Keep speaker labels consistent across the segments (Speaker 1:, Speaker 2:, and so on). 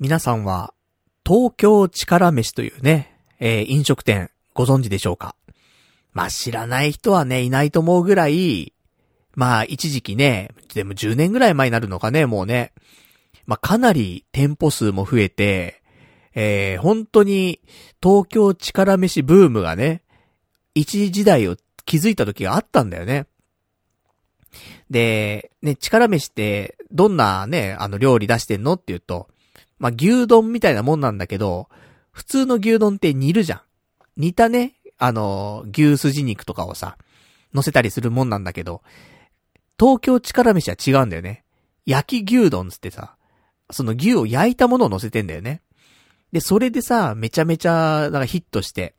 Speaker 1: 皆さんは、東京力飯というね、えー、飲食店ご存知でしょうか？まあ、知らない人はね、いないと思うぐらい、まあ、一時期ね、でも10年ぐらい前になるのかね、もうね。まあ、かなり店舗数も増えて、えー、本当に東京力飯ブームがね、一時時代を築いた時があったんだよね。で、ね、力飯ってどんなね、あの料理出してんのって言うと、まあ、牛丼みたいなもんなんだけど、普通の牛丼って煮るじゃん。煮たね、あの、牛すじ肉とかをさ、乗せたりするもんなんだけど、東京力飯は違うんだよね。焼き牛丼つってさ、その牛を焼いたものを乗せてんだよね。で、それでさ、めちゃめちゃ、なんかヒットして、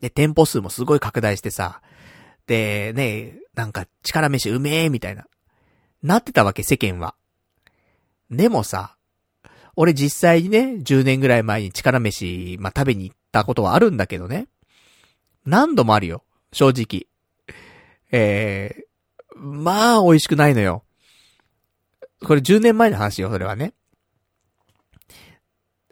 Speaker 1: で、店舗数もすごい拡大してさ、で、ね、なんか力飯うめえ、みたいな。なってたわけ、世間は。でもさ、俺実際にね、10年ぐらい前に力飯、まあ、食べに行ったことはあるんだけどね。何度もあるよ。正直。えー、まあ、美味しくないのよ。これ10年前の話よ、それはね。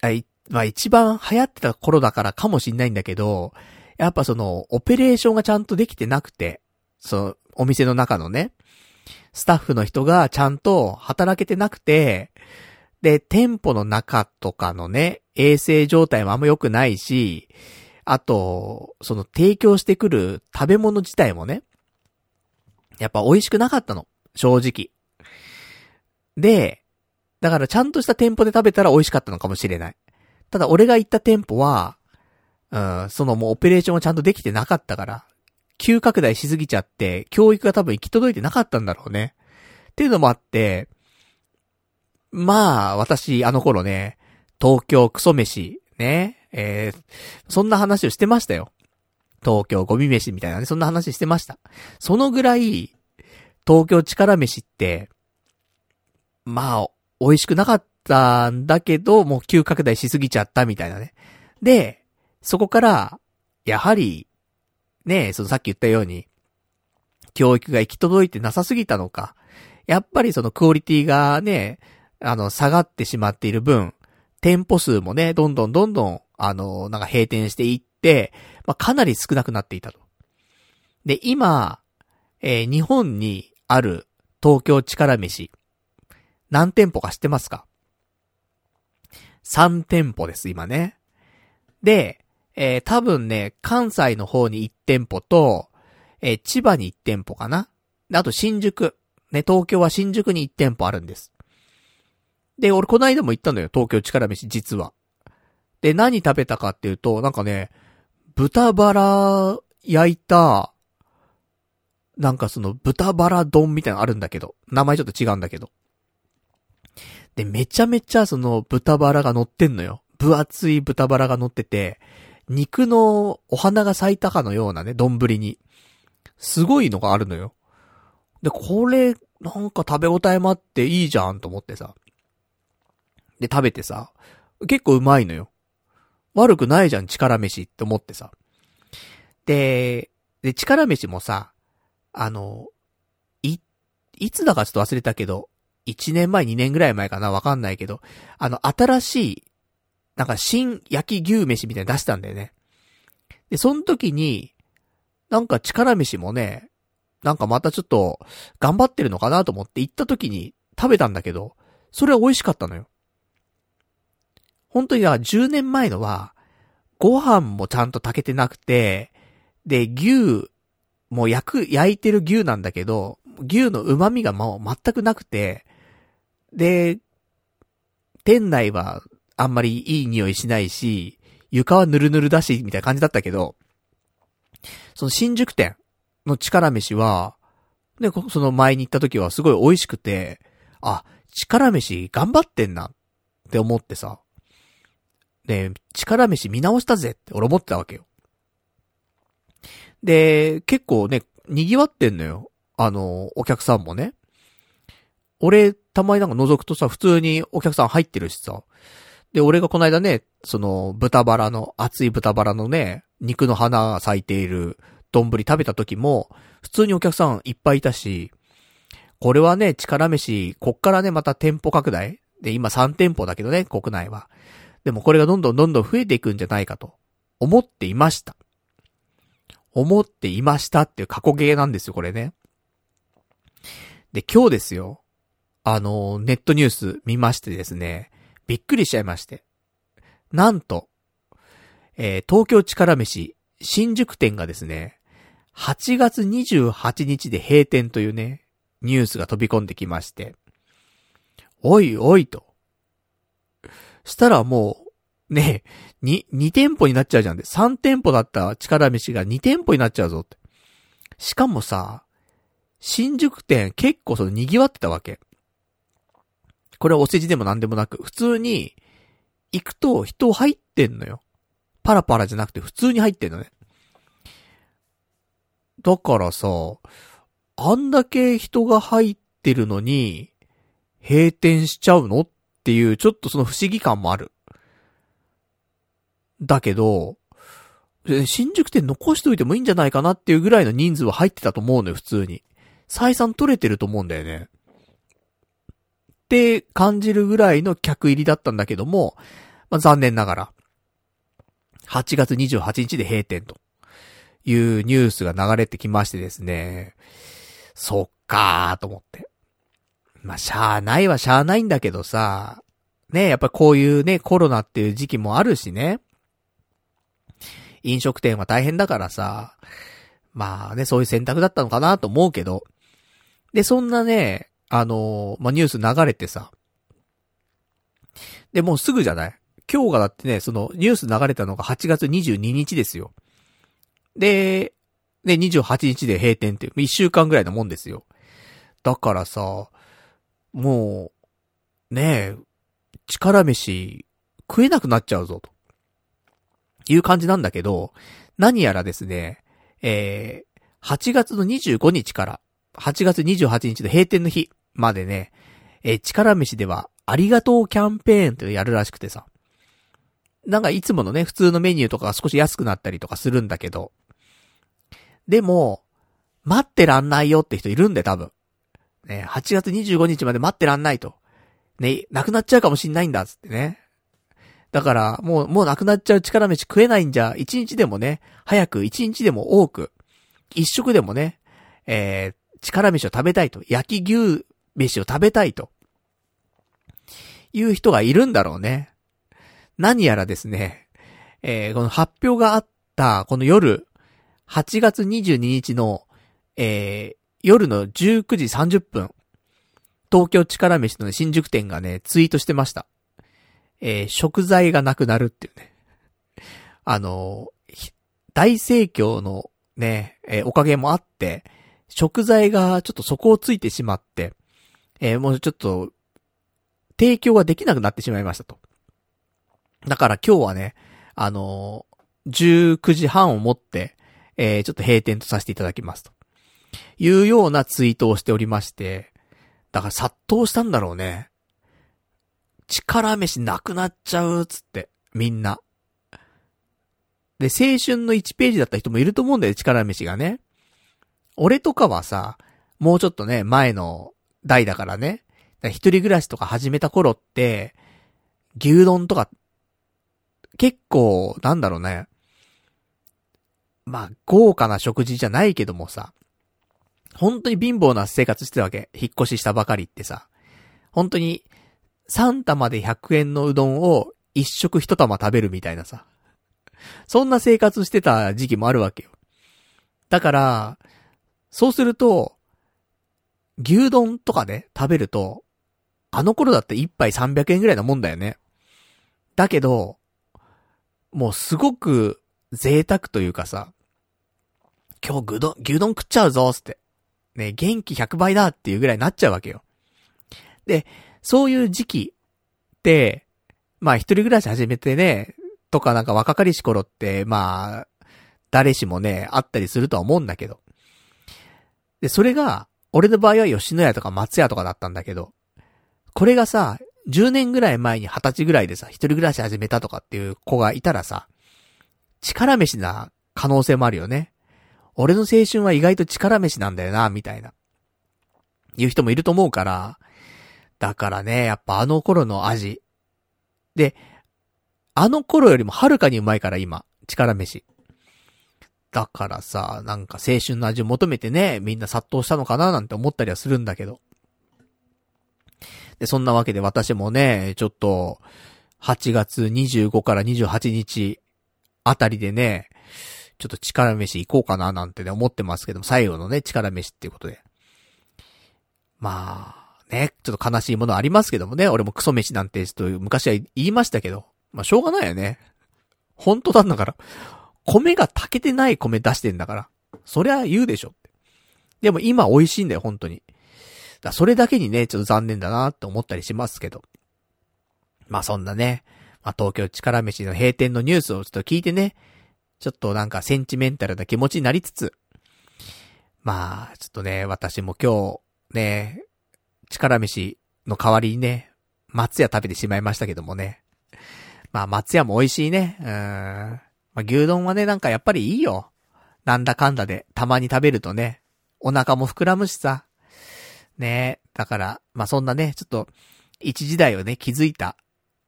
Speaker 1: あい、まあ一番流行ってた頃だからかもしんないんだけど、やっぱその、オペレーションがちゃんとできてなくて、その、お店の中のね、スタッフの人がちゃんと働けてなくて、で、店舗の中とかのね、衛生状態もあんま良くないし、あと、その提供してくる食べ物自体もね、やっぱ美味しくなかったの。正直。で、だからちゃんとした店舗で食べたら美味しかったのかもしれない。ただ俺が行った店舗は、うん、そのもうオペレーションをちゃんとできてなかったから、急拡大しすぎちゃって、教育が多分行き届いてなかったんだろうね。っていうのもあって、まあ、私、あの頃ね、東京クソ飯、ね、えー、そんな話をしてましたよ。東京ゴミ飯みたいなね、そんな話してました。そのぐらい、東京力飯って、まあ、美味しくなかったんだけど、もう急拡大しすぎちゃったみたいなね。で、そこから、やはり、ねそのさっき言ったように、教育が行き届いてなさすぎたのか、やっぱりそのクオリティがね、あの、下がってしまっている分、店舗数もね、どんどんどんどん、あの、なんか閉店していって、まあ、かなり少なくなっていたと。で、今、えー、日本にある東京力飯、何店舗か知ってますか ?3 店舗です、今ね。で、えー、多分ね、関西の方に1店舗と、えー、千葉に1店舗かな。あと新宿。ね、東京は新宿に1店舗あるんです。で、俺この間も行ったのよ、東京力飯、実は。で、何食べたかっていうと、なんかね、豚バラ焼いた、なんかその豚バラ丼みたいなのあるんだけど、名前ちょっと違うんだけど。で、めちゃめちゃその豚バラが乗ってんのよ。分厚い豚バラが乗ってて、肉のお花が咲いたかのようなね、丼に。すごいのがあるのよ。で、これ、なんか食べ応えもあっていいじゃんと思ってさ。で、食べてさ、結構うまいのよ。悪くないじゃん、力飯って思ってさ。で、で、力飯もさ、あの、い、いつだかちょっと忘れたけど、1年前、2年ぐらい前かなわかんないけど、あの、新しい、なんか新焼き牛飯みたいな出したんだよね。で、その時に、なんか力飯もね、なんかまたちょっと、頑張ってるのかなと思って行った時に食べたんだけど、それは美味しかったのよ。本当には10年前のは、ご飯もちゃんと炊けてなくて、で、牛、もう焼く、焼いてる牛なんだけど、牛の旨味がもう全くなくて、で、店内はあんまりいい匂いしないし、床はぬるぬるだし、みたいな感じだったけど、その新宿店の力飯は、で、その前に行った時はすごい美味しくて、あ、力飯頑張ってんなって思ってさ、で、力飯見直したぜって俺思ってたわけよ。で、結構ね、賑わってんのよ。あの、お客さんもね。俺、たまになんか覗くとさ、普通にお客さん入ってるしさ。で、俺がこの間ね、その、豚バラの、熱い豚バラのね、肉の花が咲いている丼食べた時も、普通にお客さんいっぱいいたし、これはね、力飯、こっからね、また店舗拡大で、今3店舗だけどね、国内は。でもこれがどんどんどんどん増えていくんじゃないかと、思っていました。思っていましたっていう過去形なんですよ、これね。で、今日ですよ。あの、ネットニュース見ましてですね、びっくりしちゃいまして。なんと、えー、東京力飯、新宿店がですね、8月28日で閉店というね、ニュースが飛び込んできまして、おいおいと。したらもう、ね、2、2店舗になっちゃうじゃんで、3店舗だった力飯が2店舗になっちゃうぞって。しかもさ、新宿店結構その賑わってたわけ。これはお世辞でも何でもなく、普通に、行くと人入ってんのよ。パラパラじゃなくて普通に入ってんのね。だからさ、あんだけ人が入ってるのに、閉店しちゃうのっっていう、ちょっとその不思議感もある。だけど、新宿店残しといてもいいんじゃないかなっていうぐらいの人数は入ってたと思うのよ、普通に。採算取れてると思うんだよね。って感じるぐらいの客入りだったんだけども、まあ、残念ながら、8月28日で閉店というニュースが流れてきましてですね、そっかーと思って。まあ、しゃーないはしゃーないんだけどさ、ね、やっぱこういうね、コロナっていう時期もあるしね。飲食店は大変だからさ、まあね、そういう選択だったのかなと思うけど。で、そんなね、あのー、まあ、ニュース流れてさ。で、もうすぐじゃない？今日がだってね、そのニュース流れたのが8月22日ですよ。で、ね、28日で閉店っていう、1週間ぐらいのもんですよ。だからさ、もう、ねえ、力飯、食えなくなっちゃうぞ、と。いう感じなんだけど、何やらですね、えー、8月の25日から、8月28日の閉店の日、までね、えー、力飯では、ありがとうキャンペーンってやるらしくてさ。なんかいつものね、普通のメニューとかが少し安くなったりとかするんだけど。でも、待ってらんないよって人いるんで多分。ね、8月25日まで待ってらんないと。ね、なくなっちゃうかもしんないんだ、つってね。だから、もう、もうなくなっちゃう力飯食えないんじゃ、一日でもね、早く一日でも多く、一食でもね、えー、力飯を食べたいと。焼き牛飯を食べたいと。いう人がいるんだろうね。何やらですね、えー、この発表があった、この夜、8月22日の、えー、夜の19時30分、東京力飯の、ね、新宿店がね、ツイートしてました。えー、食材がなくなるっていうね。あの大盛況のね、えー、おかげもあって、食材がちょっと底をついてしまって、えー、もうちょっと、提供ができなくなってしまいましたと。だから今日はね、あのー、19時半をもって、えー、ちょっと閉店とさせていただきますと。いうようなツイートをしておりまして、だから殺到したんだろうね。力飯なくなっちゃう、つって、みんな。で、青春の1ページだった人もいると思うんだよ、力飯がね。俺とかはさ、もうちょっとね、前の代だからね。一人暮らしとか始めた頃って、牛丼とか、結構、なんだろうね。まあ、豪華な食事じゃないけどもさ、本当に貧乏な生活してたわけ。引っ越ししたばかりってさ。本当に、3玉で100円のうどんを一食一玉食べるみたいなさ。そんな生活してた時期もあるわけよ。だから、そうすると、牛丼とかで食べると、あの頃だって一杯300円ぐらいなもんだよね。だけど、もうすごく贅沢というかさ、今日牛丼、牛丼食っちゃうぞ、つって。ね、元気100倍だっていうぐらいになっちゃうわけよ。で、そういう時期って、まあ一人暮らし始めてね、とかなんか若かりし頃って、まあ、誰しもね、あったりするとは思うんだけど。で、それが、俺の場合は吉野家とか松屋とかだったんだけど、これがさ、10年ぐらい前に20歳ぐらいでさ、一人暮らし始めたとかっていう子がいたらさ、力飯な可能性もあるよね。俺の青春は意外と力飯なんだよな、みたいな。いう人もいると思うから、だからね、やっぱあの頃の味。で、あの頃よりもはるかにうまいから今、力飯。だからさ、なんか青春の味を求めてね、みんな殺到したのかななんて思ったりはするんだけど。で、そんなわけで私もね、ちょっと、8月25から28日あたりでね、ちょっと力飯行こうかななんてね、思ってますけども、最後のね、力飯っていうことで。まあ、ね、ちょっと悲しいものありますけどもね、俺もクソ飯なんて、ちょっと昔は言いましたけど、まあしょうがないよね。本当なんだから。米が炊けてない米出してんだから。そりゃ言うでしょって。でも今美味しいんだよ、本当に。だそれだけにね、ちょっと残念だなって思ったりしますけど。まあそんなね、まあ東京力飯の閉店のニュースをちょっと聞いてね、ちょっとなんかセンチメンタルな気持ちになりつつ、まあ、ちょっとね、私も今日、ね、力飯の代わりにね、松屋食べてしまいましたけどもね。まあ、松屋も美味しいね。うん。まあ、牛丼はね、なんかやっぱりいいよ。なんだかんだで、たまに食べるとね、お腹も膨らむしさ。ねだから、まあ、そんなね、ちょっと、一時代をね、気づいた、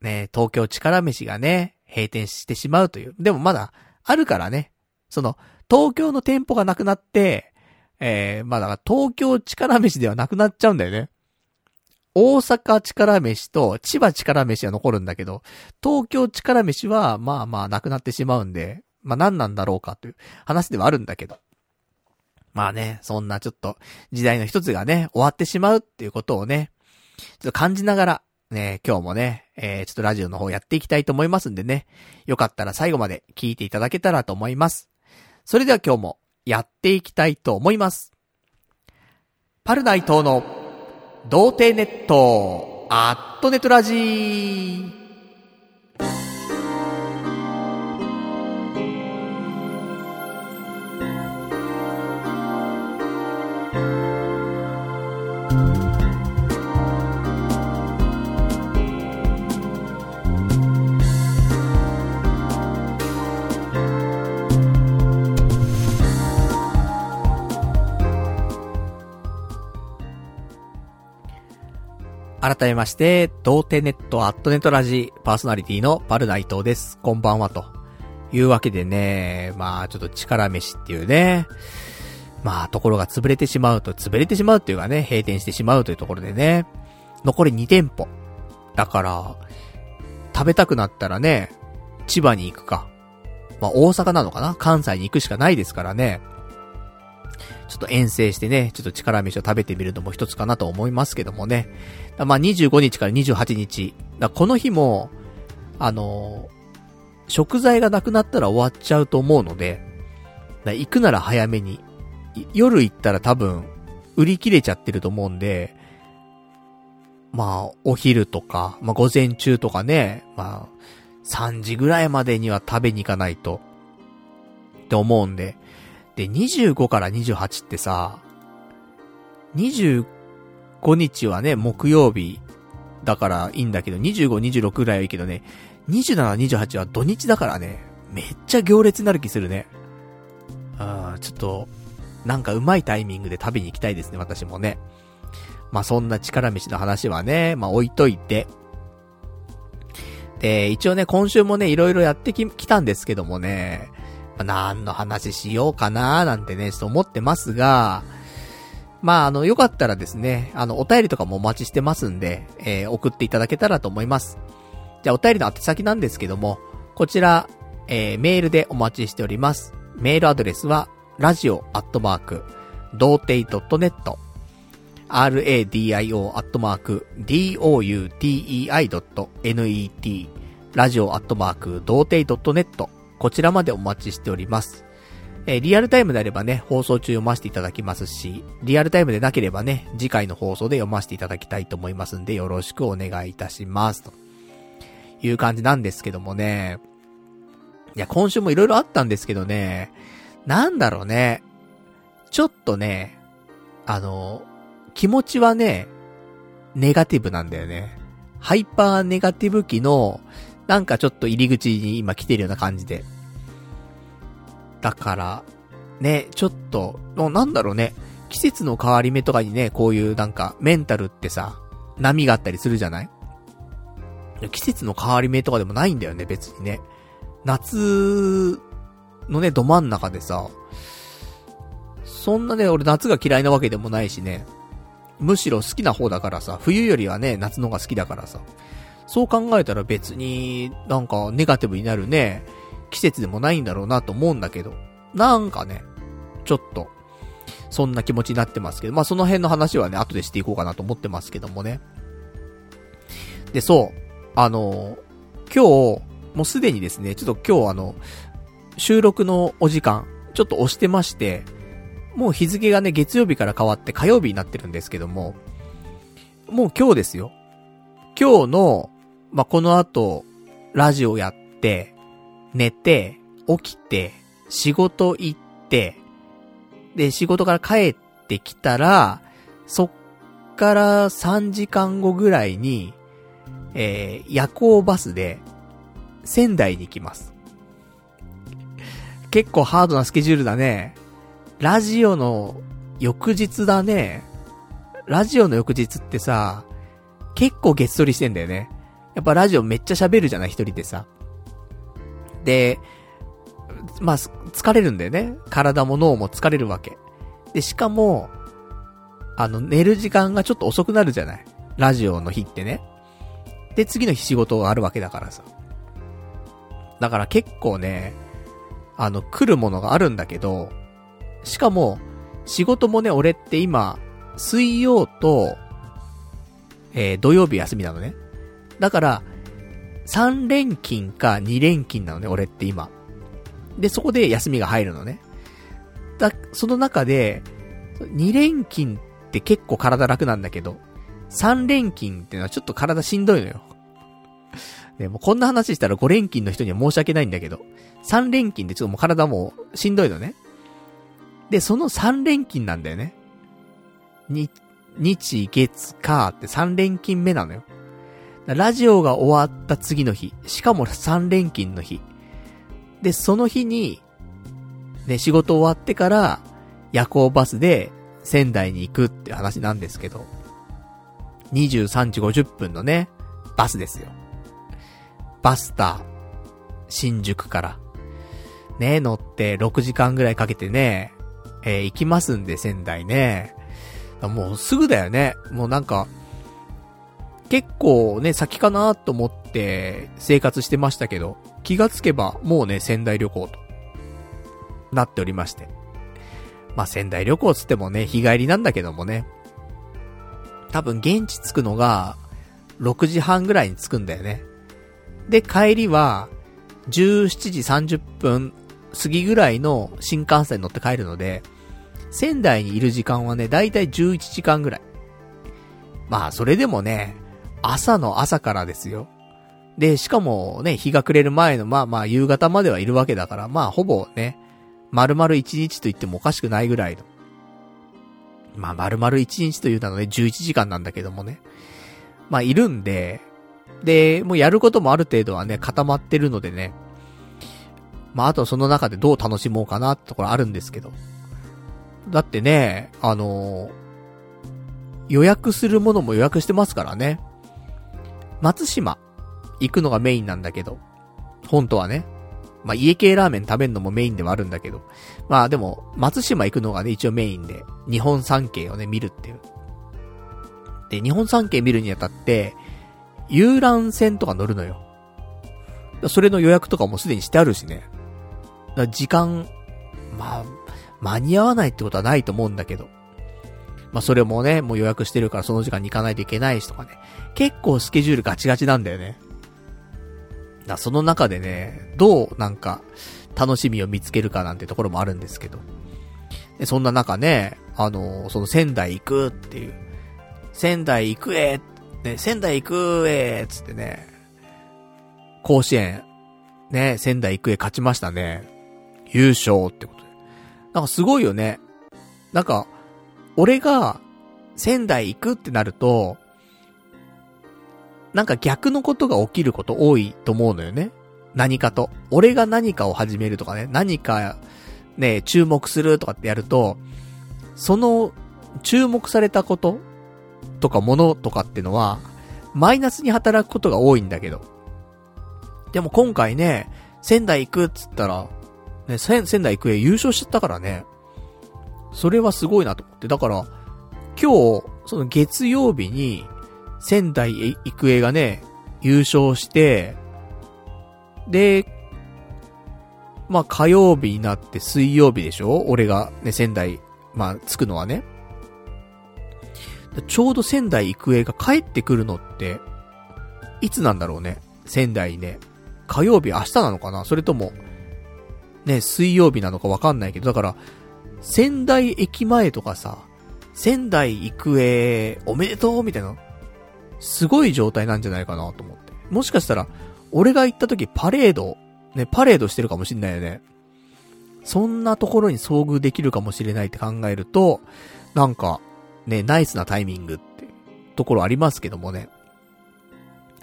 Speaker 1: ね、東京力飯がね、閉店してしまうという。でもまだ、あるからね。その、東京の店舗がなくなって、えー、まあだから東京力飯ではなくなっちゃうんだよね。大阪力飯と千葉力飯は残るんだけど、東京力飯はまあまあなくなってしまうんで、まあ何なんだろうかという話ではあるんだけど。まあね、そんなちょっと時代の一つがね、終わってしまうっていうことをね、ちょっと感じながら、ね、今日もね、えー、ちょっとラジオの方やっていきたいと思いますんでね、よかったら最後まで聞いていただけたらと思います。それでは今日もやっていきたいと思います。パルナイトの童貞ネット、アットネトラジー。改めまして、童貞ネットアットネットラジパーソナリティのパルナイトです。こんばんはと。いうわけでね、まあちょっと力飯っていうね、まあところが潰れてしまうと、潰れてしまうっていうかね、閉店してしまうというところでね、残り2店舗。だから、食べたくなったらね、千葉に行くか。まあ大阪なのかな？関西に行くしかないですからね。ちょっと遠征してね、ちょっと力飯を食べてみるのも一つかなと思いますけどもね。まあ、25日から28日。だこの日も、あのー、食材がなくなったら終わっちゃうと思うので、行くなら早めに。夜行ったら多分、売り切れちゃってると思うんで、まあ、お昼とか、まあ、午前中とかね、まあ、3時ぐらいまでには食べに行かないと、って思うんで、で、25から28ってさ、25日はね、木曜日だからいいんだけど、25、26ぐらいはいいけどね、27、28は土日だからね、めっちゃ行列になる気するね。あちょっと、なんかうまいタイミングで食べに行きたいですね、私もね。まあ、そんな力飯の話はね、まあ、置いといて。で、一応ね、今週もね、いろいろやってき、きたんですけどもね、何の話しようかななんてね、ちょっと思ってますが、まあ、あの、よかったらですね、あの、お便りとかもお待ちしてますんで、えー、送っていただけたらと思います。じゃあ、お便りの宛先なんですけども、こちら、えー、メールでお待ちしております。メールアドレスは、ラジオアットマーク、童貞 .net、radio アットマーク、doutei.net、ラジオアットマーク、童貞 .net、こちらまでお待ちしております。えー、リアルタイムであればね、放送中読ませていただきますし、リアルタイムでなければね、次回の放送で読ませていただきたいと思いますんで、よろしくお願いいたします。という感じなんですけどもね。いや、今週も色々あったんですけどね、なんだろうね。ちょっとね、あの、気持ちはね、ネガティブなんだよね。ハイパーネガティブ期の、なんかちょっと入り口に今来てるような感じで。だから、ね、ちょっと、なんだろうね、季節の変わり目とかにね、こういうなんかメンタルってさ、波があったりするじゃない？季節の変わり目とかでもないんだよね、別にね。夏のね、ど真ん中でさ、そんなね、俺夏が嫌いなわけでもないしね。むしろ好きな方だからさ、冬よりはね、夏の方が好きだからさ。そう考えたら別になんかネガティブになるね、季節でもないんだろうなと思うんだけど、なんかね、ちょっと、そんな気持ちになってますけど、まあその辺の話はね、後でしていこうかなと思ってますけどもね。で、そう、あの、今日、もうすでにですね、ちょっと今日あの、収録のお時間、ちょっと押してまして、もう日付がね、月曜日から変わって火曜日になってるんですけども、もう今日ですよ。今日の、まあ、この後、ラジオやって、寝て、起きて、仕事行って、で、仕事から帰ってきたら、そっから3時間後ぐらいに、えー、夜行バスで、仙台に行きます。結構ハードなスケジュールだね。ラジオの翌日だね。ラジオの翌日ってさ、結構げっそりしてんだよね。やっぱラジオめっちゃ喋るじゃない、一人でさ。で、まあ、疲れるんだよね。体も脳も疲れるわけ。で、しかも、あの、寝る時間がちょっと遅くなるじゃない。ラジオの日ってね。で、次の日仕事があるわけだからさ。だから結構ね、あの、来るものがあるんだけど、しかも、仕事もね、俺って今、水曜と、えー、土曜日休みなのね。だから、3連勤か2連勤なのね、俺って今。で、そこで休みが入るのね。だ、その中で、2連勤って結構体楽なんだけど、3連勤ってのはちょっと体しんどいのよ。でもこんな話したら5連勤の人には申し訳ないんだけど、3連勤でちょっともう体もしんどいのね。で、その3連勤なんだよね。に、日、月、火って3連勤目なのよ。ラジオが終わった次の日、しかも3連勤の日。で、その日に、ね、仕事終わってから、夜行バスで仙台に行くって話なんですけど、23時50分のね、バスですよ。バスター、新宿から、ね、乗って6時間ぐらいかけてね、えー、行きますんで、仙台ね。もうすぐだよね。もうなんか、結構ね、先かなと思って生活してましたけど、気がつけばもうね、仙台旅行と、なっておりまして。まあ、仙台旅行つってもね、日帰りなんだけどもね。多分現地着くのが、6時半ぐらいに着くんだよね。で、帰りは、17時30分過ぎぐらいの新幹線に乗って帰るので、仙台にいる時間はね、だいたい11時間ぐらい。まあ、それでもね、朝の朝からですよ。で、しかもね、日が暮れる前の、まあまあ、夕方まではいるわけだから、まあ、ほぼね、丸々1日と言ってもおかしくないぐらいの。まあ、丸々1日というのはね、11時間なんだけどもね。まあ、いるんで、で、もうやることもある程度はね、固まってるのでね。まあ、あとその中でどう楽しもうかなってところあるんですけど。だってね、あのー、予約するものも予約してますからね。松島、行くのがメインなんだけど。本当はね。まあ、家系ラーメン食べるのもメインではあるんだけど。まあでも、松島行くのがね、一応メインで、日本三景をね、見るっていう。で、日本三景見るにあたって、遊覧船とか乗るのよ。それの予約とかもすでにしてあるしね。時間、まあ、間に合わないってことはないと思うんだけど。まあそれもね、もう予約してるからその時間に行かないといけないしとかね。結構スケジュールガチガチなんだよね。だその中でね、どうなんか楽しみを見つけるかなんてところもあるんですけど。でそんな中ね、あの、その仙台行くっていう。仙台行くえね、仙台行くえつってね、甲子園、ね、仙台育英勝ちましたね。優勝ってことで。なんかすごいよね。なんか、俺が仙台行くってなると、なんか逆のことが起きること多いと思うのよね。何かと。俺が何かを始めるとかね、何か、ね、注目するとかってやると、その、注目されたこととか物とかってのは、マイナスに働くことが多いんだけど。でも今回ね、仙台行くっつったら、ね、仙仙台育英優勝しちゃったからね。それはすごいなと思って。だから、今日、その月曜日に、仙台育英がね、優勝して、で、まあ火曜日になって水曜日でしょ？俺がね、仙台、まあ着くのはね。ちょうど仙台育英が帰ってくるのって、いつなんだろうね？仙台ね。火曜日明日なのかな？それとも、ね、水曜日なのかわかんないけど、だから、仙台駅前とかさ、仙台育英おめでとうみたいな、すごい状態なんじゃないかなと思って。もしかしたら、俺が行った時パレード、ね、パレードしてるかもしんないよね。そんなところに遭遇できるかもしれないって考えると、なんか、ね、ナイスなタイミングってところありますけどもね。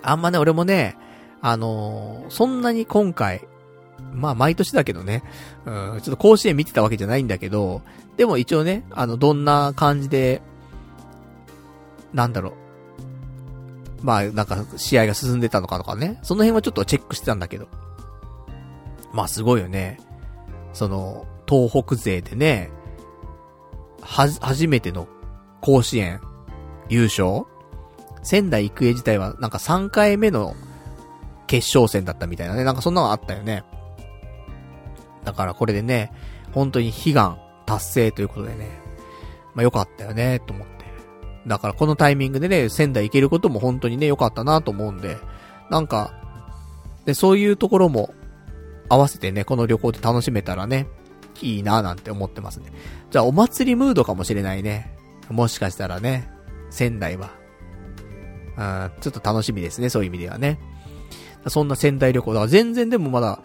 Speaker 1: あんまね、俺もね、あのー、そんなに今回、まあ毎年だけどね、うん、ちょっと甲子園見てたわけじゃないんだけど、でも一応ね、あの、どんな感じで、なんだろう。まあ、なんか、試合が進んでたのかとかね。その辺はちょっとチェックしてたんだけど。まあ、すごいよね。その、東北勢でね、は、初めての甲子園優勝仙台育英自体はなんか3回目の決勝戦だったみたいなね。なんかそんなのあったよね。だからこれでね、本当に悲願達成ということでね。まあよかったよね、と思って。だからこのタイミングでね、仙台行けることも本当にね、良かったなと思うんで、なんか、で、そういうところも合わせてね、この旅行で楽しめたらね、いいななんて思ってますね。じゃあお祭りムードかもしれないね。もしかしたらね、仙台は。うん、ちょっと楽しみですね、そういう意味ではね。そんな仙台旅行だから全然でもまだ、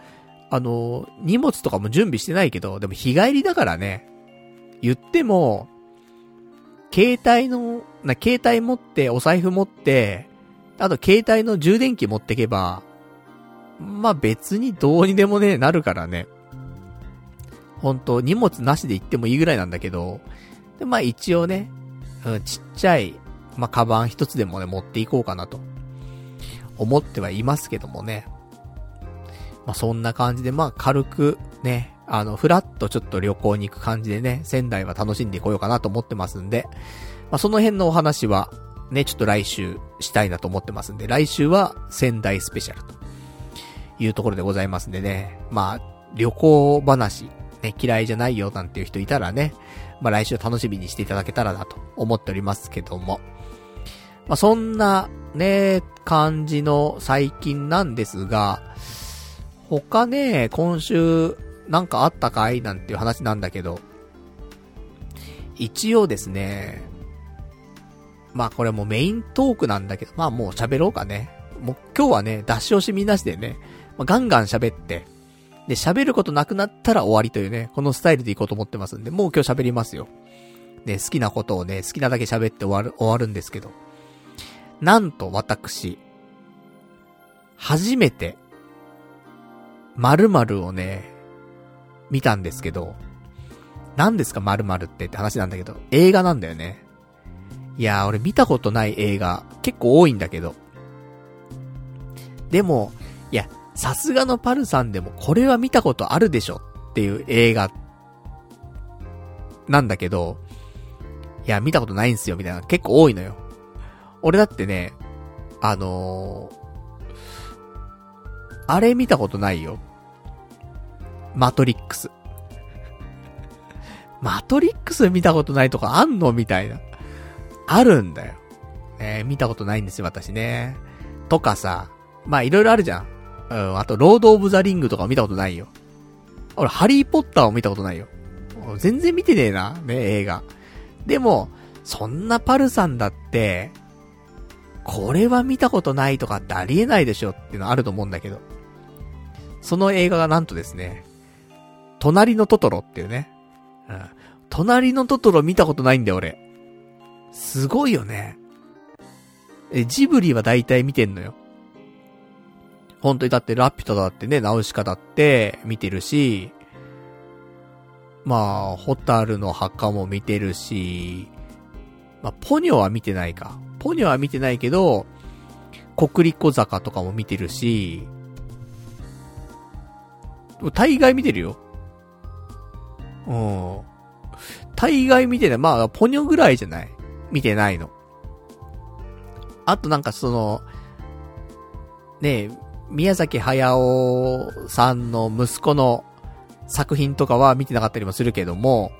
Speaker 1: あの、荷物とかも準備してないけど、でも日帰りだからね、言っても、携帯の、な、携帯持って、お財布持って、あと携帯の充電器持ってけば、まあ、別にどうにでもね、なるからね。本当荷物なしで行ってもいいぐらいなんだけど、で、まあ一応ね、うん、ちっちゃい、まあ、カバン一つでもね、持っていこうかなと、思ってはいますけどもね。まあ、そんな感じで、まあ、軽く、ね、あの、ふらっとちょっと旅行に行く感じでね、仙台は楽しんでいこようかなと思ってますんで、まあ、その辺のお話は、ね、ちょっと来週したいなと思ってますんで、来週は仙台スペシャルというところでございますんでね、まあ、旅行話、ね、嫌いじゃないよなんていう人いたらね、まあ来週楽しみにしていただけたらなと思っておりますけども。まあそんなね、感じの最近なんですが、他ね、今週なんかあったかいなんていう話なんだけど、一応ですね、まあこれもメイントークなんだけど、まあもう喋ろうかね。もう今日はね、出し惜しみなしでね、まあ、ガンガン喋って、で、喋ることなくなったら終わりというね、このスタイルでいこうと思ってますんで、もう今日喋りますよ。ね、好きなことをね、好きなだけ喋って終わる、終わるんですけど。なんと私、初めて、〇〇をね、見たんですけど、何ですか〇〇ってって話なんだけど、映画なんだよね。いやー、俺見たことない映画、結構多いんだけど。でも、いや、さすがのパルさんでもこれは見たことあるでしょっていう映画、なんだけど、いや、見たことないんすよ、みたいな。結構多いのよ。俺だってね、あのー、あれ見たことないよ。マトリックス。マトリックス見たことないとかあんのみたいな。あるんだよ。ね見たことないんですよ、私ね。とかさ、まあいろいろあるじゃん。うん、あと、ロード・オブ・ザ・リングとか見たことないよ。俺、ハリー・ポッターを見たことないよ。全然見てねえな、ね、映画。でも、そんなパルさんだって、これは見たことないとかってありえないでしょっていうのあると思うんだけど。その映画がなんとですね、隣のトトロっていうね。うん。隣のトトロ見たことないんだよ、俺。すごいよね。え、ジブリは大体見てんのよ。本当にだってラピュタだってね、ナウシカだって見てるし、まあ、ホタルの墓も見てるし、まあ、ポニョは見てないか。ポニョは見てないけど、国立小坂とかも見てるし、大概見てるよ。うん。大概見てない。まあ、ポニョぐらいじゃない？見てないの。あとなんかその、ねえ、宮崎駿さんの息子の作品とかは見てなかったりもするけども、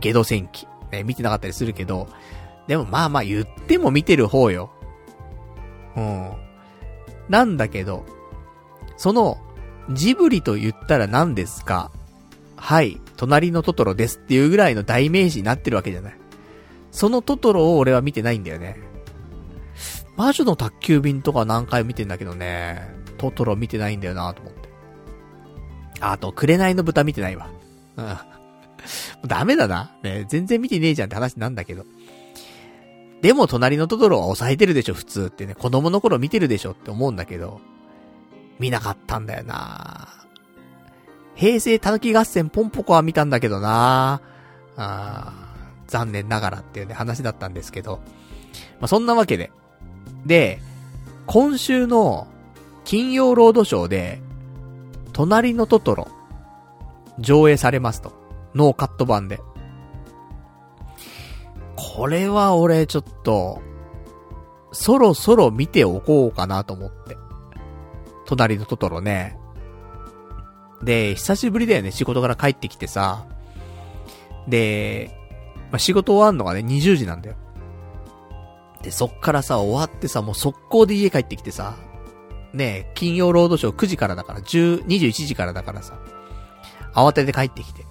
Speaker 1: ゲド戦記、ね、見てなかったりするけど、でもまあまあ言っても見てる方よ。うん。なんだけど、その、ジブリと言ったら何ですか？はい、隣のトトロですっていうぐらいの代名詞になってるわけじゃない。そのトトロを俺は見てないんだよね。魔女の宅急便とか何回見てんだけどね、トトロ見てないんだよなと思って。あと、紅の豚見てないわ。うん。ダメだな。ね、全然見てねえじゃんって話なんだけど。でも隣のトトロは抑えてるでしょ、普通ってね。子供の頃見てるでしょって思うんだけど。見なかったんだよな平成たぬき合戦ポンポコは見たんだけどなあ残念ながらっていうね、話だったんですけど。まあ、そんなわけで。で、今週の金曜ロードショーで、となりのトトロ、上映されますと。ノーカット版で。これは俺ちょっと、そろそろ見ておこうかなと思って。となりのトトロね。で、久しぶりだよね、仕事から帰ってきてさ。で、まあ、仕事終わんのがね、20時なんだよ。で、そっからさ、終わってさ、もう速攻で家帰ってきてさ、ね金曜ロードショー9時からだから、10、21時からだからさ、慌てて帰ってきて。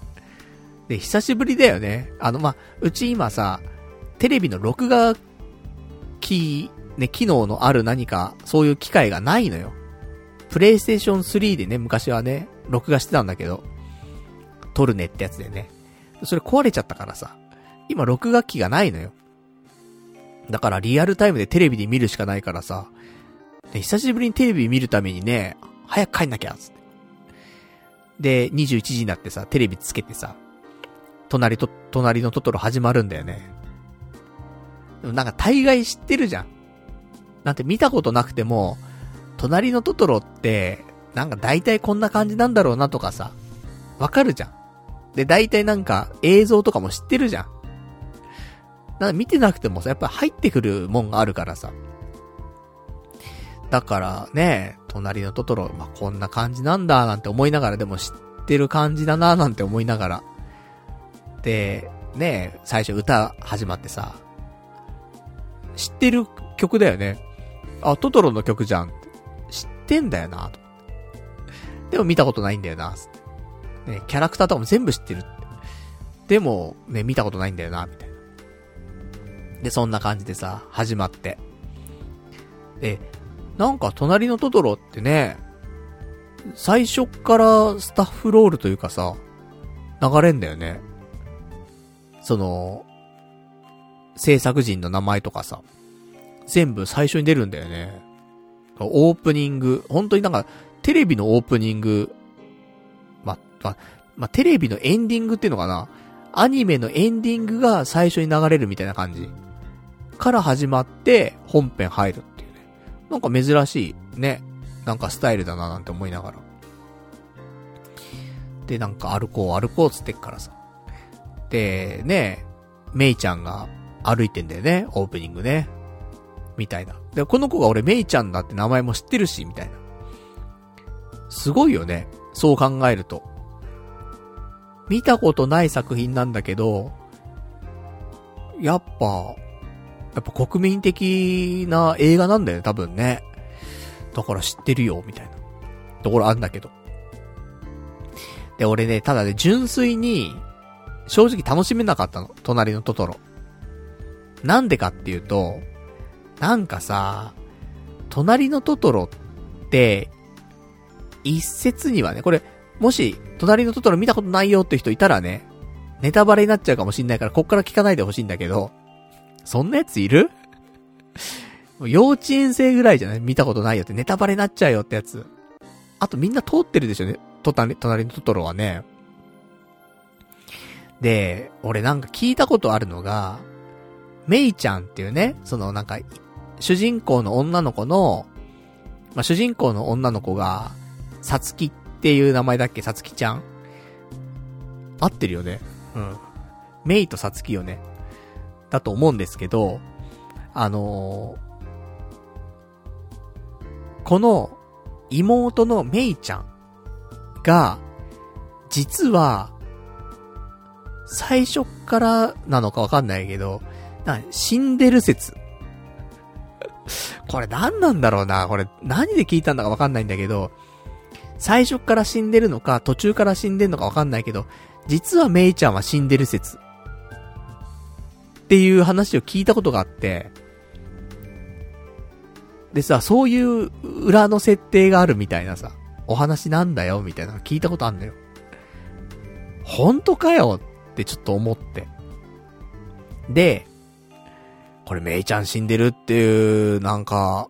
Speaker 1: で、久しぶりだよね。あの、まうち今さ、テレビの録画機、ね、機能のある何か、そういう機械がないのよ。プレイステーション3でね、昔はね、録画してたんだけど、撮るねってやつでね。それ壊れちゃったからさ、今録画機がないのよ。だからリアルタイムでテレビで見るしかないからさ、で久しぶりにテレビ見るためにね、早く帰んなきゃ、つって。で、21時になってさ、テレビつけてさ、隣と、隣のトトロ始まるんだよね。でもなんか大概知ってるじゃん。なんて見たことなくても、隣のトトロって、なんか大体こんな感じなんだろうなとかさ、わかるじゃん。で、大体なんか映像とかも知ってるじゃん。なんか見てなくてもさ、やっぱ入ってくるもんがあるからさ。だからね、隣のトトロ、まあ、こんな感じなんだなんて思いながら、でも知ってる感じだななんて思いながら。で、ね、最初歌始まってさ、知ってる曲だよね。あ、トトロの曲じゃん。知ってんだよなと。でも見たことないんだよな。ね、キャラクターとかも全部知ってる。でも、ね、見たことないんだよな、みたいな。で、そんな感じでさ、始まって。で、なんか隣のトトロってね、最初からスタッフロールというかさ、流れんだよね。その、制作人の名前とかさ、全部最初に出るんだよね。オープニング、本当になんか、テレビのオープニング、ま、ま、まテレビのエンディングっていうのかな？アニメのエンディングが最初に流れるみたいな感じ。から始まって、本編入るっていうね。なんか珍しい、ね。なんかスタイルだななんて思いながら。で、なんか歩こう歩こうつってっからさ。で、ね、メイちゃんが歩いてんだよね、オープニングね。みたいな。で、この子が俺メイちゃんだって名前も知ってるし、みたいな。すごいよね。そう考えると。見たことない作品なんだけど、やっぱ、やっぱ国民的な映画なんだよね、多分ね。だから知ってるよ、みたいな。ところあんだけど。で、俺ね、ただね、純粋に、正直楽しめなかったの。隣のトトロ。なんでかっていうと、なんかさ、隣のトトロって、一説にはね、これ、もし、隣のトトロ見たことないよって人いたらね、ネタバレになっちゃうかもしんないから、こっから聞かないでほしいんだけど、そんなやついる？幼稚園生ぐらいじゃない？見たことないよって、ネタバレになっちゃうよってやつ。あとみんな通ってるでしょね、隣、隣のトトロはね。で、俺なんか聞いたことあるのが、メイちゃんっていうね、そのなんか、主人公の女の子の、まあ、主人公の女の子が、さつきっていう名前だっけ？さつきちゃん？合ってるよね。うん。メイとさつきよね。だと思うんですけど、あのー、この妹のメイちゃんが、実は、最初からなのかわかんないけど、な、死んでる説。これ何なんだろうな？これ何で聞いたんだかわかんないんだけど、最初から死んでるのか、途中から死んでるのかわかんないけど、実はメイちゃんは死んでる説。っていう話を聞いたことがあって、でさ、そういう裏の設定があるみたいなさ、お話なんだよ、みたいなの聞いたことあんだよ。本当かよってちょっと思って。で、これメイちゃん死んでるっていう、なんか、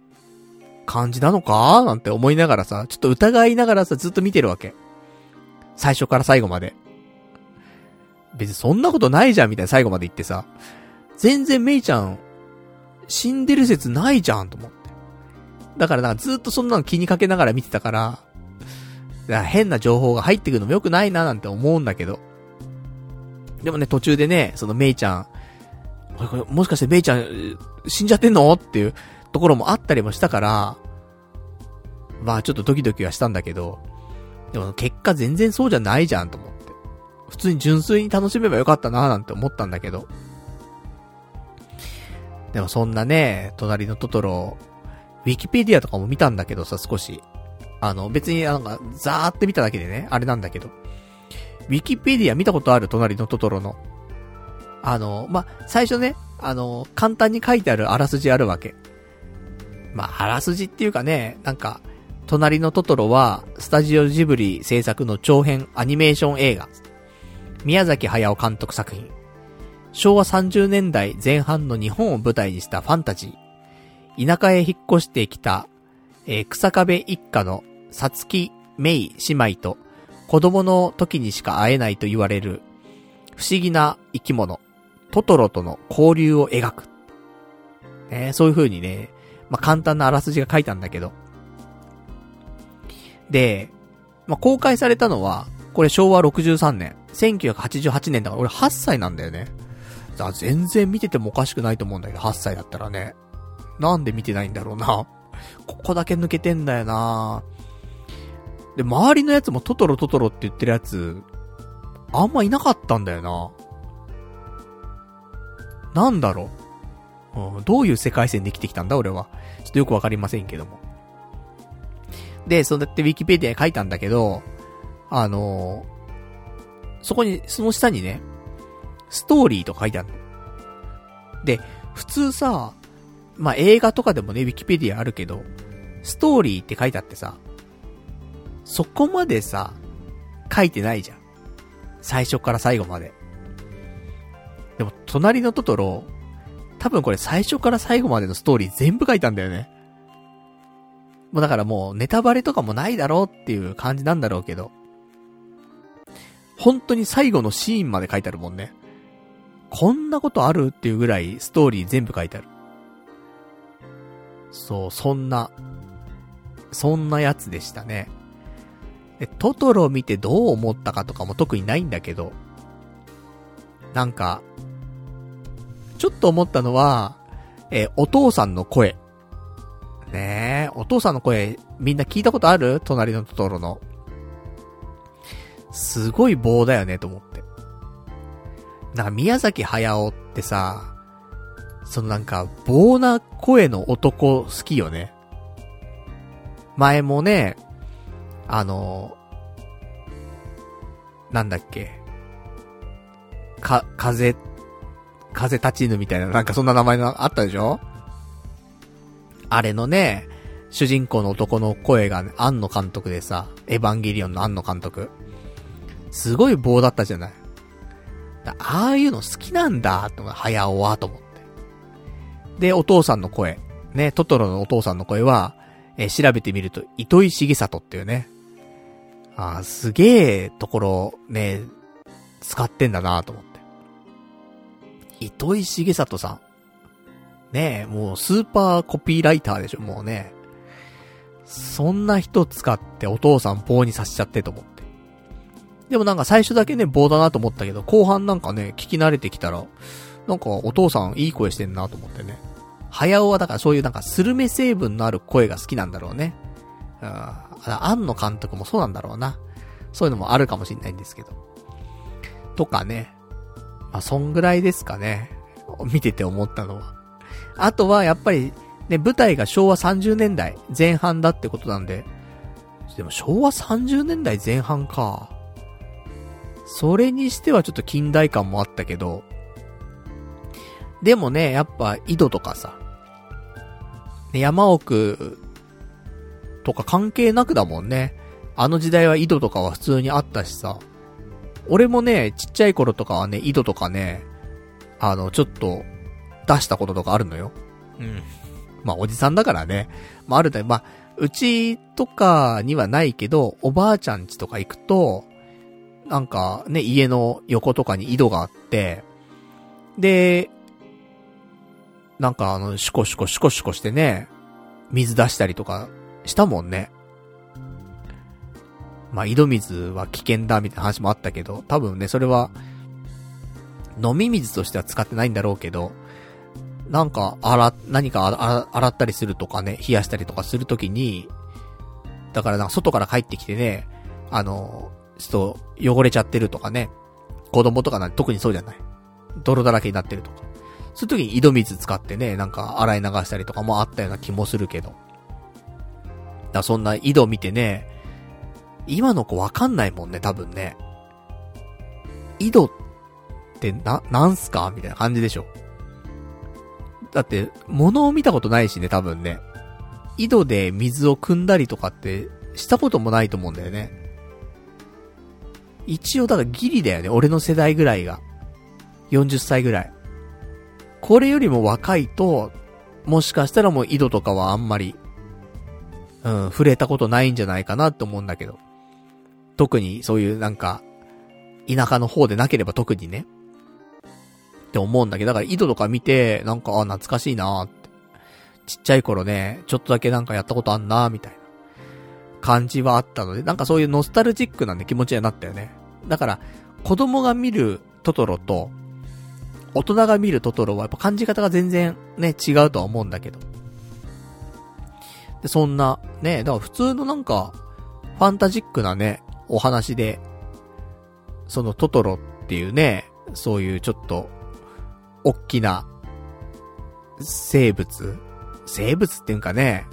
Speaker 1: 感じなのか？なんて思いながらさ、ちょっと疑いながらさ、ずっと見てるわけ。最初から最後まで。別にそんなことないじゃんみたいな最後まで言ってさ、全然メイちゃん、死んでる説ないじゃんと思って。だからなんかずっとそんなの気にかけながら見てたから、から変な情報が入ってくるのも良くないななんて思うんだけど。でもね、途中でね、そのメイちゃん、これもしかしてメイちゃん、死んじゃってんの？っていうところもあったりもしたから、まあちょっとドキドキはしたんだけど、でも結果全然そうじゃないじゃんと思って。普通に純粋に楽しめばよかったななんて思ったんだけど。でもそんなね、隣のトトロ、ウィキペディアとかも見たんだけどさ、少し。あの、別になんか、ザーって見ただけでね、あれなんだけど。ウィキペディア見たことある？隣のトトロの。あの、ま最初ね、あの、簡単に書いてあるあらすじあるわけ。まあ、あらすじっていうかね、なんか、隣のトトロは、スタジオジブリ制作の長編アニメーション映画。宮崎駿監督作品。昭和30年代前半の日本を舞台にしたファンタジー。田舎へ引っ越してきた、えー、草壁一家のさつき、めい姉妹と子供の時にしか会えないと言われる不思議な生き物、トトロとの交流を描く。ね、そういう風にね、まあ、簡単なあらすじが書いたんだけど。で、まあ、公開されたのは、これ昭和63年、1988年だから俺8歳なんだよね。だ全然見ててもおかしくないと思うんだけど、8歳だったらね。なんで見てないんだろうな。ここだけ抜けてんだよな。で、周りのやつもトトロトトロって言ってるやつ、あんまいなかったんだよな。なんだろう。うん、どういう世界線で生きてきたんだ俺は。とよくわかりませんけども。で、そうやってウィキペディアに書いたんだけど、あのー、そこに、その下にね、ストーリーと書いてある。で、普通さ、まあ、映画とかでもね、ウィキペディアあるけど、ストーリーって書いてあってさ、そこまでさ、書いてないじゃん。最初から最後まで。でも、隣のトトロ、多分これ最初から最後までのストーリー全部書いたんだよね。もうだからもうネタバレとかもないだろうっていう感じなんだろうけど、本当に最後のシーンまで書いてあるもんね。こんなことあるっていうぐらいストーリー全部書いてある。そう、そんな、そんなやつでしたね。で、トトロ見てどう思ったかとかも特にないんだけど、なんか、ちょっと思ったのは、えお父さんの声。ねえ、お父さんの声、みんな聞いたことある？隣のトトロの。すごい棒だよね、と思って。な宮崎駿ってさ、そのなんか、棒な声の男好きよね。前もね、あの、なんだっけ？か、風、風立ちぬみたいな、なんかそんな名前のあったでしょ？あれのね、主人公の男の声が、ね、庵野監督でさ、エヴァンゲリオンの庵野監督。すごい棒だったじゃない？ああいうの好きなんだ、と、早尾は、と思って。で、お父さんの声。ね、トトロのお父さんの声は、えー、調べてみると、糸井重里っていうね。ああ、すげえところ、ね、使ってんだなと思って。糸井重里さん。ねえ、もうスーパーコピーライターでしょ、もうね。そんな人使ってお父さん棒にさせちゃってと思って。でもなんか最初だけね、棒だなと思ったけど、後半なんかね、聞き慣れてきたら、なんかお父さんいい声してんなと思ってね。早尾はだからそういうなんかスルメ成分のある声が好きなんだろうね。うん。庵野監督もそうなんだろうな。そういうのもあるかもしんないんですけど。とかね。まあ、そんぐらいですかね。見てて思ったのは。あとは、やっぱり、ね、舞台が昭和30年代前半だってことなんで、でも昭和30年代前半か。それにしてはちょっと近代感もあったけど、でもね、やっぱ井戸とかさ、ね、山奥とか関係なくだもんね。あの時代は井戸とかは普通にあったしさ。俺もね、ちっちゃい頃とかはね、井戸とかね、あの、ちょっと、出したこととかあるのよ。うん。まあ、おじさんだからね。まあ、あるだまあ、うちとかにはないけど、おばあちゃんちとか行くと、なんかね、家の横とかに井戸があって、で、なんかあの、シュコシュコシュコシュコしてね、水出したりとかしたもんね。まあ、井戸水は危険だみたいな話もあったけど、多分ね、それは、飲み水としては使ってないんだろうけど、なんか、洗、何か洗ったりするとかね、冷やしたりとかするときに、だからなんか外から帰ってきてね、あの、ちょっと汚れちゃってるとかね、子供とかなんて特にそうじゃない。泥だらけになってるとか。そういう時に井戸水使ってね、なんか洗い流したりとかもあったような気もするけど。だそんな井戸見てね、今の子わかんないもんね、多分ね。井戸ってな、なんすか？みたいな感じでしょ。だって、物を見たことないしね、多分ね。井戸で水を汲んだりとかってしたこともないと思うんだよね。一応だからギリだよね、俺の世代ぐらいが。40歳ぐらい。これよりも若いと、もしかしたらもう井戸とかはあんまり、うん、触れたことないんじゃないかなって思うんだけど。特にそういうなんか、田舎の方でなければ特にね。って思うんだけど、だから井戸とか見て、なんか、あ、懐かしいなって。ちっちゃい頃ね、ちょっとだけなんかやったことあんなみたいな感じはあったので、なんかそういうノスタルジックなんで気持ちになったよね。だから、子供が見るトトロと、大人が見るトトロはやっぱ感じ方が全然ね、違うとは思うんだけど。で、そんな、ね、だから普通のなんか、ファンタジックなね、お話で、そのトトロっていうね、そういうちょっと、おっきな、生物生物っていうかね、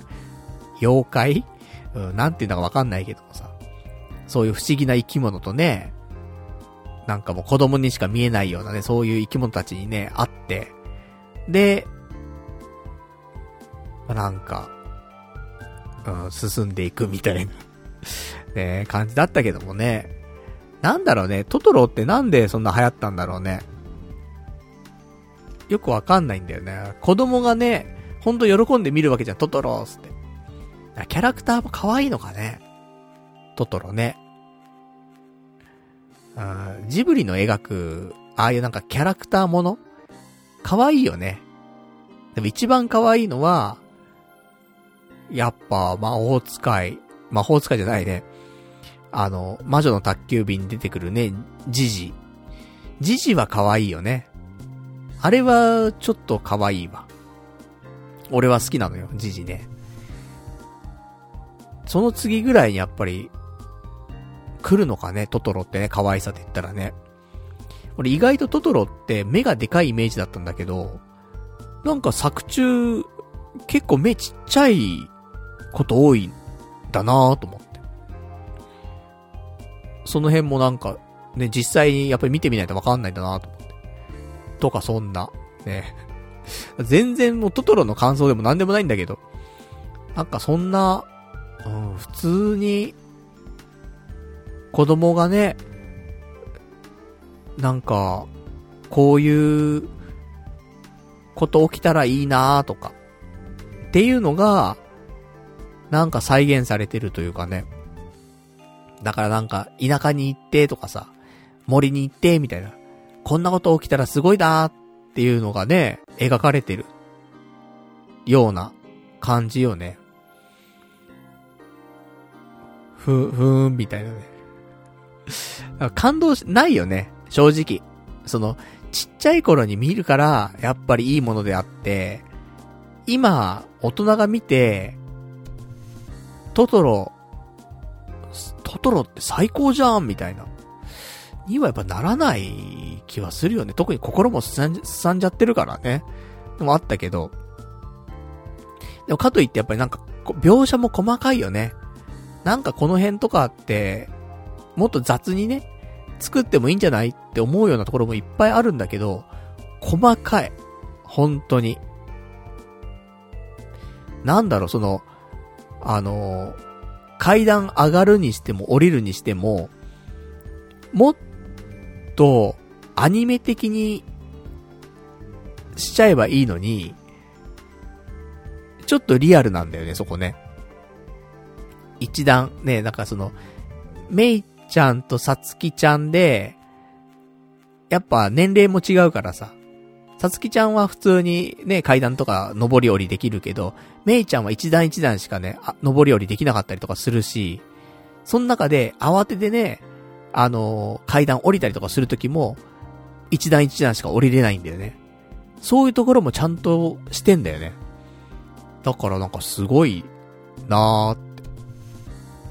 Speaker 1: 妖怪？うん、なんて言うんだかわかんないけどもさ。そういう不思議な生き物とね、なんかもう子供にしか見えないようなね、そういう生き物たちにね、会って、で、なんか、うん、進んでいくみたいなね、感じだったけどもね。なんだろうね、トトロってなんでそんな流行ったんだろうね。よくわかんないんだよね。子供がね、ほんと喜んで見るわけじゃん、トトローって。キャラクターも可愛いのかね。トトロね。ジブリの描く、ああいうなんかキャラクターもの？可愛いよね。でも一番可愛いのは、やっぱ魔法使い、魔法使いじゃないね。あの、魔女の宅急便に出てくるね、ジジ。ジジは可愛いよね。あれは、ちょっと可愛いわ。俺は好きなのよ、ジジね。その次ぐらいにやっぱり、来るのかね、トトロってね、可愛さって言ったらね。俺意外とトトロって目がでかいイメージだったんだけど、なんか作中、結構目ちっちゃいこと多いんだなぁと思っ。その辺もなんか、ね、実際にやっぱり見てみないとわかんないんだなと思って。とかそんな、ね。全然もうトトロの感想でもなんでもないんだけど、なんかそんな、うん、普通に子供がね、なんか、こういうこと起きたらいいなとか、っていうのが、なんか再現されてるというかね。だからなんか、田舎に行ってとかさ、森に行ってみたいな。こんなこと起きたらすごいなーっていうのがね、描かれてる。ような感じよね。ふ、ふーん、みたいなね。感動し、ないよね。正直。その、ちっちゃい頃に見るから、やっぱりいいものであって、今、大人が見て、トトロ、トトロって最高じゃんみたいな。にはやっぱならない気はするよね。特に心もすさんじゃってるからね。でもあったけど。でもかといってやっぱりなんか、描写も細かいよね。なんかこの辺とかって、もっと雑にね、作ってもいいんじゃないって思うようなところもいっぱいあるんだけど、細かい。本当に。なんだろう、その、あの階段上がるにしても降りるにしても、もっと、アニメ的に、しちゃえばいいのに、ちょっとリアルなんだよね、そこね。一段、ね、なんかその、メイちゃんとさつきちゃんで、やっぱ年齢も違うからさ、さつきちゃんは普通にね、階段とか上り下りできるけど、メイちゃんは一段一段しかね、あ、上り下りできなかったりとかするし、その中で慌ててね、あのー、階段降りたりとかするときも、一段一段しか降りれないんだよね。そういうところもちゃんとしてんだよね。だからなんかすごいなーって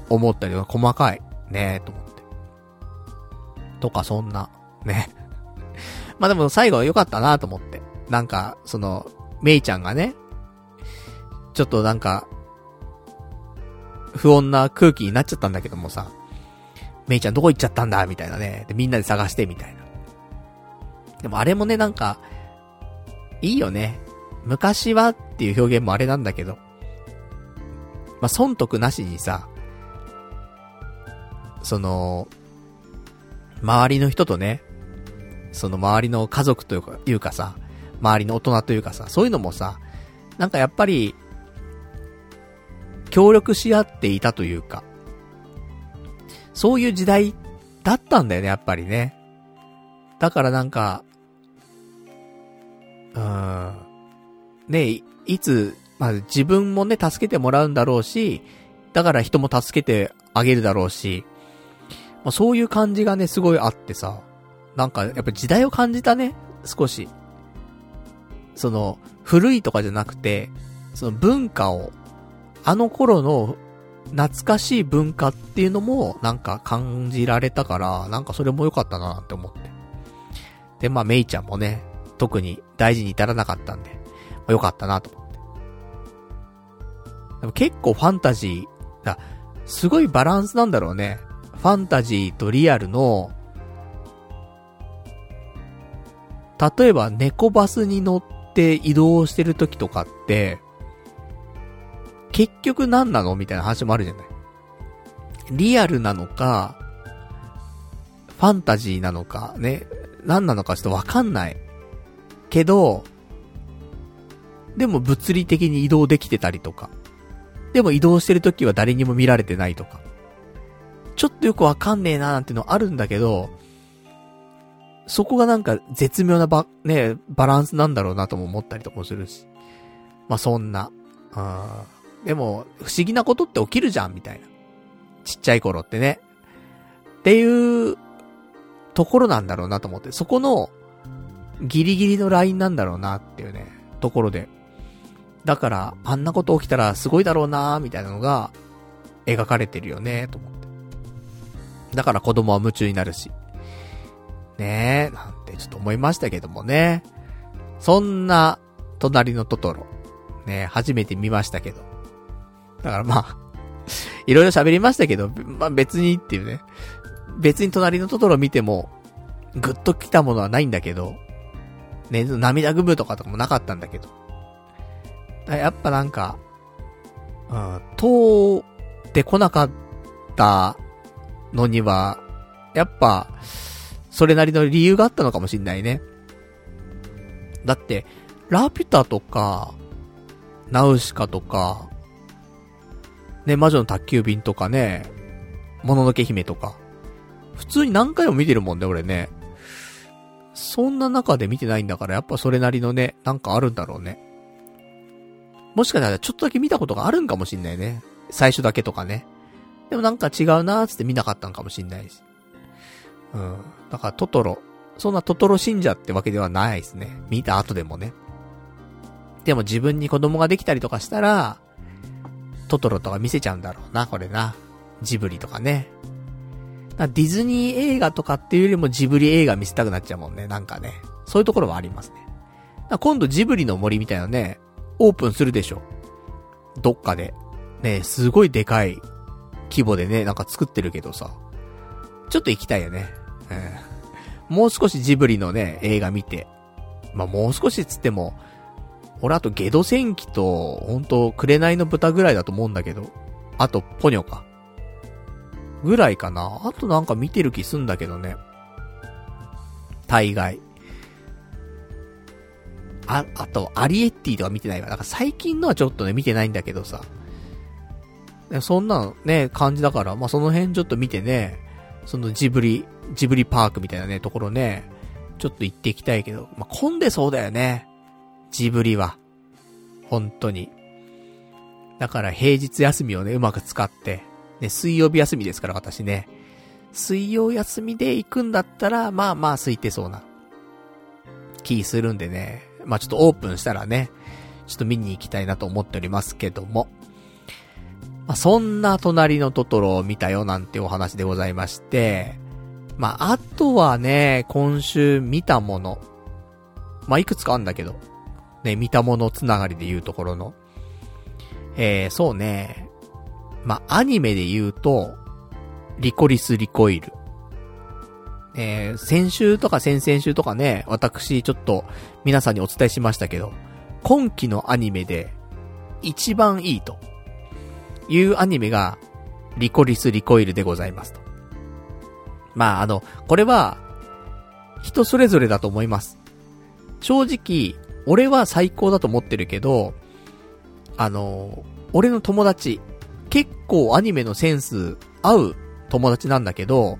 Speaker 1: 思ったりとか細かいねーと思って。とかそんな、ね。まあでも最後は良かったなと思って。なんか、その、メイちゃんがね、ちょっとなんか、不穏な空気になっちゃったんだけどもさ、メイちゃんどこ行っちゃったんだみたいなね。で、みんなで探してみたいな。でもあれもね、なんか、いいよね。昔はっていう表現もあれなんだけど、まあ、損得なしにさ、その、周りの人とね、その周りの家族というか、いうかさ、周りの大人というかさ、そういうのもさ、なんかやっぱり、協力し合っていたというか、そういう時代だったんだよね、やっぱりね。だからなんか、うーん、ねい、いつ、まあ、自分もね、助けてもらうんだろうし、だから人も助けてあげるだろうし、まあ、そういう感じがね、すごいあってさ、なんか、やっぱ時代を感じたね、少し。その、古いとかじゃなくて、その文化を、あの頃の懐かしい文化っていうのもなんか感じられたから、なんかそれも良かったなって思って。で、まあメイちゃんもね、特に大事に至らなかったんで、まあ、良かったなと思って。でも結構ファンタジー、だすごいバランスなんだろうね。ファンタジーとリアルの、例えば猫バスに乗って移動してる時とかって、結局何なのみたいな話もあるじゃない。リアルなのか、ファンタジーなのか、ね、何なのかちょっとわかんない。けど、でも物理的に移動できてたりとか。でも移動してる時は誰にも見られてないとか。ちょっとよくわかんねえなーなんてのあるんだけど、そこがなんか絶妙なば、ね、バランスなんだろうなとも思ったりとかもするし。まあ、そんな。うん。でも、不思議なことって起きるじゃん、みたいな。ちっちゃい頃ってね。っていう、ところなんだろうなと思って。そこの、ギリギリのラインなんだろうなっていうね、ところで。だから、あんなこと起きたらすごいだろうなみたいなのが、描かれてるよね、と思って。だから子供は夢中になるし。ねえ、なんてちょっと思いましたけどもね。そんな、隣のトトロ。ね初めて見ましたけど。だからまあ、いろいろ喋りましたけど、まあ別にっていうね。別に隣のトトロ見ても、ぐっと来たものはないんだけど、ね、涙ぐむとかとかもなかったんだけど。やっぱなんか、うん、通ってこなかったのには、やっぱ、それなりの理由があったのかもしんないね。だって、ラピュタとか、ナウシカとか、ね、魔女の宅急便とかね、もののけ姫とか、普通に何回も見てるもんね、俺ね。そんな中で見てないんだから、やっぱそれなりのね、なんかあるんだろうね。もしかしたらちょっとだけ見たことがあるんかもしんないね。最初だけとかね。でもなんか違うなーつって見なかったんかもしんないし。うん。だからトトロ。そんなトトロ信者ってわけではないですね。見た後でもね。でも自分に子供ができたりとかしたら、トトロとか見せちゃうんだろうな、これな。ジブリとかね。ディズニー映画とかっていうよりもジブリ映画見せたくなっちゃうもんね、なんかね。そういうところはありますね。今度ジブリの森みたいなね、オープンするでしょ。どっかで。ね、すごいでかい規模でね、なんか作ってるけどさ。ちょっと行きたいよね。うん。もう少しジブリのね、映画見て。まあ、もう少しつっても、俺あとゲド戦記と、ほんと、紅の豚ぐらいだと思うんだけど。あと、ポニョか。ぐらいかな。あとなんか見てる気すんだけどね。大概。あ、あと、アリエッティとか見てないわ。なんか最近のはちょっとね、見てないんだけどさ。そんなね、感じだから、まあ、その辺ちょっと見てね、そのジブリ、ジブリパークみたいなね、ところね、ちょっと行っていきたいけど、まあ、混んでそうだよね。ジブリは。本当に。だから平日休みをね、うまく使って、ね、水曜日休みですから私ね。水曜休みで行くんだったら、まあまあ空いてそうな気するんでね。まあちょっとオープンしたらね、ちょっと見に行きたいなと思っておりますけども。まあそんな隣のトトロを見たよなんてお話でございまして、まああとはね、今週見たもの。まあいくつかあんだけど、ね、見たものつながりで言うところの。えー、そうね。まあ、アニメで言うと、リコリス・リコイル。えー、先週とか先々週とかね、私ちょっと皆さんにお伝えしましたけど、今期のアニメで一番いいというアニメがリコリス・リコイルでございますと。まああの、これは人それぞれだと思います。正直、俺は最高だと思ってるけど、あの、俺の友達、結構アニメのセンス合う友達なんだけど、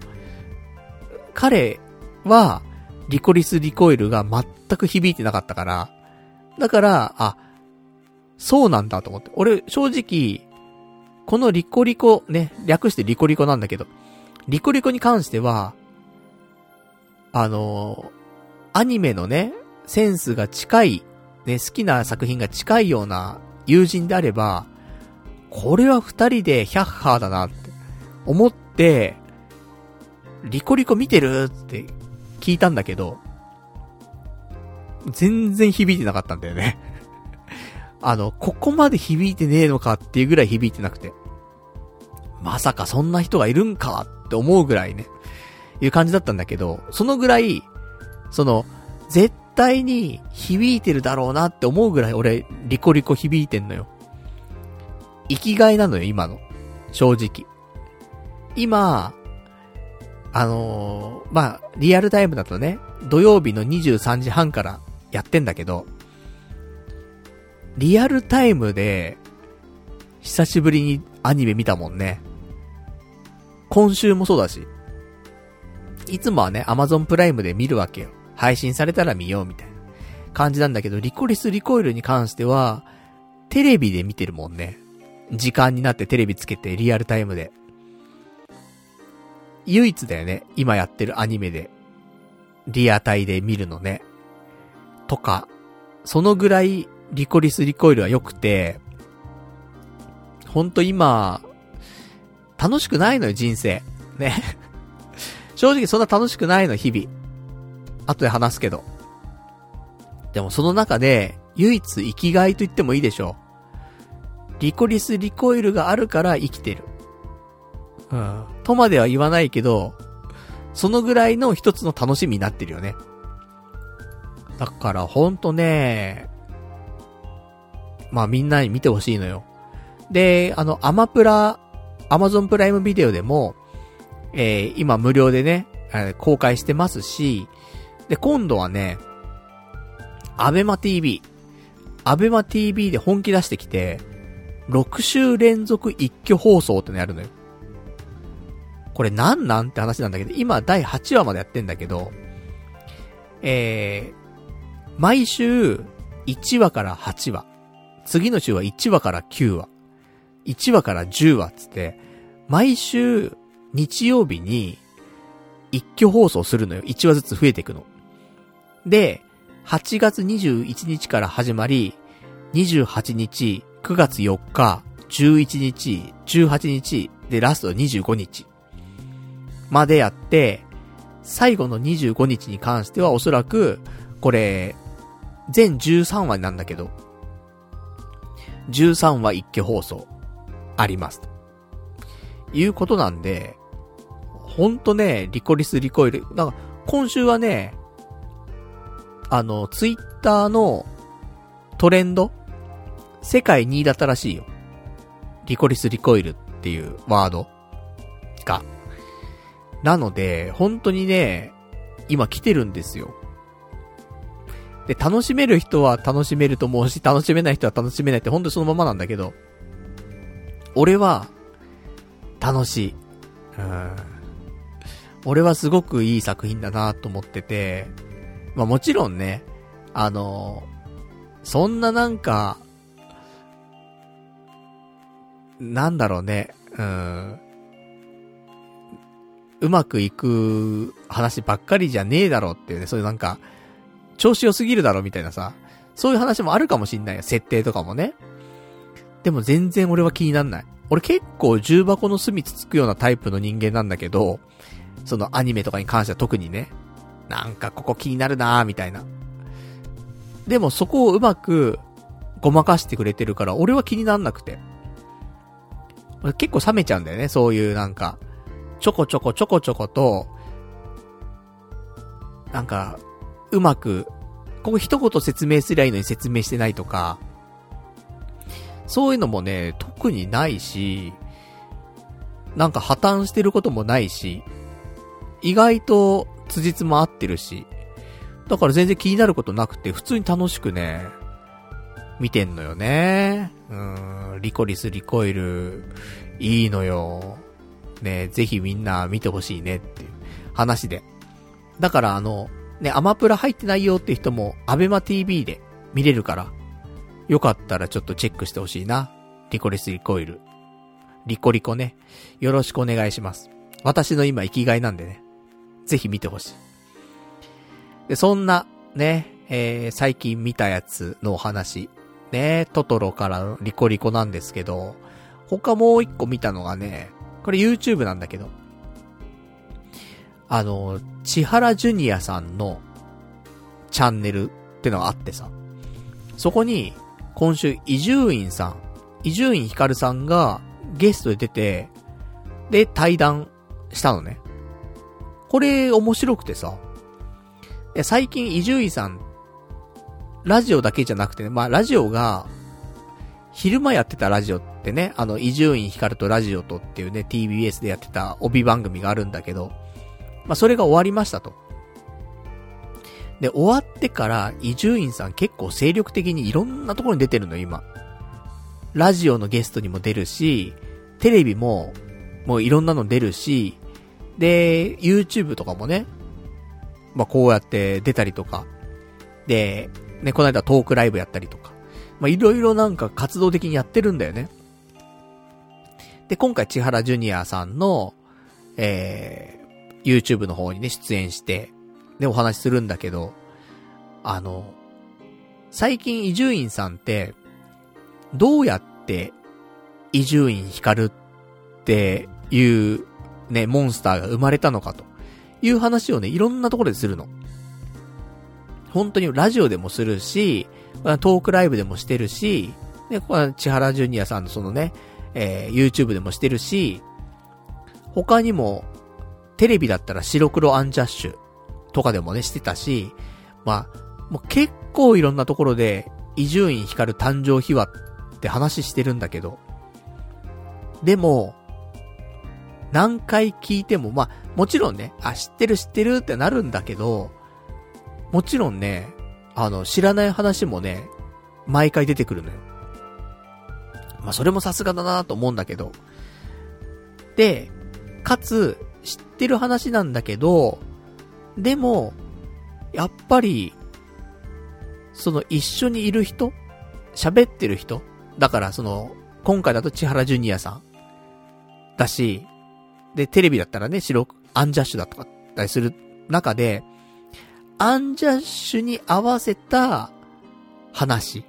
Speaker 1: 彼は、リコリス・リコイルが全く響いてなかったから、だから、あ、そうなんだと思って。俺、正直、このリコリコ、ね、略してリコリコなんだけど、リコリコに関しては、あのアニメのね、センスが近い、ね、好きな作品が近いような友人であれば、これは二人でヒャッハーだなって思って、リコリコ見てるって聞いたんだけど、全然響いてなかったんだよね あの、ここまで響いてねえのかっていうぐらい響いてなくて。まさかそんな人がいるんかって思うぐらいね、いう感じだったんだけど、そのぐらい、その、絶対に響いてるだろうなって思うぐらい俺、リコリコ響いてんのよ。生きがいなのよ、今の。正直。今、あのー、まあ、リアルタイムだとね、土曜日の23時半からやってんだけど、リアルタイムで、久しぶりにアニメ見たもんね。今週もそうだし。いつもはね、アマゾンプライムで見るわけよ。配信されたら見ようみたいな感じなんだけど、リコリス・リコイルに関しては、テレビで見てるもんね。時間になってテレビつけてリアルタイムで。唯一だよね。今やってるアニメで。リアタイで見るのね。とか、そのぐらいリコリス・リコイルは良くて、ほんと今、楽しくないのよ、人生。ね。正直そんな楽しくないの、日々。後で話すけど。でもその中で、唯一生きがいと言ってもいいでしょう。リコリス・リコイルがあるから生きてる。うん。とまでは言わないけど、そのぐらいの一つの楽しみになってるよね。だからほんとね、まあみんなに見てほしいのよ。で、あの、アマプラ、アマゾンプライムビデオでも、えー、今無料でね、公開してますし、で、今度はね、アベマ TV、アベマ TV で本気出してきて、6週連続一挙放送ってのやるのよ。これなんなんって話なんだけど、今第8話までやってんだけど、えー、毎週1話から8話、次の週は1話から9話。1話から10話つって、毎週日曜日に一挙放送するのよ。1話ずつ増えていくの。で、8月21日から始まり、28日、9月4日、11日、18日、で、ラスト25日。までやって、最後の25日に関してはおそらく、これ、全13話なんだけど、13話一挙放送、あります。いうことなんで、ほんとね、リコリスリコイル、なんか、今週はね、あの、ツイッターのトレンド世界2位だったらしいよ。リコリスリコイルっていうワードが。なので、本当にね、今来てるんですよ。で、楽しめる人は楽しめると思うし、楽しめない人は楽しめないって本当にそのままなんだけど、俺は、楽しい。うん。俺はすごくいい作品だなと思ってて、まあもちろんね、あの、そんななんか、なんだろうね、うん。うまくいく話ばっかりじゃねえだろうっていうね、そういうなんか、調子良すぎるだろみたいなさ、そういう話もあるかもしんないよ、設定とかもね。でも全然俺は気になんない。俺結構重箱の隅つつくようなタイプの人間なんだけど、そのアニメとかに関しては特にね、なんかここ気になるなーみたいな。でもそこをうまくごまかしてくれてるから、俺は気になんなくて。結構冷めちゃうんだよね、そういうなんか、ちょこちょこちょこちょこと、なんか、うまく、ここ一言説明すりゃいいのに説明してないとか、そういうのもね、特にないし、なんか破綻してることもないし、意外と辻褄合ってるし、だから全然気になることなくて、普通に楽しくね、見てんのよね。うん、リコリス、リコイル、いいのよ。ね、ぜひみんな見てほしいねっていう話で。だからあの、ね、アマプラ入ってないよって人も、アベマ TV で見れるから、よかったらちょっとチェックしてほしいな。リコリスリコイル。リコリコね。よろしくお願いします。私の今生きがいなんでね。ぜひ見てほしい。で、そんな、ね、えー、最近見たやつのお話。ね、トトロからのリコリコなんですけど、他もう一個見たのがね、これ YouTube なんだけど、あの、千原ジュニアさんのチャンネルってのがあってさ、そこに、今週、伊集院さん、伊集院光さんがゲストで出て、で、対談したのね。これ、面白くてさ、最近伊集院さん、ラジオだけじゃなくてね、まあ、ラジオが、昼間やってたラジオってね、あの、伊集院光とラジオとっていうね、TBS でやってた帯番組があるんだけど、まあ、それが終わりましたと。で、終わってから、伊集院さん結構精力的にいろんなところに出てるの、今。ラジオのゲストにも出るし、テレビも、もういろんなの出るし、で、YouTube とかもね、まあ、こうやって出たりとか、で、ね、この間トークライブやったりとか、まあ、いろいろなんか活動的にやってるんだよね。で、今回千原ジュニアさんの、えー、YouTube の方にね、出演して、で、お話しするんだけど、あの、最近伊集院さんって、どうやって伊集院光っていうね、モンスターが生まれたのかという話をね、いろんなところでするの。本当にラジオでもするし、トークライブでもしてるし、で、これ千原ジュニアさんのそのね、えー、YouTube でもしてるし、他にも、テレビだったら白黒アンジャッシュとかでもね、してたし、まあ、もう結構いろんなところで、伊集院光誕生秘話って話してるんだけど、でも、何回聞いても、まあ、もちろんね、あ、知ってる知ってるってなるんだけど、もちろんね、あの、知らない話もね、毎回出てくるのよ。まあ、それもさすがだなと思うんだけど。で、かつ、知ってる話なんだけど、でも、やっぱり、その一緒にいる人喋ってる人だからその、今回だと千原ジュニアさん。だし、で、テレビだったらね、白、アンジャッシュだとか、ったりする中で、アンジャッシュに合わせた話。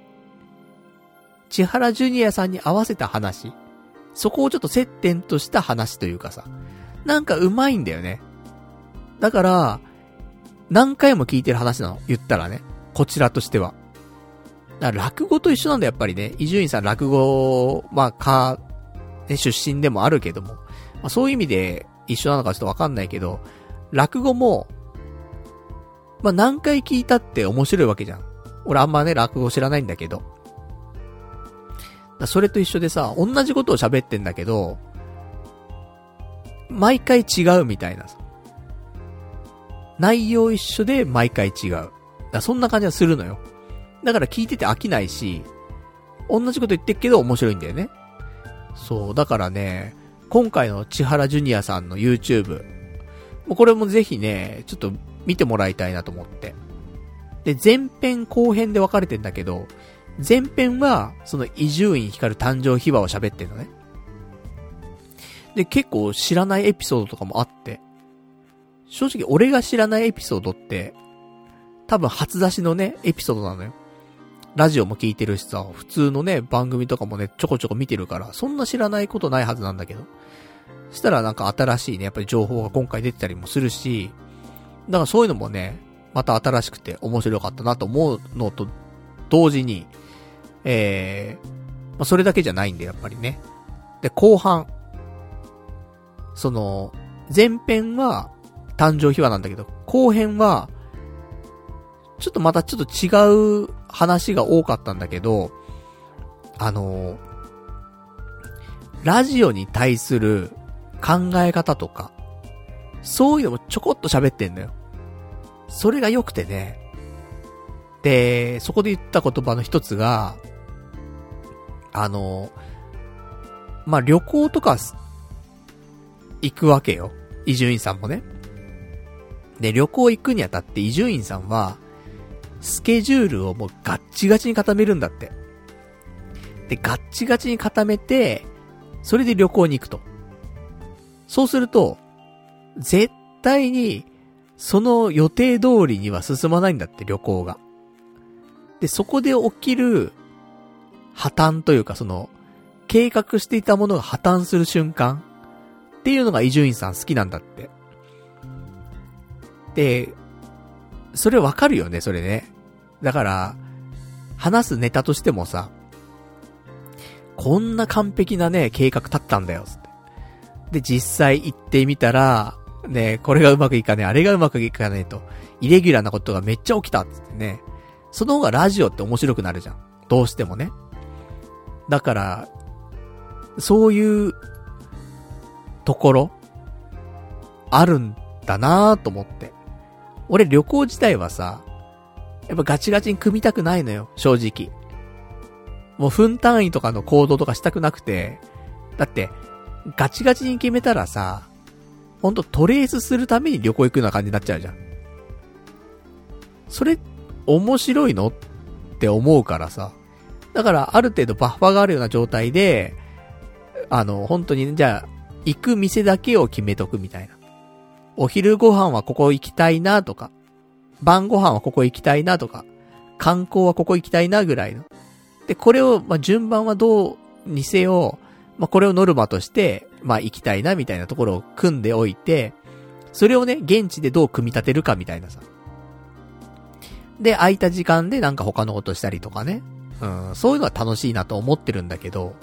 Speaker 1: 千原ジュニアさんに合わせた話。そこをちょっと接点とした話というかさ。なんか上手いんだよね。だから、何回も聞いてる話なの。言ったらね。こちらとしては。だから落語と一緒なんだやっぱりね。伊集院さん落語、まあ、か、ね、出身でもあるけども。まあ、そういう意味で一緒なのかちょっとわかんないけど、落語も、まあ、何回聞いたって面白いわけじゃん。俺あんまね、落語知らないんだけど。それと一緒でさ、同じことを喋ってんだけど、毎回違うみたいなさ。内容一緒で毎回違う。だそんな感じはするのよ。だから聞いてて飽きないし、同じこと言ってっけど面白いんだよね。そう、だからね、今回の千原ジュニアさんの YouTube、もうこれもぜひね、ちょっと見てもらいたいなと思って。で、前編後編で分かれてんだけど、前編は、その伊集院光誕生秘話を喋ってんのね。で、結構知らないエピソードとかもあって、正直俺が知らないエピソードって、多分初出しのね、エピソードなのよ。ラジオも聞いてるしさ、普通のね、番組とかもね、ちょこちょこ見てるから、そんな知らないことないはずなんだけど。したらなんか新しいね、やっぱり情報が今回出てたりもするし、だからそういうのもね、また新しくて面白かったなと思うのと同時に、えー、まあ、それだけじゃないんで、やっぱりね。で、後半、その、前編は誕生秘話なんだけど、後編は、ちょっとまたちょっと違う話が多かったんだけど、あの、ラジオに対する考え方とか、そういうのもちょこっと喋ってんのよ。それが良くてね。で、そこで言った言葉の一つが、あの、まあ、旅行とか、行くわけよ。伊集院さんもね。で、旅行行くにあたって伊集院さんは、スケジュールをもうガッチガチに固めるんだって。で、ガッチガチに固めて、それで旅行に行くと。そうすると、絶対に、その予定通りには進まないんだって、旅行が。で、そこで起きる破綻というかその、計画していたものが破綻する瞬間っていうのが伊集院さん好きなんだって。で、それわかるよね、それね。だから、話すネタとしてもさ、こんな完璧なね、計画立ったんだよ、つって。で、実際行ってみたら、ね、これがうまくいかねえ、あれがうまくいかねえと、イレギュラーなことがめっちゃ起きた、つってね。その方がラジオって面白くなるじゃん。どうしてもね。だから、そういうところ、あるんだなぁと思って。俺旅行自体はさ、やっぱガチガチに組みたくないのよ、正直。もう分単位とかの行動とかしたくなくて、だって、ガチガチに決めたらさ、ほんとトレースするために旅行行くような感じになっちゃうじゃん。それ、面白いのって思うからさ。だから、ある程度バッファーがあるような状態で、あの、本当に、ねじゃあ、行く店だけを決めとくみたいな。お昼ご飯はここ行きたいなとか、晩ご飯はここ行きたいなとか、観光はここ行きたいなぐらいの。で、これを、まあ、順番はどうにせよ、まあ、これをノルマとして、まあ、行きたいなみたいなところを組んでおいて、それをね、現地でどう組み立てるかみたいなさ。で、空いた時間でなんか他のことしたりとかね。うん、そういうのは楽しいなと思ってるんだけど、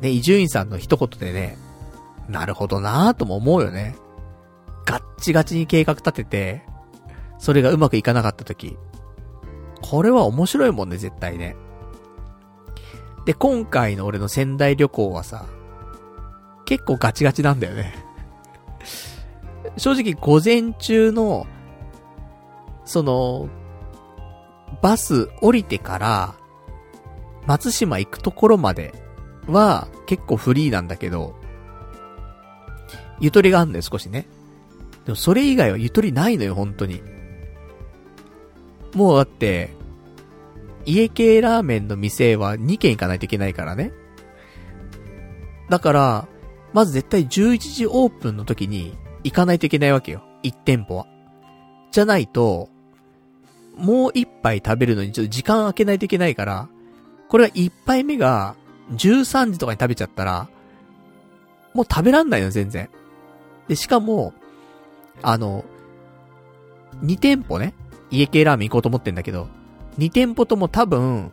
Speaker 1: ね、伊集院さんの一言でね、なるほどなぁとも思うよね。ガッチガチに計画立てて、それがうまくいかなかった時。これは面白いもんね、絶対ね。で、今回の俺の仙台旅行はさ、結構ガチガチなんだよね正直午前中の、その、バス降りてから、松島行くところまでは結構フリーなんだけど、ゆとりがあるんだよ、少しね。でもそれ以外はゆとりないのよ、本当に。もうだって、家系ラーメンの店は2軒行かないといけないからね。だから、まず絶対11時オープンの時に行かないといけないわけよ。1店舗は。じゃないと、もう一杯食べるのにちょっと時間空けないといけないから、これは1杯目が13時とかに食べちゃったら、もう食べらんないの、全然。で、しかも、あの、2店舗ね、家系ラーメン行こうと思ってんだけど、2店舗とも多分、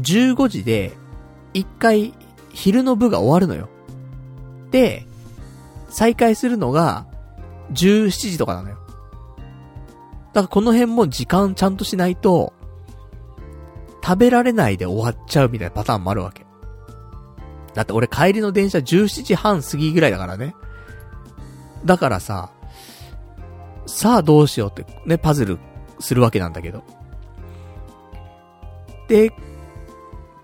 Speaker 1: 15時で、1回、昼の部が終わるのよ。で、再開するのが、17時とかなのよ。だからこの辺も時間ちゃんとしないと、食べられないで終わっちゃうみたいなパターンもあるわけ。だって俺帰りの電車17時半過ぎぐらいだからね。だからさ、さあどうしようってね、パズルするわけなんだけど。で、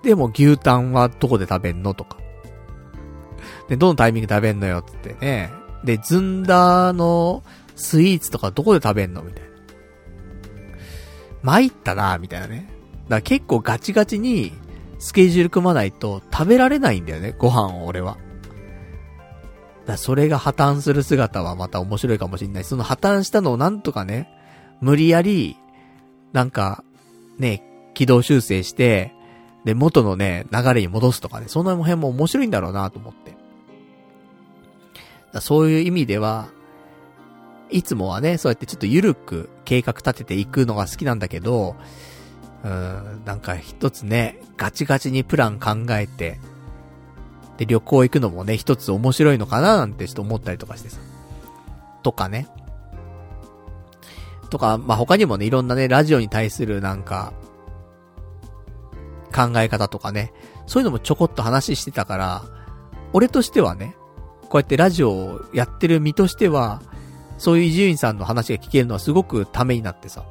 Speaker 1: でも牛タンはどこで食べんのとか。で、どのタイミングで食べんのよってね。で、ずんだのスイーツとかどこで食べんのみたいな。参ったなみたいなね。だから結構ガチガチにスケジュール組まないと食べられないんだよね、ご飯を俺は。だそれが破綻する姿はまた面白いかもしんない。その破綻したのをなんとかね、無理やり、なんか、ね、軌道修正して、で、元のね、流れに戻すとかね、その辺も面白いんだろうなと思って。だそういう意味では、いつもはね、そうやってちょっと緩く計画立てていくのが好きなんだけど、うん、なんか一つね、ガチガチにプラン考えて、で、旅行行くのもね、一つ面白いのかななんてちょっと思ったりとかしてさ。とかね。とか、まあ、他にもね、いろんなね、ラジオに対するなんか、考え方とかね、そういうのもちょこっと話してたから、俺としてはね、こうやってラジオをやってる身としては、そういう伊集院さんの話が聞けるのはすごくためになってさ。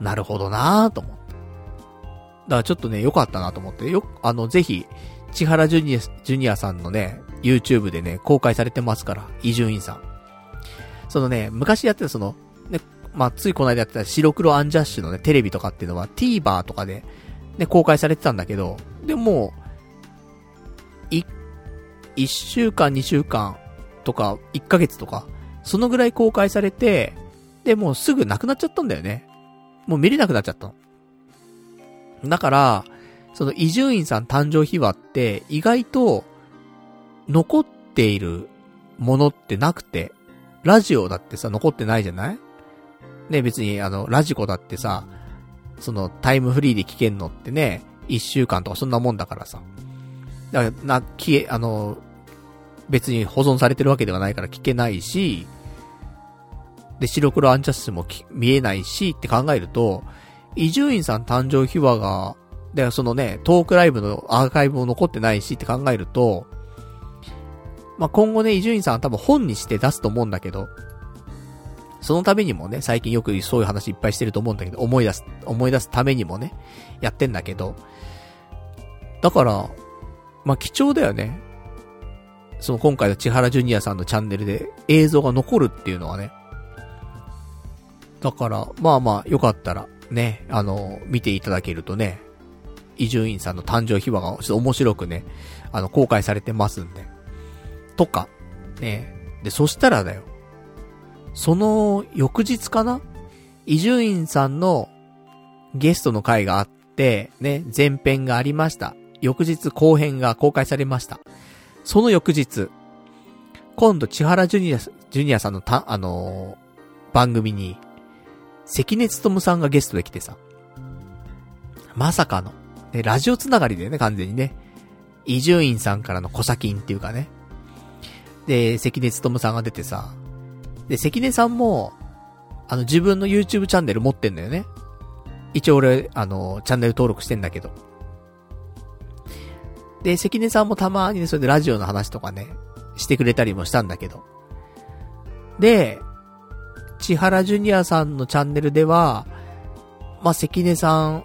Speaker 1: なるほどなぁと思って。だからちょっとね、良かったなと思って、よ、あの、ぜひ、千原ジュニア、ジュニアさんのね、YouTube でね、公開されてますから、伊集院さん。そのね、昔やってたその、ね、まあ、ついこの間やってた白黒アンジャッシュのね、テレビとかっていうのは TVer とかで、ね、公開されてたんだけど、でも、い、一週間、二週間とか、一ヶ月とか、そのぐらい公開されて、で、もうすぐなくなっちゃったんだよね。もう見れなくなっちゃったの。だから、その伊集院さん誕生秘話って意外と残っているものってなくて、ラジオだってさ、残ってないじゃない？ね、別にあの、ラジコだってさ、そのタイムフリーで聞けんのってね、一週間とかそんなもんだからさ。だから、な、消え、あの、別に保存されてるわけではないから聞けないし、で、白黒アンジャッシュも見えないしって考えると、伊集院さん誕生秘話が、で、そのね、トークライブのアーカイブも残ってないしって考えると、まあ、今後ね、伊集院さんは多分本にして出すと思うんだけど、そのためにもね、最近よくそういう話いっぱいしてると思うんだけど、思い出す、思い出すためにもね、やってんだけど、だから、まあ、貴重だよね。その今回の千原ジュニアさんのチャンネルで映像が残るっていうのはね。だから、まあまあ、よかったら、ね、あの、見ていただけるとね、伊集院さんの誕生秘話がちょっと面白くね、あの、公開されてますんで。とか、ね。で、そしたらだよ。その翌日かな？伊集院さんのゲストの回があって、ね、前編がありました。翌日後編が公開されました。その翌日、今度千原ジュニア、ジュニアさんのた、あのー、番組に、関根勤さんがゲストで来てさ、まさかの、ね、ラジオつながりだよね、完全にね。伊集院さんからの小先っていうかね。で、関根勤さんが出てさ、で、関根さんも、あの、自分の YouTube チャンネル持ってんだよね。一応俺、あの、チャンネル登録してんだけど。で、関根さんもたまにね、それでラジオの話とかね、してくれたりもしたんだけど。で、千原ジュニアさんのチャンネルでは、まあ、関根さん、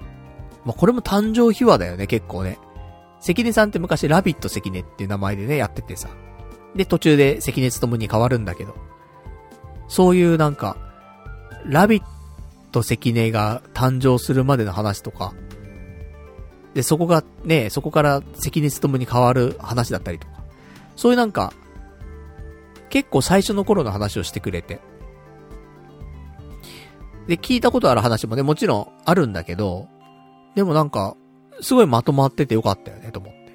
Speaker 1: まあ、これも誕生秘話だよね、結構ね。関根さんって昔ラビット関根っていう名前でね、やっててさ。で、途中で関根勤に変わるんだけど。そういうなんか、ラビッと関根が誕生するまでの話とか、で、そこがね、そこから関根勤に変わる話だったりとか、そういうなんか、結構最初の頃の話をしてくれて。で、聞いたことある話もね、もちろんあるんだけど、でもなんか、すごいまとまっててよかったよね、と思って。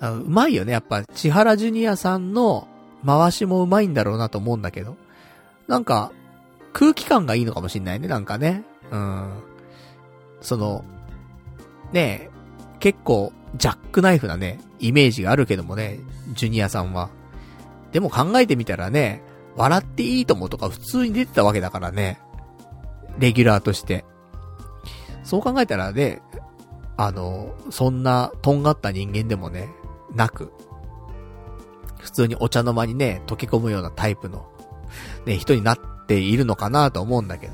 Speaker 1: うまいよね、やっぱ、千原ジュニアさんの回しもうまいんだろうなと思うんだけど。なんか、空気感がいいのかもしんないね、なんかね。うん。その、ねえ結構、ジャックナイフなね、イメージがあるけどもね、ジュニアさんは。でも考えてみたらね、笑っていいともとか普通に出てたわけだからね。レギュラーとして。そう考えたらね、あの、そんな、とんがった人間でもね、なく、普通にお茶の間にね、溶け込むようなタイプの、ね、人になっているのかなと思うんだけど。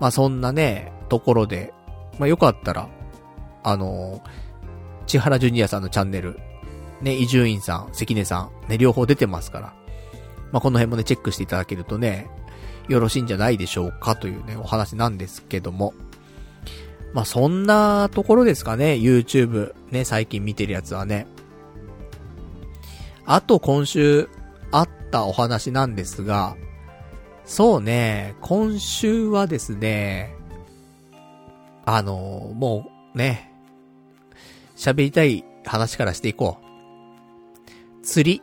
Speaker 1: まあそんなね、ところで、まあよかったら、あの千原ジュニアさんのチャンネル、ね、伊集院さん、関根さん、ね、両方出てますから。まあこの辺もね、チェックしていただけるとね、よろしいんじゃないでしょうかというね、お話なんですけども。まあ、そんなところですかね、YouTube。ね、最近見てるやつはね。あと今週あったお話なんですが、そうね、今週はですね、あの、もうね、喋りたい話からしていこう。釣り。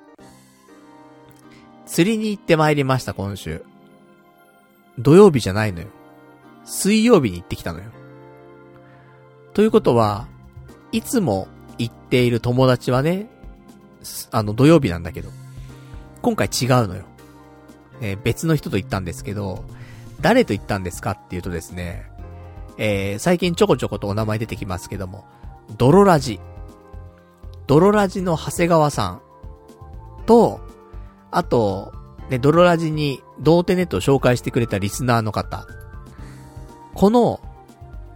Speaker 1: 釣りに行って参りました、今週。土曜日じゃないのよ。水曜日に行ってきたのよ。ということは、いつも行っている友達はね、あの土曜日なんだけど、今回違うのよ。えー、別の人と行ったんですけど、誰と行ったんですかっていうとですね、えー、最近ちょこちょことお名前出てきますけども、ドロラジ。ドロラジの長谷川さんと、あと、ね、ドロラジに童貞ネットを紹介してくれたリスナーの方。この、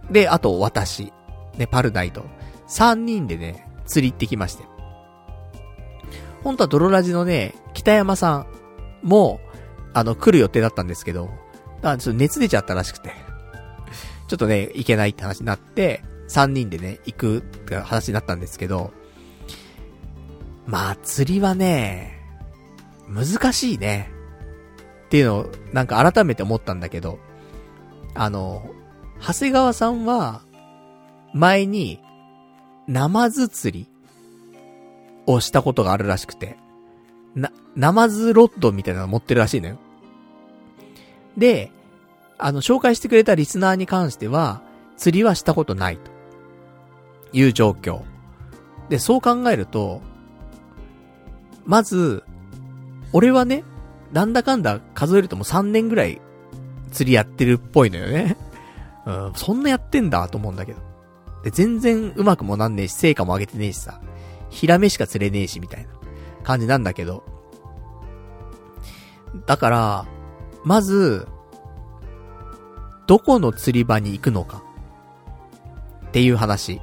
Speaker 1: で、あと私。ね、パルナイト。三人でね、釣り行ってきまして。本当はドロラジのね、北山さんも、あの、来る予定だったんですけど、あちょっと熱出ちゃったらしくて。ちょっとね、行けないって話になって、三人でね、行くって話になったんですけど、まあ、釣りはね、難しいね。っていうのを、なんか改めて思ったんだけど、あの、長谷川さんは、前に、ナマズ釣りをしたことがあるらしくて、な、ナマズロッドみたいなの持ってるらしいのよ。で、あの、紹介してくれたリスナーに関しては、釣りはしたことないと。いう状況。で、そう考えると、まず、俺はね、なんだかんだ数えるともう3年ぐらい釣りやってるっぽいのよね。うん、そんなやってんだと思うんだけど。で、全然うまくもなんねえし、成果も上げてねえしさ。ヒラメしか釣れねえし、みたいな感じなんだけど。だから、まず、どこの釣り場に行くのか。っていう話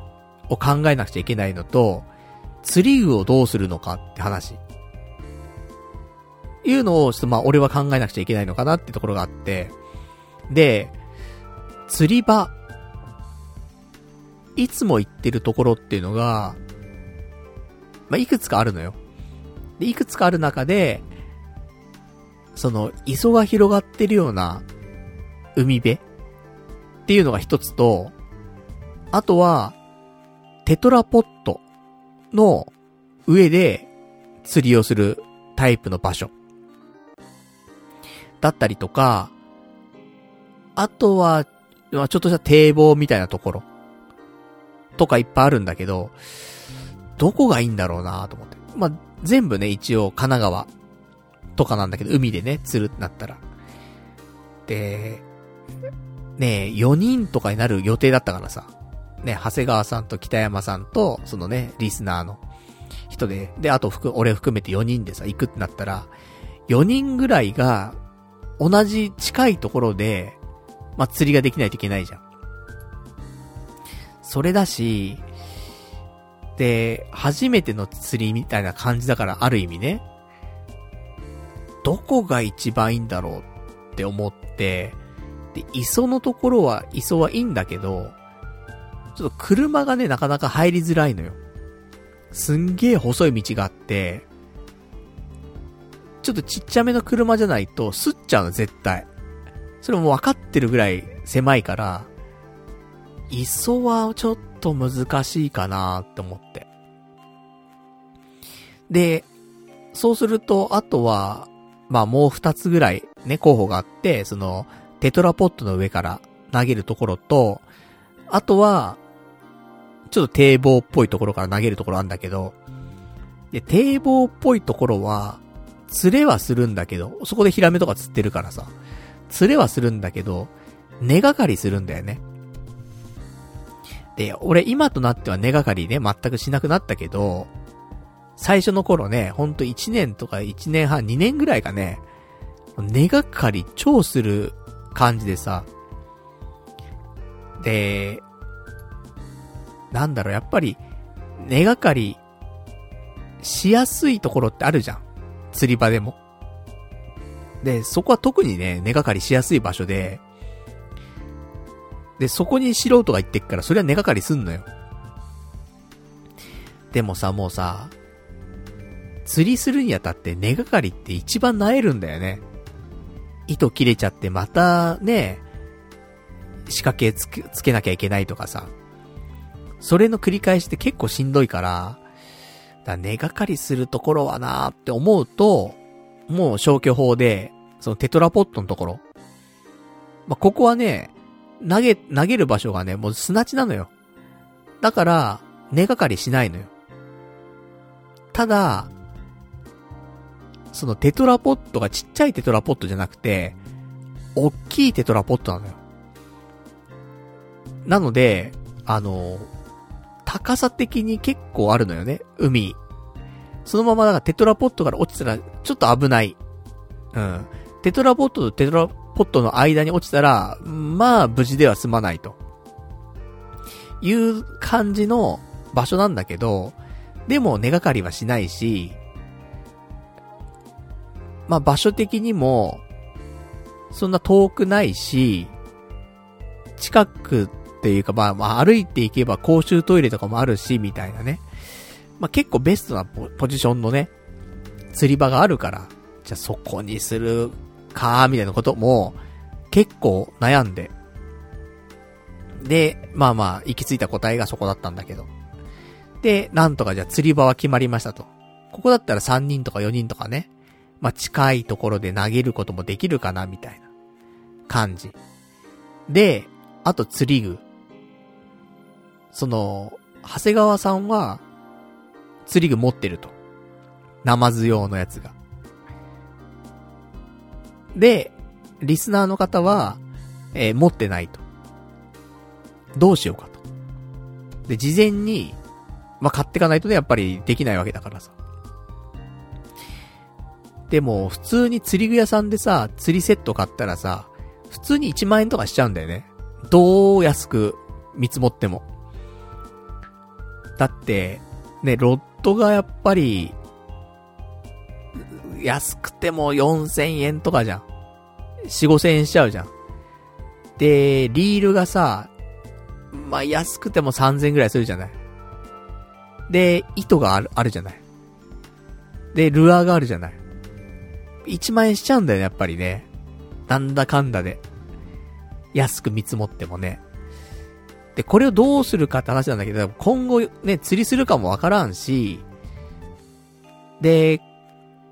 Speaker 1: を考えなくちゃいけないのと、釣り具をどうするのかって話。いうのを、ちょっとまあ俺は考えなくちゃいけないのかなってところがあって、で、釣り場、いつも行ってるところっていうのが、まあ、いくつかあるのよ。で、いくつかある中で、その、磯が広がってるような、海辺っていうのが一つと、あとは、テトラポットの上で釣りをするタイプの場所。だったりとか、あとは、ちょっとした堤防みたいなところ。とかいっぱいあるんだけど、どこがいいんだろうなと思って。まあ、全部ね、一応神奈川とかなんだけど、海でね、釣るってなったら。で、ね、4人とかになる予定だったからさ。ね、長谷川さんと北山さんと、そのね、リスナーの人で、で、あとふく、俺含めて4人でさ、行くってなったら、4人ぐらいが、同じ近いところで、まあ、釣りができないといけないじゃん。それだし、で、初めての釣りみたいな感じだからある意味ね、どこが一番いいんだろうって思って、で、磯のところは、磯はいいんだけど、ちょっと車がね、なかなか入りづらいのよ。すんげえ細い道があって、ちょっとちっちゃめの車じゃないと、すっちゃうの、絶対。それも分かってるぐらい狭いから、磯はちょっと難しいかなって思って。で、そうすると、あとは、まあもう二つぐらいね、候補があって、その、テトラポットの上から投げるところと、あとは、ちょっと堤防っぽいところから投げるところあんだけど、で、堤防っぽいところは、釣れはするんだけど、そこでヒラメとか釣ってるからさ、釣れはするんだけど、根がかりするんだよね。で、俺今となっては根がかりね、全くしなくなったけど、最初の頃ね、ほんと1年とか1年半、2年ぐらいかね、根がかり超する感じでさ、で、なんだろう、やっぱり、根がかりしやすいところってあるじゃん。釣り場でも。で、そこは特にね、根がかりしやすい場所で、で、そこに素人が行ってっから、それは根がかりすんのよ。でもさ、もうさ、釣りするにあたって根がかりって一番萎えるんだよね。糸切れちゃってまたね、仕掛けつけ、つけなきゃいけないとかさ。それの繰り返しって結構しんどいから、だ根がかりするところはなーって思うと、もう消去法で、そのテトラポットのところ。まあ、ここはね、投げ、投げる場所がね、もう砂地なのよ。だから、根がかりしないのよ。ただ、そのテトラポットがちっちゃいテトラポットじゃなくて、おっきいテトラポットなのよ。なので、あの、高さ的に結構あるのよね、海。そのままだからテトラポットから落ちたら、ちょっと危ない。うん。テトラポットとテトラポットの間に落ちたら、まあ、無事では済まないと。いう感じの場所なんだけど、でも根がかりはしないし、まあ場所的にも、そんな遠くないし、近くっていうかまあまあ歩いていけば公衆トイレとかもあるし、みたいなね。まあ結構ベストなポジションのね、釣り場があるから、じゃあそこにするか、みたいなことも、結構悩んで。で、まあまあ、行き着いた答えがそこだったんだけど。で、なんとかじゃあ釣り場は決まりましたと。ここだったら3人とか4人とかね、まあ、近いところで投げることもできるかな、みたいな感じ。で、あと釣り具。その、長谷川さんは、釣り具持ってると。ナマズ用のやつが。で、リスナーの方は、えー、持ってないと。どうしようかと。で、事前に、まあ、買ってかないとね、やっぱりできないわけだからさ。でも、普通に釣り具屋さんでさ、釣りセット買ったらさ、普通に1万円とかしちゃうんだよね。どう安く見積もっても。だって、ね、ロッドがやっぱり、安くても4000円とかじゃん。4、5000円しちゃうじゃん。で、リールがさ、まあ、安くても3000円ぐらいするじゃない。で、糸がある、あるじゃない。で、ルアーがあるじゃない。1万円しちゃうんだよね、やっぱりね。なんだかんだで。安く見積もってもね。で、これをどうするかって話なんだけど、今後ね、釣りするかもわからんし、で、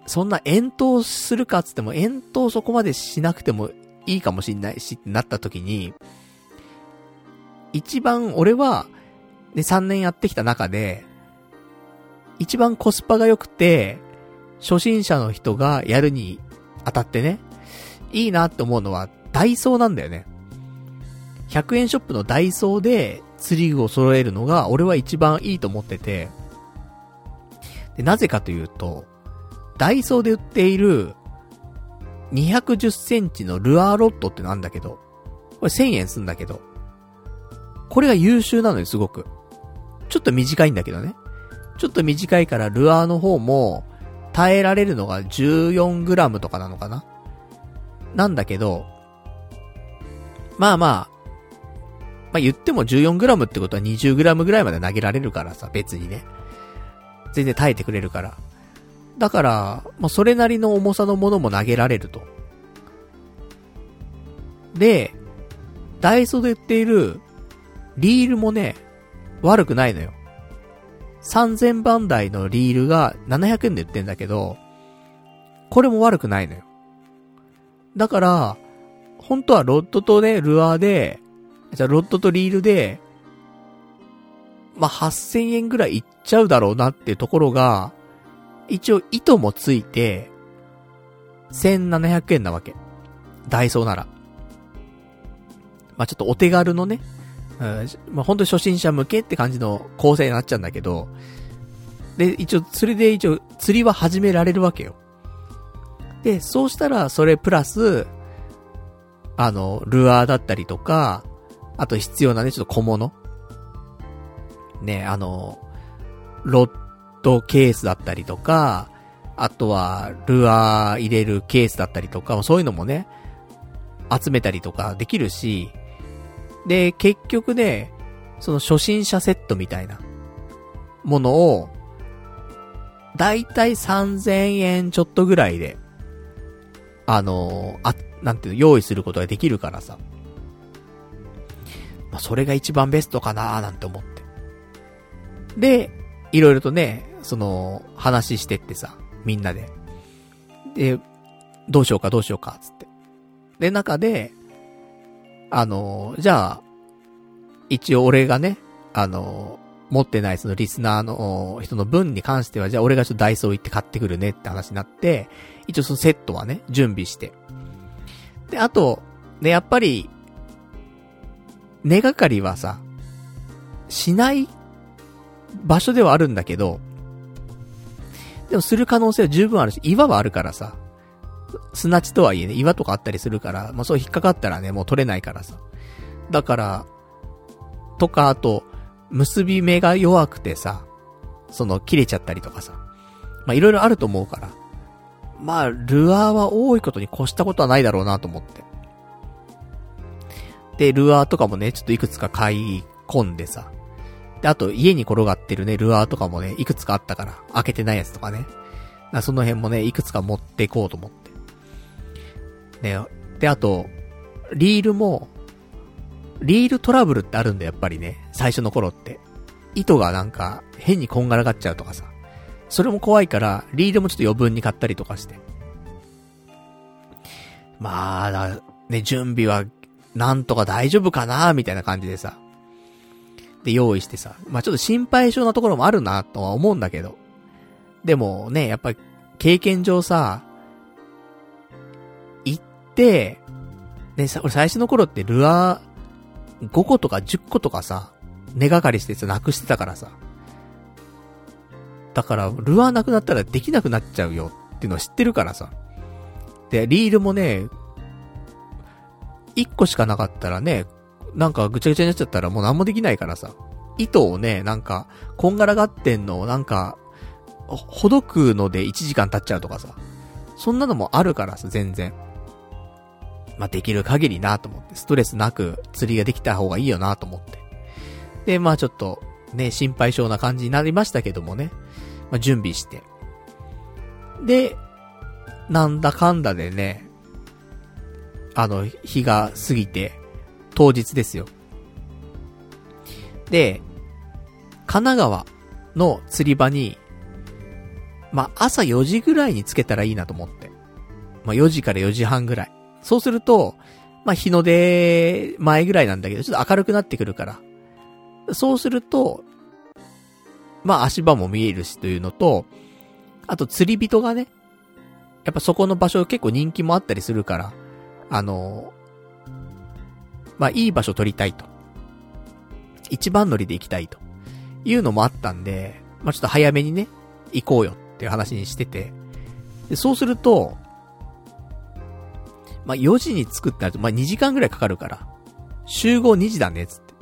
Speaker 1: そんな遠投するかっつっても、遠投そこまでしなくてもいいかもしんないしってなった時に、一番俺は、ね、3年やってきた中で、一番コスパが良くて、初心者の人がやるに当たってね、いいなって思うのは、ダイソーなんだよね。100円ショップのダイソーで釣り具を揃えるのが、俺は一番いいと思ってて、で、なぜかというと、ダイソーで売っている、210センチのルアーロッドってなんだけど、これ1000円すんだけど、これが優秀なのよ、すごく。ちょっと短いんだけどね。ちょっと短いからルアーの方も、耐えられるのが 14g とかなのかななんだけど、まあまあ、まあ言っても 14g ってことは 20g ぐらいまで投げられるからさ、別にね。全然耐えてくれるから。だから、まあそれなりの重さのものも投げられると。で、ダイソーで売っているリールもね、悪くないのよ。3000番台のリールが700円で売ってんだけど、これも悪くないのよ。だから、本当はロッドとね、ルアーで、じゃあロッドとリールで、まあ、8000円ぐらいいっちゃうだろうなっていうところが、一応糸もついて、1700円なわけ。ダイソーなら。まあ、ちょっとお手軽のね、うん、まあ、本当に初心者向けって感じの構成になっちゃうんだけど、で、一応、それで一応、釣りは始められるわけよ。で、そうしたら、それプラス、あの、ルアーだったりとか、あと必要なね、ちょっと小物。ね、あの、ロッドケースだったりとか、あとは、ルアー入れるケースだったりとか、そういうのもね、集めたりとかできるし、で、結局ね、その初心者セットみたいなものを、だいたい3000円ちょっとぐらいで、あのあ、なんていうの、用意することができるからさ。まあ、それが一番ベストかなーなんて思って。で、いろいろとね、その、話してってさ、みんなで。で、どうしようかどうしようか、つって。で、中で、あの、じゃあ、一応俺がね、あの、持ってないそのリスナーの人の分に関しては、じゃあ俺がちょっとダイソー行って買ってくるねって話になって、一応そのセットはね、準備して。で、あと、ね、やっぱり、根がかりはさ、しない場所ではあるんだけど、でもする可能性は十分あるし、岩はあるからさ、砂地とはいえね、岩とかあったりするから、まあそう引っかかったらね、もう取れないからさ。だから、とか、あと、結び目が弱くてさ、その切れちゃったりとかさ。まあいろいろあると思うから。まあ、ルアーは多いことに越したことはないだろうなと思って。で、ルアーとかもね、ちょっといくつか買い込んでさ。で、あと家に転がってるね、ルアーとかもね、いくつかあったから、開けてないやつとかね。かその辺もね、いくつか持っていこうと思って。ね、で、あと、リールも、リールトラブルってあるんだ、やっぱりね。最初の頃って。糸がなんか、変にこんがらがっちゃうとかさ。それも怖いから、リードもちょっと余分に買ったりとかして。まあ、だ、ね、準備は、なんとか大丈夫かなみたいな感じでさ。で、用意してさ。まあちょっと心配性なところもあるなとは思うんだけど。でもね、やっぱり、経験上さ、行って、ね、さ、俺最初の頃ってルアー5個とか10個とかさ、根がかりしてさ、なくしてたからさ。だから、ルアーなくなったらできなくなっちゃうよっていうのは知ってるからさ。で、リールもね、1個しかなかったらね、なんかぐちゃぐちゃになっちゃったらもう何もできないからさ。糸をね、なんか、こんがらがってんのをなんか、ほどくので1時間経っちゃうとかさ。そんなのもあるからさ、全然。まあ、できる限りなと思って、ストレスなく釣りができた方がいいよなと思って。で、まあちょっと、ね、心配性な感じになりましたけどもね。まあ、準備して。で、なんだかんだでね、あの、日が過ぎて、当日ですよ。で、神奈川の釣り場に、まあ、朝4時ぐらいにつけたらいいなと思って。まあ、4時から4時半ぐらい。そうすると、まあ、日の出前ぐらいなんだけど、ちょっと明るくなってくるから。そうすると、まあ足場も見えるしというのと、あと釣り人がね、やっぱそこの場所結構人気もあったりするから、あのまあいい場所取りたいと。一番乗りで行きたいと。いうのもあったんで、まあちょっと早めにね、行こうよっていう話にしてて。で、そうすると、まあ4時に着くってなると、まあ2時間ぐらいかかるから、集合2時だね、つって。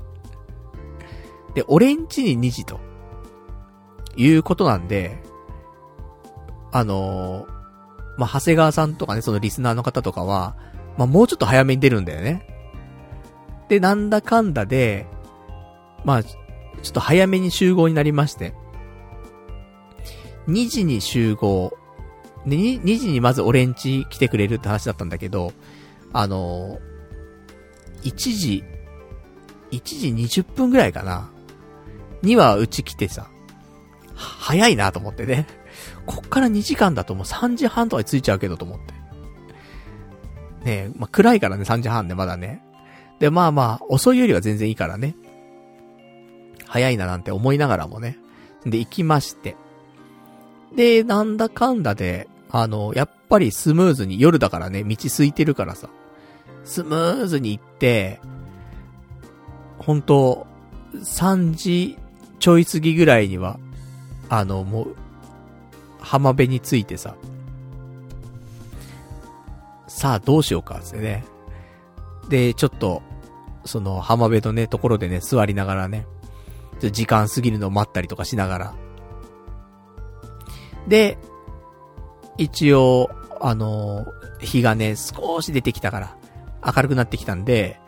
Speaker 1: で、俺んちに2時と。いうことなんで、あのー、まあ、長谷川さんとかね、そのリスナーの方とかは、まあ、もうちょっと早めに出るんだよね。で、なんだかんだで、まあ、ちょっと早めに集合になりまして、2時に集合。で、2, 2時にまず俺んち来てくれるって話だったんだけど、あのー、1時、1時20分ぐらいかな。にはうち来てさ、早いなと思ってね。こっから2時間だともう3時半とかに着いちゃうけどと思って。ねえ、まあ、暗いからね、3時半でまだね。で、まあまあ、遅いよりは全然いいからね。早いななんて思いながらもね。で、行きまして。で、なんだかんだで、あの、やっぱりスムーズに、夜だからね、道空いてるからさ、スムーズに行って、本当3時ちょい過ぎぐらいには、あの、もう、浜辺についてさ、さあどうしようか、つってね。で、ちょっと、その浜辺のね、ところでね、座りながらね、時間過ぎるのを待ったりとかしながら。で、一応、あの日がね、少し出てきたから、明るくなってきたんで、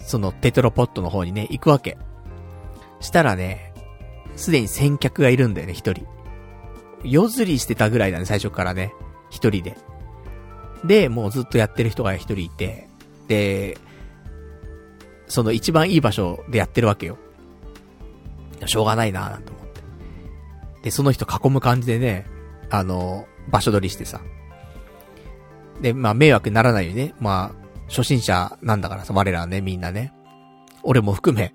Speaker 1: そのテトロポットの方にね、行くわけ。したらね、すでに先客がいるんだよね、一人。夜釣りしてたぐらいだね、最初からね。一人で。で、もうずっとやってる人が一人いて、で、その一番いい場所でやってるわけよ。しょうがないなぁなんて思って。で、その人囲む感じでね、あの、場所取りしてさ。で、まあ、迷惑にならないようにね。まあ、初心者なんだからさ、我らはね、みんなね。俺も含め。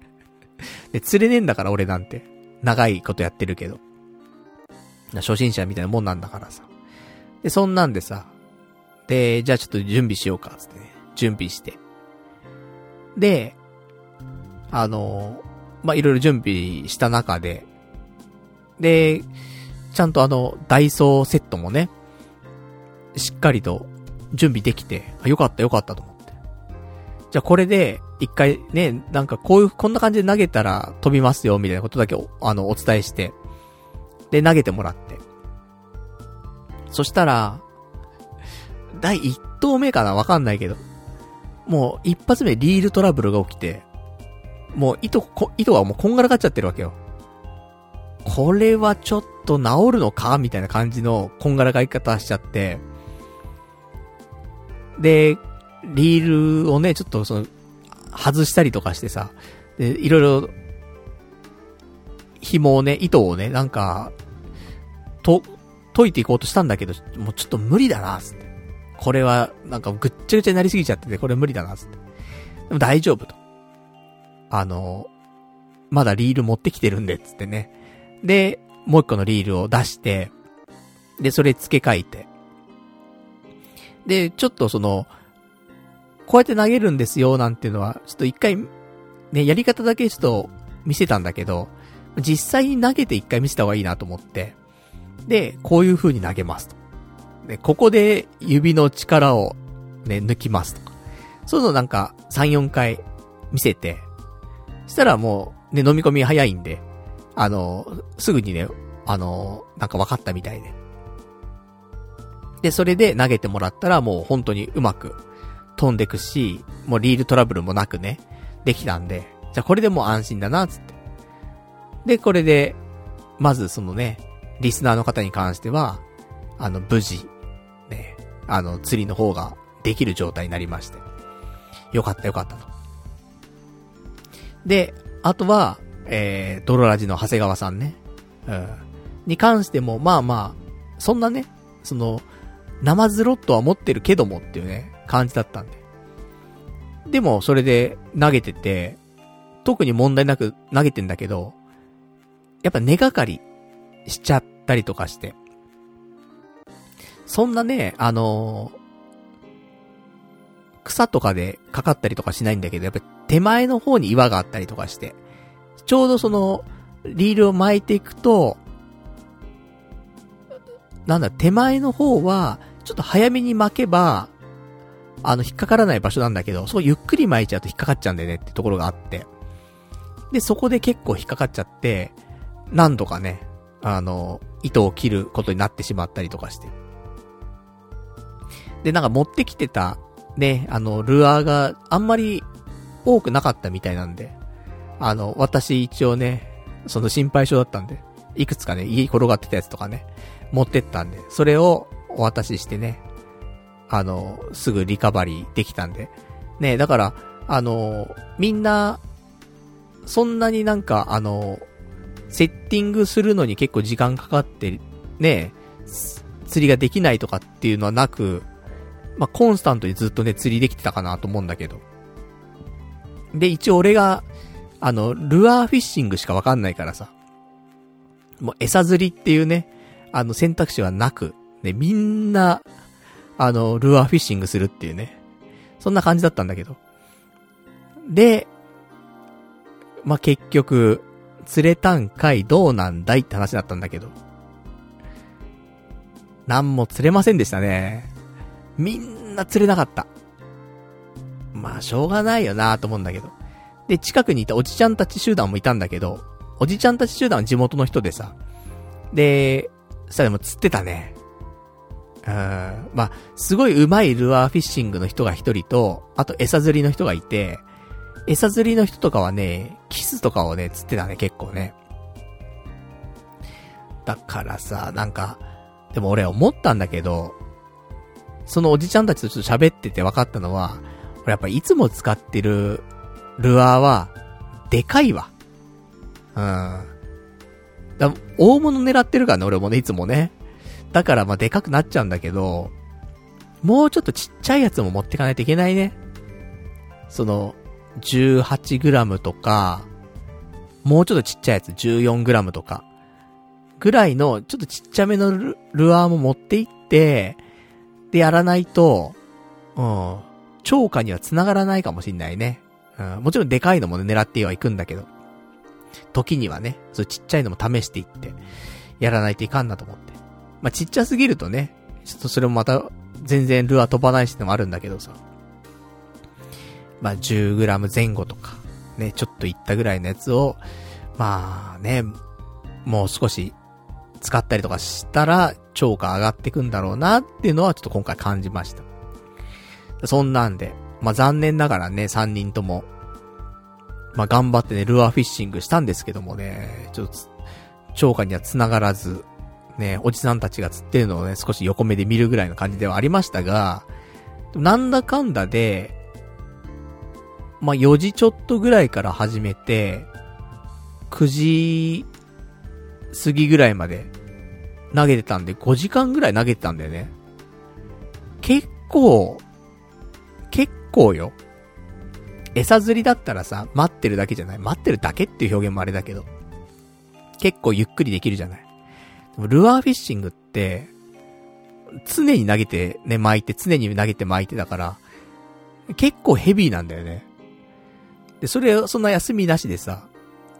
Speaker 1: で、釣れねえんだから俺なんて。長いことやってるけど。初心者みたいなもんなんだからさ。で、そんなんでさ。で、じゃあちょっと準備しようか、つってね。準備して。で、あのまあ、いろいろ準備した中で、で、ちゃんとあの、ダイソーセットもね、しっかりと準備できて、よかったよかったと思って。じゃあこれで、一回ね、なんかこういう、こんな感じで投げたら飛びますよ、みたいなことだけあの、お伝えして、で、投げてもらって。そしたら、第一投目かなわかんないけど、もう一発目リールトラブルが起きて、もう糸、こ、糸がもうこんがらがっちゃってるわけよ。これはちょっと治るのかみたいな感じのこんがらがい方しちゃって、で、リールをね、ちょっとその、外したりとかしてさ、で、いろいろ、紐をね、糸をね、なんか、と、解いていこうとしたんだけど、もうちょっと無理だな、つって。これは、なんかぐっちゃぐちゃになりすぎちゃってて、これ無理だな、つって。でも大丈夫と。あの、まだリール持ってきてるんで、つってね。で、もう一個のリールを出して、で、それ付け替えて。で、ちょっとその、こうやって投げるんですよ、なんていうのは、ちょっと一回、ね、やり方だけちょっと見せたんだけど、実際に投げて一回見せた方がいいなと思って、で、こういう風に投げますと。で、ここで指の力をね、抜きますとか。そういうのなんか3、4回見せて、したらもう、ね、飲み込み早いんで、あの、すぐにね、あの、なんか分かったみたいで。で、それで投げてもらったらもう本当にうまく飛んでくし、もうリールトラブルもなくね、できたんで、じゃあこれでもう安心だな、つって。で、これで、まずそのね、リスナーの方に関しては、あの、無事、あの、釣りの方ができる状態になりまして。よかったよかったと。で、あとは、えー、ドロラジの長谷川さんね。うん。に関しても、まあまあ、そんなね、その、生ズロットは持ってるけどもっていうね、感じだったんで。でも、それで投げてて、特に問題なく投げてんだけど、やっぱ根がかりしちゃったりとかして。そんなね、あのー、草とかでかかったりとかしないんだけど、やっぱ手前の方に岩があったりとかして、ちょうどその、リールを巻いていくと、なんだ、手前の方は、ちょっと早めに巻けば、あの、引っかからない場所なんだけど、そうゆっくり巻いちゃうと引っかかっちゃうんだよねってところがあって。で、そこで結構引っかかっちゃって、何度かね、あの、糸を切ることになってしまったりとかして。で、なんか持ってきてた、ね、あの、ルアーがあんまり多くなかったみたいなんで、あの、私一応ね、その心配性だったんで、いくつかね、家に転がってたやつとかね、持ってったんで、それをお渡ししてね、あの、すぐリカバリーできたんで。ね、だから、あの、みんな、そんなになんか、あの、セッティングするのに結構時間かかって、ね、釣りができないとかっていうのはなく、まあ、コンスタントにずっとね、釣りできてたかなと思うんだけど。で、一応俺が、あの、ルアーフィッシングしかわかんないからさ。もう餌釣りっていうね、あの選択肢はなく、ね、みんな、あの、ルアーフィッシングするっていうね。そんな感じだったんだけど。で、まあ、結局、釣れたんかいどうなんだいって話だったんだけど。なんも釣れませんでしたね。みんな釣れなかった。まあ、しょうがないよなと思うんだけど。で、近くにいたおじちゃんたち集団もいたんだけど、おじちゃんたち集団は地元の人でさ。で、さ、でも釣ってたね。うん。まあ、すごい上手いルアーフィッシングの人が一人と、あと餌釣りの人がいて、餌釣りの人とかはね、キスとかをね、釣ってたね、結構ね。だからさ、なんか、でも俺思ったんだけど、そのおじちゃんたちとちょっと喋ってて分かったのは、俺やっぱいつも使ってるルアーは、でかいわ。うん。だ大物狙ってるからね、俺もね、いつもね。だからまあでかくなっちゃうんだけど、もうちょっとちっちゃいやつも持ってかないといけないね。その、18g とか、もうちょっとちっちゃいやつ 14g とか、ぐらいの、ちょっとちっちゃめのルルアーも持っていって、でやらないと、うん、超過には繋がらないかもしんないね。うん、もちろんでかいのもね、狙ってはいくんだけど。時にはね、そうちっちゃいのも試していって、やらないといかんなと思って。まあ、ちっちゃすぎるとね、ちょっとそれもまた、全然ルアー飛ばないしってのもあるんだけどさ。まあ、10g 前後とか、ね、ちょっといったぐらいのやつを、まあね、もう少し使ったりとかしたら、超過上がってくんだろうなっていうのはちょっと今回感じました。そんなんで、まあ残念ながらね、3人とも、まあ頑張ってね、ルアーフィッシングしたんですけどもね、ちょっと、超過には繋がらず、ね、おじさんたちが釣ってるのをね、少し横目で見るぐらいの感じではありましたが、なんだかんだで、まあ、4時ちょっとぐらいから始めて、9時過ぎぐらいまで投げてたんで、5時間ぐらい投げてたんだよね。結構、結構よ。餌釣りだったらさ、待ってるだけじゃない。待ってるだけっていう表現もあれだけど。結構ゆっくりできるじゃない。でもルアーフィッシングって、常に投げてね、巻いて、常に投げて巻いてだから、結構ヘビーなんだよね。で、それ、そんな休みなしでさ、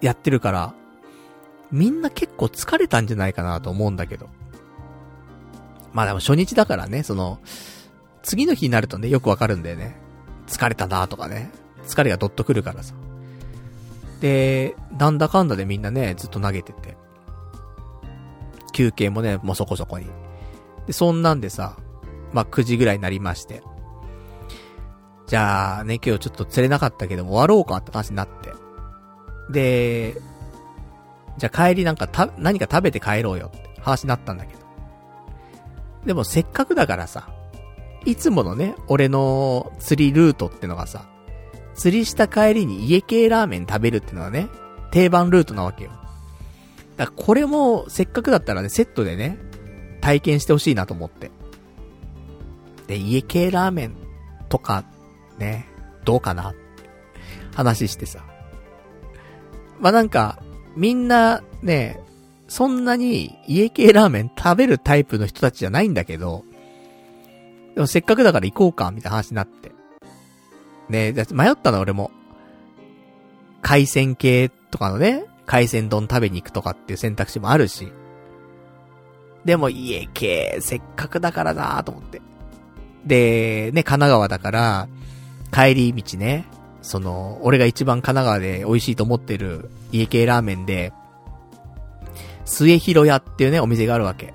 Speaker 1: やってるから、みんな結構疲れたんじゃないかなと思うんだけど。まあでも初日だからね、その、次の日になるとね、よくわかるんだよね。疲れたなとかね。疲れがどっとくるからさ。で、なんだかんだでみんなね、ずっと投げてて。休憩もね、もうそこそこに。で、そんなんでさ、まあ、9時ぐらいになりまして。じゃあね、今日ちょっと釣れなかったけども終わろうかって話になって。で、じゃあ帰りなんかた、何か食べて帰ろうよって話になったんだけど。でもせっかくだからさ、いつものね、俺の釣りルートってのがさ、釣りした帰りに家系ラーメン食べるってのはね、定番ルートなわけよ。だからこれもせっかくだったらね、セットでね、体験してほしいなと思って。で、家系ラーメンとかね、どうかな話してさ。まあ、なんか、みんなね、そんなに家系ラーメン食べるタイプの人たちじゃないんだけど、でもせっかくだから行こうか、みたいな話になって。ね迷ったの俺も。海鮮系とかのね、海鮮丼食べに行くとかっていう選択肢もあるし。でも家系、せっかくだからなと思って。で、ね、神奈川だから、帰り道ね、その、俺が一番神奈川で美味しいと思ってる家系ラーメンで、末広屋っていうね、お店があるわけ。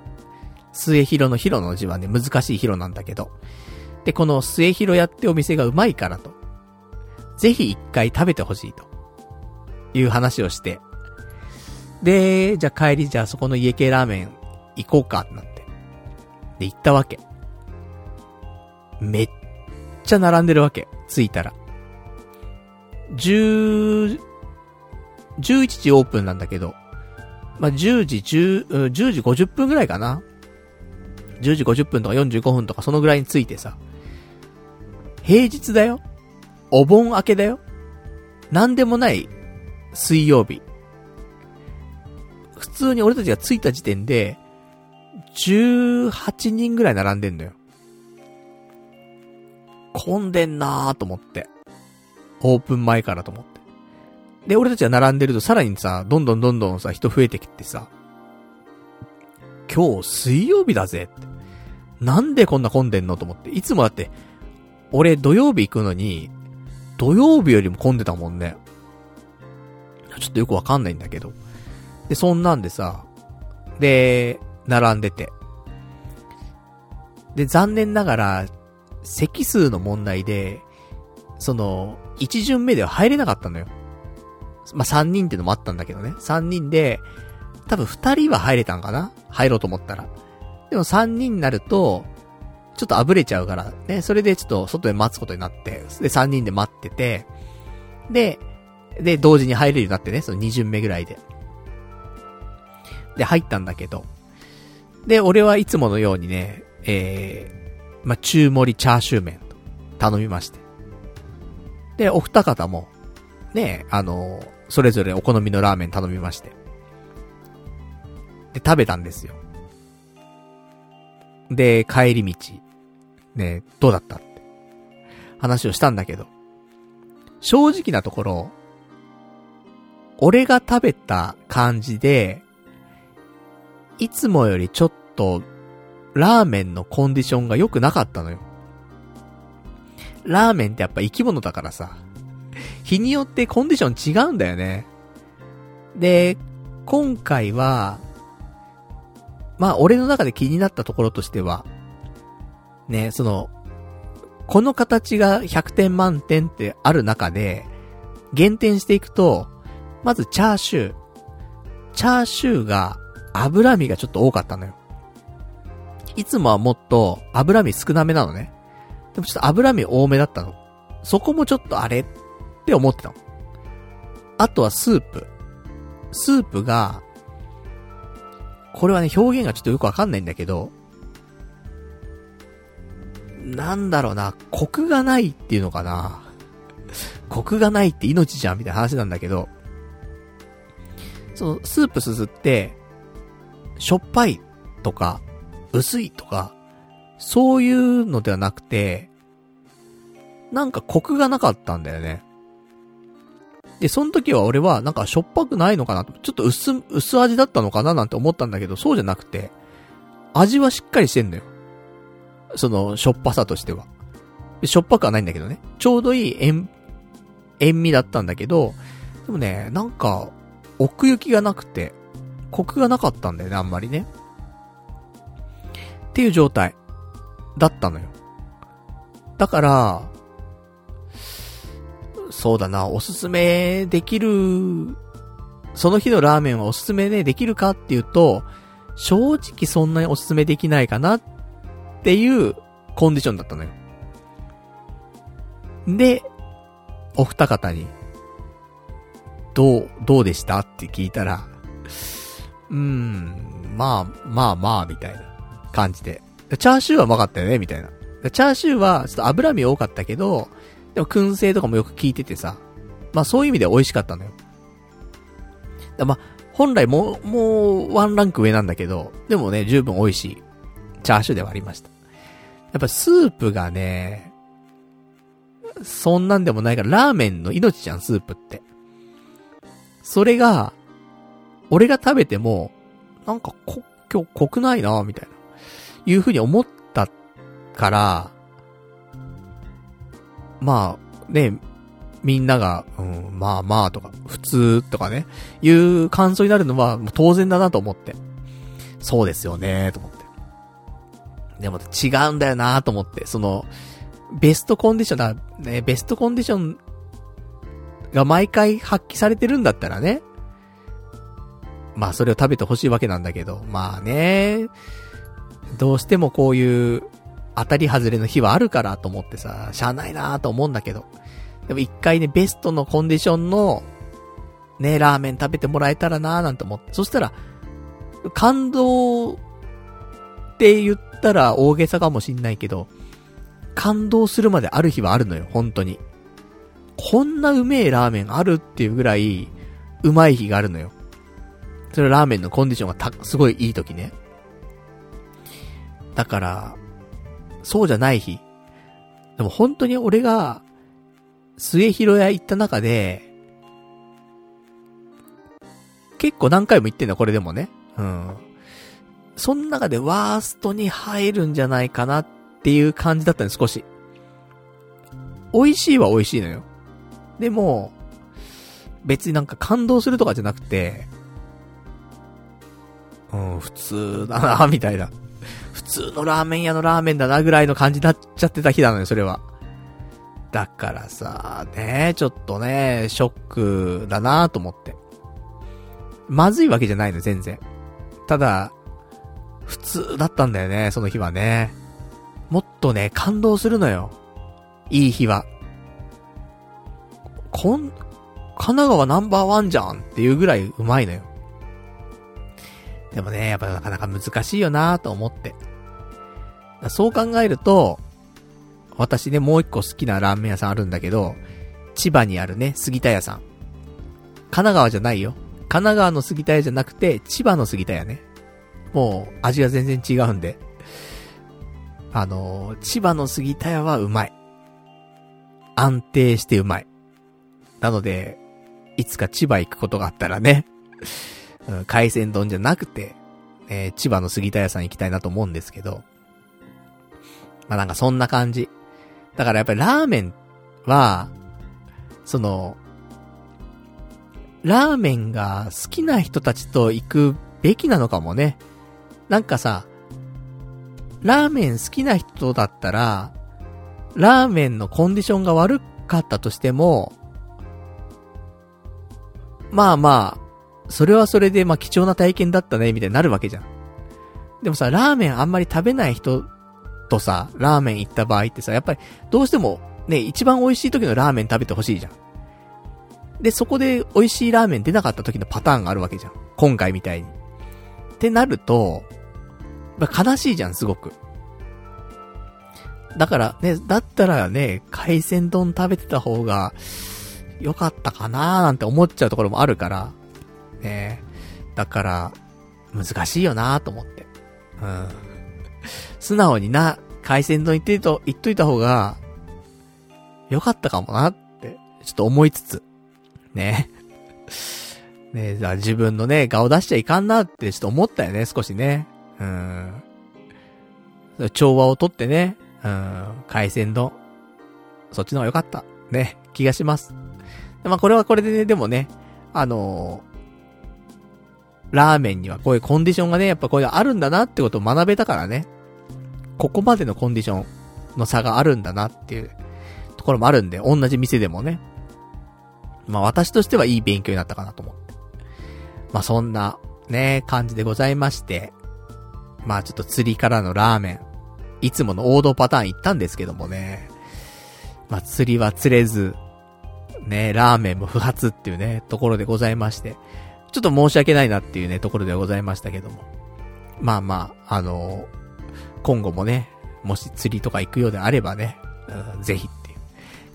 Speaker 1: 末広の広の字はね、難しい広なんだけど。で、この末広屋ってお店がうまいからと。ぜひ一回食べてほしいと。いう話をして。で、じゃあ帰りじゃあそこの家系ラーメン行こうかなって。で、行ったわけ。めっちゃ並んでるわけ。着いたら。10、11時オープンなんだけど、まあ、10時10、10時50分ぐらいかな。10時50分とか45分とかそのぐらいに着いてさ。平日だよ。お盆明けだよ。なんでもない水曜日。普通に俺たちが着いた時点で、18人ぐらい並んでんのよ。混んでんなーと思って。オープン前からと思って。で、俺たちが並んでるとさらにさ、どんどんどんどんさ、人増えてきてさ、今日水曜日だぜって。なんでこんな混んでんのと思って。いつもだって、俺土曜日行くのに、土曜日よりも混んでたもんね。ちょっとよくわかんないんだけど。で、そんなんでさ、で、並んでて。で、残念ながら、席数の問題で、その、一巡目では入れなかったのよ。まあ、三人ってのもあったんだけどね。三人で、多分二人は入れたんかな？入ろうと思ったら。でも三人になると、ちょっとあぶれちゃうから、ね、それでちょっと外で待つことになって、で、三人で待ってて、で、で、同時に入れるようになってね、その二巡目ぐらいで。で、入ったんだけど。で、俺はいつものようにね、えー、まあ、中盛りチャーシュー麺頼みまして。で、お二方も、ね、あの、それぞれお好みのラーメン頼みまして。で、食べたんですよ。で、帰り道、ね、どうだったって話をしたんだけど、正直なところ、俺が食べた感じで、いつもよりちょっと、ラーメンのコンディションが良くなかったのよ。ラーメンってやっぱ生き物だからさ、日によってコンディション違うんだよね。で、今回は、まあ俺の中で気になったところとしては、ね、その、この形が100点満点ってある中で、減点していくと、まずチャーシュー。チャーシューが脂身がちょっと多かったのよ。いつもはもっと脂身少なめなのね。でもちょっと脂身多めだったの。そこもちょっとあれっって思ってたの。あとはスープ。スープが、これはね、表現がちょっとよくわかんないんだけど、なんだろうな、コクがないっていうのかな。コクがないって命じゃんみたいな話なんだけど、その、スープすすって、しょっぱいとか、薄いとか、そういうのではなくて、なんかコクがなかったんだよね。で、その時は俺はなんかしょっぱくないのかなと、ちょっと薄、薄味だったのかななんて思ったんだけど、そうじゃなくて、味はしっかりしてんのよ。その、しょっぱさとしては。しょっぱくはないんだけどね。ちょうどいい塩、塩味だったんだけど、でもね、なんか、奥行きがなくて、コクがなかったんだよね、あんまりね。っていう状態だったのよ。だから、そうだな、おすすめできる、その日のラーメンはおすすめね、できるかっていうと、正直そんなにおすすめできないかなっていうコンディションだったのよ。で、お二方に、どう、どうでしたって聞いたら、うーん、まあ、まあまあ、みたいな感じで。チャーシューはうまかったよねみたいな。チャーシューは、ちょっと脂身多かったけど、でも燻製とかもよく効いててさ、まあそういう意味で美味しかったのよ。まあ、本来も、もう、ワンランク上なんだけど、でもね、十分美味しい、チャーシューではありました。やっぱスープがね、そんなんでもないから、ラーメンの命じゃん、スープって。それが、俺が食べても、なんかこ、今日濃くないなみたいな。いう風に思ったから、まあ、ね、みんなが、うん、まあまあとか、普通とかね、いう感想になるのは当然だなと思って。そうですよね、と思って。でも違うんだよなと思って、その、ベストコンディションだ、ね、ベストコンディションが毎回発揮されてるんだったらね。まあそれを食べてほしいわけなんだけど、まあね、どうしてもこういう当たり外れの日はあるからと思ってさ、しゃあないなと思うんだけど。でも一回ね、ベストのコンディションの、ね、ラーメン食べてもらえたらなーなんて思って。そしたら、感動って言ったら大げさかもしんないけど、感動するまである日はあるのよ、本当に。こんなうめえラーメンあるっていうぐらい、うまい日があるのよ。それラーメンのコンディションがた、すごいいい時ね。だから、そうじゃない日。でも本当に俺が、末広屋行った中で、結構何回も行ってんだ、これでもね。うん。その中でワーストに入るんじゃないかなっていう感じだったね、少し。美味しいは美味しいのよ。でも、別になんか感動するとかじゃなくて、うん、普通だな、みたいな。普通のラーメン屋のラーメンだな、ぐらいの感じになっちゃってた日なのよ、それは。だからさ、ねちょっとね、ショックだなと思って。まずいわけじゃないの、全然。ただ、普通だったんだよね、その日はね。もっとね、感動するのよ。いい日は。こん、神奈川ナンバーワンじゃんっていうぐらいうまいのよ。でもね、やっぱなかなか難しいよなと思って。そう考えると、私ね、もう一個好きなラーメン屋さんあるんだけど、千葉にあるね、杉田屋さん。神奈川じゃないよ。神奈川の杉田屋じゃなくて、千葉の杉田屋ね。もう、味が全然違うんで。あのー、千葉の杉田屋はうまい。安定してうまい。なので、いつか千葉行くことがあったらね、海鮮丼じゃなくて、えー、千葉の杉田屋さん行きたいなと思うんですけど、まあなんかそんな感じ。だからやっぱりラーメンは、その、ラーメンが好きな人たちと行くべきなのかもね。なんかさ、ラーメン好きな人だったら、ラーメンのコンディションが悪かったとしても、まあまあ、それはそれでまあ貴重な体験だったね、みたいになるわけじゃん。でもさ、ラーメンあんまり食べない人とさ、ラーメン行った場合ってさ、やっぱりどうしてもね、一番美味しい時のラーメン食べてほしいじゃん。で、そこで美味しいラーメン出なかった時のパターンがあるわけじゃん。今回みたいに。ってなると、悲しいじゃん、すごく。だからね、だったらね、海鮮丼食べてた方が、良かったかなーなんて思っちゃうところもあるから、ねだから、難しいよなーと思って。うん。素直にな、海鮮丼言ってと、言っといた方が、良かったかもなって、ちょっと思いつつ、ね。ねじゃあ自分のね、顔出しちゃいかんなってちょっと思ったよね、少しね。うん。調和をとってね、うん、海鮮丼。そっちの方が良かった。ね、気がします。まあ、これはこれでね、でもね、あのー、ラーメンにはこういうコンディションがね、やっぱこういうのあるんだなってことを学べたからね。ここまでのコンディションの差があるんだなっていうところもあるんで、同じ店でもね。まあ私としてはいい勉強になったかなと思って。まあそんな、ね、感じでございまして。まあちょっと釣りからのラーメン。いつもの王道パターン行ったんですけどもね。まあ釣りは釣れず、ね、ラーメンも不発っていうね、ところでございまして。ちょっと申し訳ないなっていうね、ところでございましたけども。まあまあ、あのー、今後もね、もし釣りとか行くようであればね、うん、ぜひっていう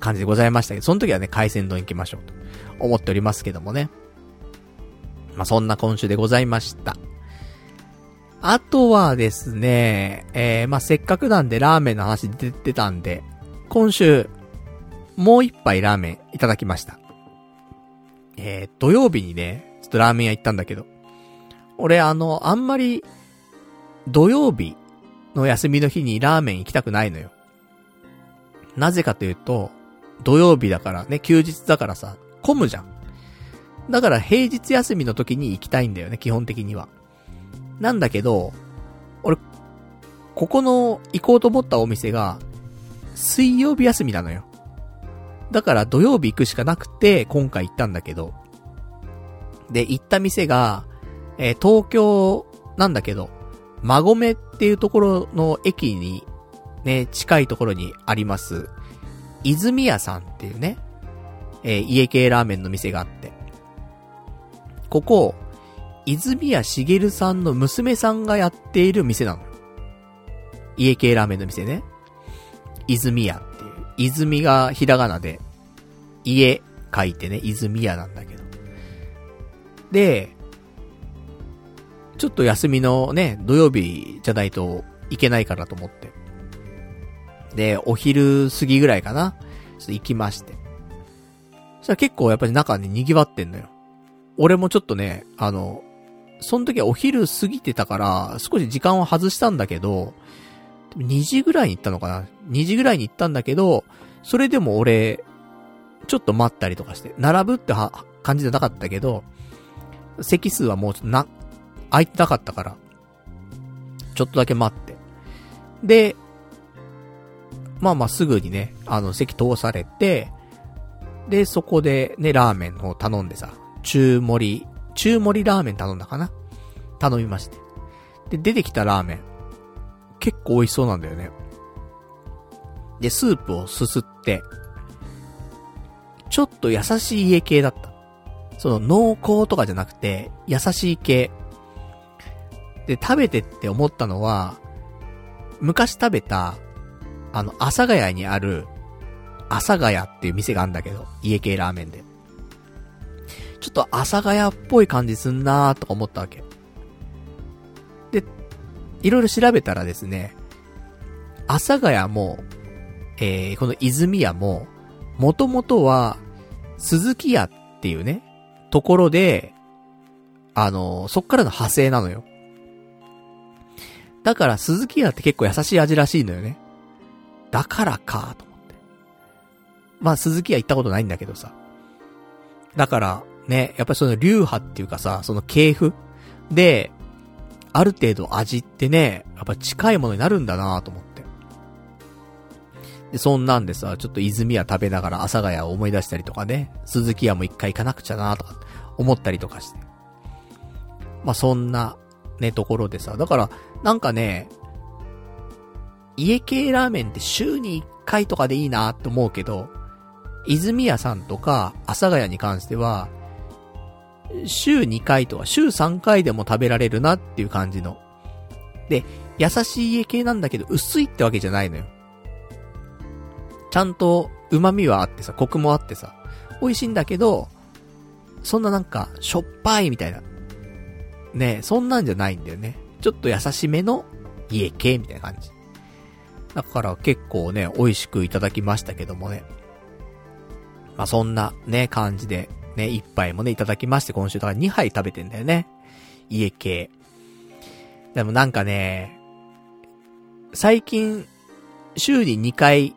Speaker 1: 感じでございましたけど、その時はね、海鮮丼行きましょうと思っておりますけどもね。まあそんな今週でございました。あとはですね、えー、まあせっかくなんでラーメンの話出てたんで、今週、もう一杯ラーメンいただきました。えー、土曜日にね、ちょっとラーメン屋行ったんだけど、俺あの、あんまり、土曜日の休みの日にラーメン行きたくないのよ。なぜかというと、土曜日だからね、休日だからさ、混むじゃん。だから平日休みの時に行きたいんだよね、基本的には。なんだけど、俺、ここの行こうと思ったお店が、水曜日休みなのよ。だから土曜日行くしかなくて、今回行ったんだけど。で、行った店が、えー、東京なんだけど、馬込っていうところの駅に、ね、近いところにあります、泉屋さんっていうね、えー、家系ラーメンの店があって。ここ、泉谷しげるさんの娘さんがやっている店なの。家系ラーメンの店ね。泉屋っていう。泉がひらがなで、家書いてね、泉屋なんだけど。で、ちょっと休みのね、土曜日じゃないといけないからと思って。で、お昼過ぎぐらいかな。ちょっと行きまして。そしたら結構やっぱり中に賑わってんのよ。俺もちょっとね、あの、その時はお昼過ぎてたから、少し時間を外したんだけど、2時ぐらいに行ったのかな ?2 時ぐらいに行ったんだけど、それでも俺、ちょっと待ったりとかして、並ぶっては、感じじゃなかったけど、席数はもうな、空いてなかったから、ちょっとだけ待って。で、まあまあすぐにね、あの席通されて、で、そこでね、ラーメンを頼んでさ、中盛り中盛りラーメン頼んだかな？頼みまして。で、出てきたラーメン。結構美味しそうなんだよね。で、スープをすすって、ちょっと優しい家系だった。その濃厚とかじゃなくて、優しい系。で、食べてって思ったのは、昔食べた、あの、阿佐ヶ谷にある、阿佐ヶ谷っていう店があるんだけど、家系ラーメンで。ちょっと阿佐ヶ谷っぽい感じすんなーとか思ったわけ。で、いろいろ調べたらですね、阿佐ヶ谷も、えー、この泉屋も、もともとは、鈴木屋っていうね、ところで、あの、そっからの派生なのよ。だから鈴木屋って結構優しい味らしいのよね。だからか、と思って。まあ鈴木屋行ったことないんだけどさ。だから、ね、やっぱりその流派っていうかさ、その系譜で、ある程度味ってね、やっぱ近いものになるんだなと思って。で、そんなんでさ、ちょっと泉屋食べながら阿佐ヶ谷を思い出したりとかね、鈴木屋も一回行かなくちゃなとか、思ったりとかして。まあ、そんな、ね、ところでさ、だから、なんかね、家系ラーメンって週に一回とかでいいなって思うけど、泉屋さんとか、阿佐ヶ谷に関しては、週2回とか週3回でも食べられるなっていう感じの。で、優しい家系なんだけど薄いってわけじゃないのよ。ちゃんと旨味はあってさ、コクもあってさ、美味しいんだけど、そんななんか、しょっぱいみたいな。ねそんなんじゃないんだよね。ちょっと優しめの家系みたいな感じ。だから結構ね、美味しくいただきましたけどもね。まあそんなね、感じで、ね、一杯もね、いただきまして、今週だから2杯食べてんだよね。家系。でもなんかね、最近、週に2回、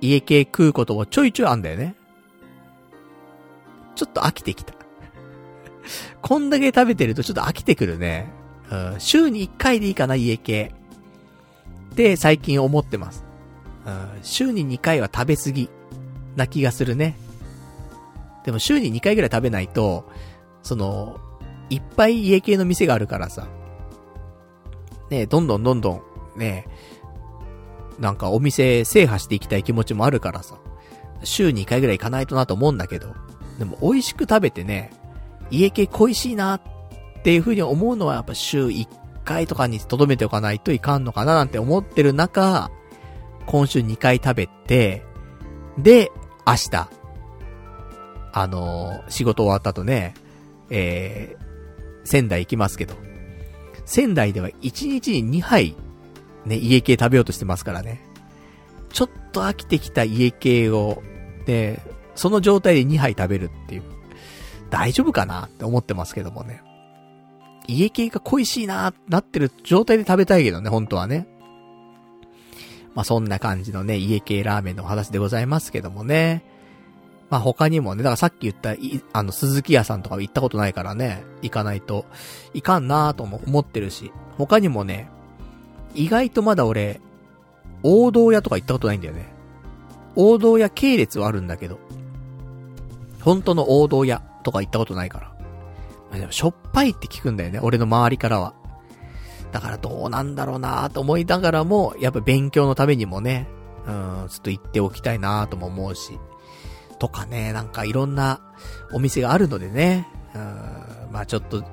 Speaker 1: 家系食うこともちょいちょいあんだよね。ちょっと飽きてきた。こんだけ食べてるとちょっと飽きてくるね。うん、週に1回でいいかな、家系。って最近思ってます。うん、週に2回は食べ過ぎな気がするね。でも週に2回ぐらい食べないと、その、いっぱい家系の店があるからさ、ねどんどんどんどん、ねなんかお店制覇していきたい気持ちもあるからさ、週2回ぐらい行かないとなと思うんだけど、でも美味しく食べてね、家系恋しいなっっていう風に思うのはやっぱ週1回とかに留めておかないといかんのかななんて思ってる中、今週2回食べて、で、明日、あのー、仕事終わった後ね、えー、仙台行きますけど、仙台では1日に2杯、ね、家系食べようとしてますからね。ちょっと飽きてきた家系を、ね、その状態で2杯食べるっていう。大丈夫かなって思ってますけどもね。家系が恋しいななってる状態で食べたいけどね、本当はね。まあ、そんな感じのね、家系ラーメンのお話でございますけどもね。まあ他にもね、だからさっき言った、あの、鈴木屋さんとか行ったことないからね、行かないといかんなぁとも思ってるし、他にもね、意外とまだ俺、王道屋とか行ったことないんだよね。王道屋系列はあるんだけど、本当の王道屋とか行ったことないから。でもしょっぱいって聞くんだよね、俺の周りからは。だからどうなんだろうなと思いながらも、やっぱ勉強のためにもね、うん、ちょっと行っておきたいなとも思うし。とかね、なんかいろんなお店があるのでね、うん、まあちょっと、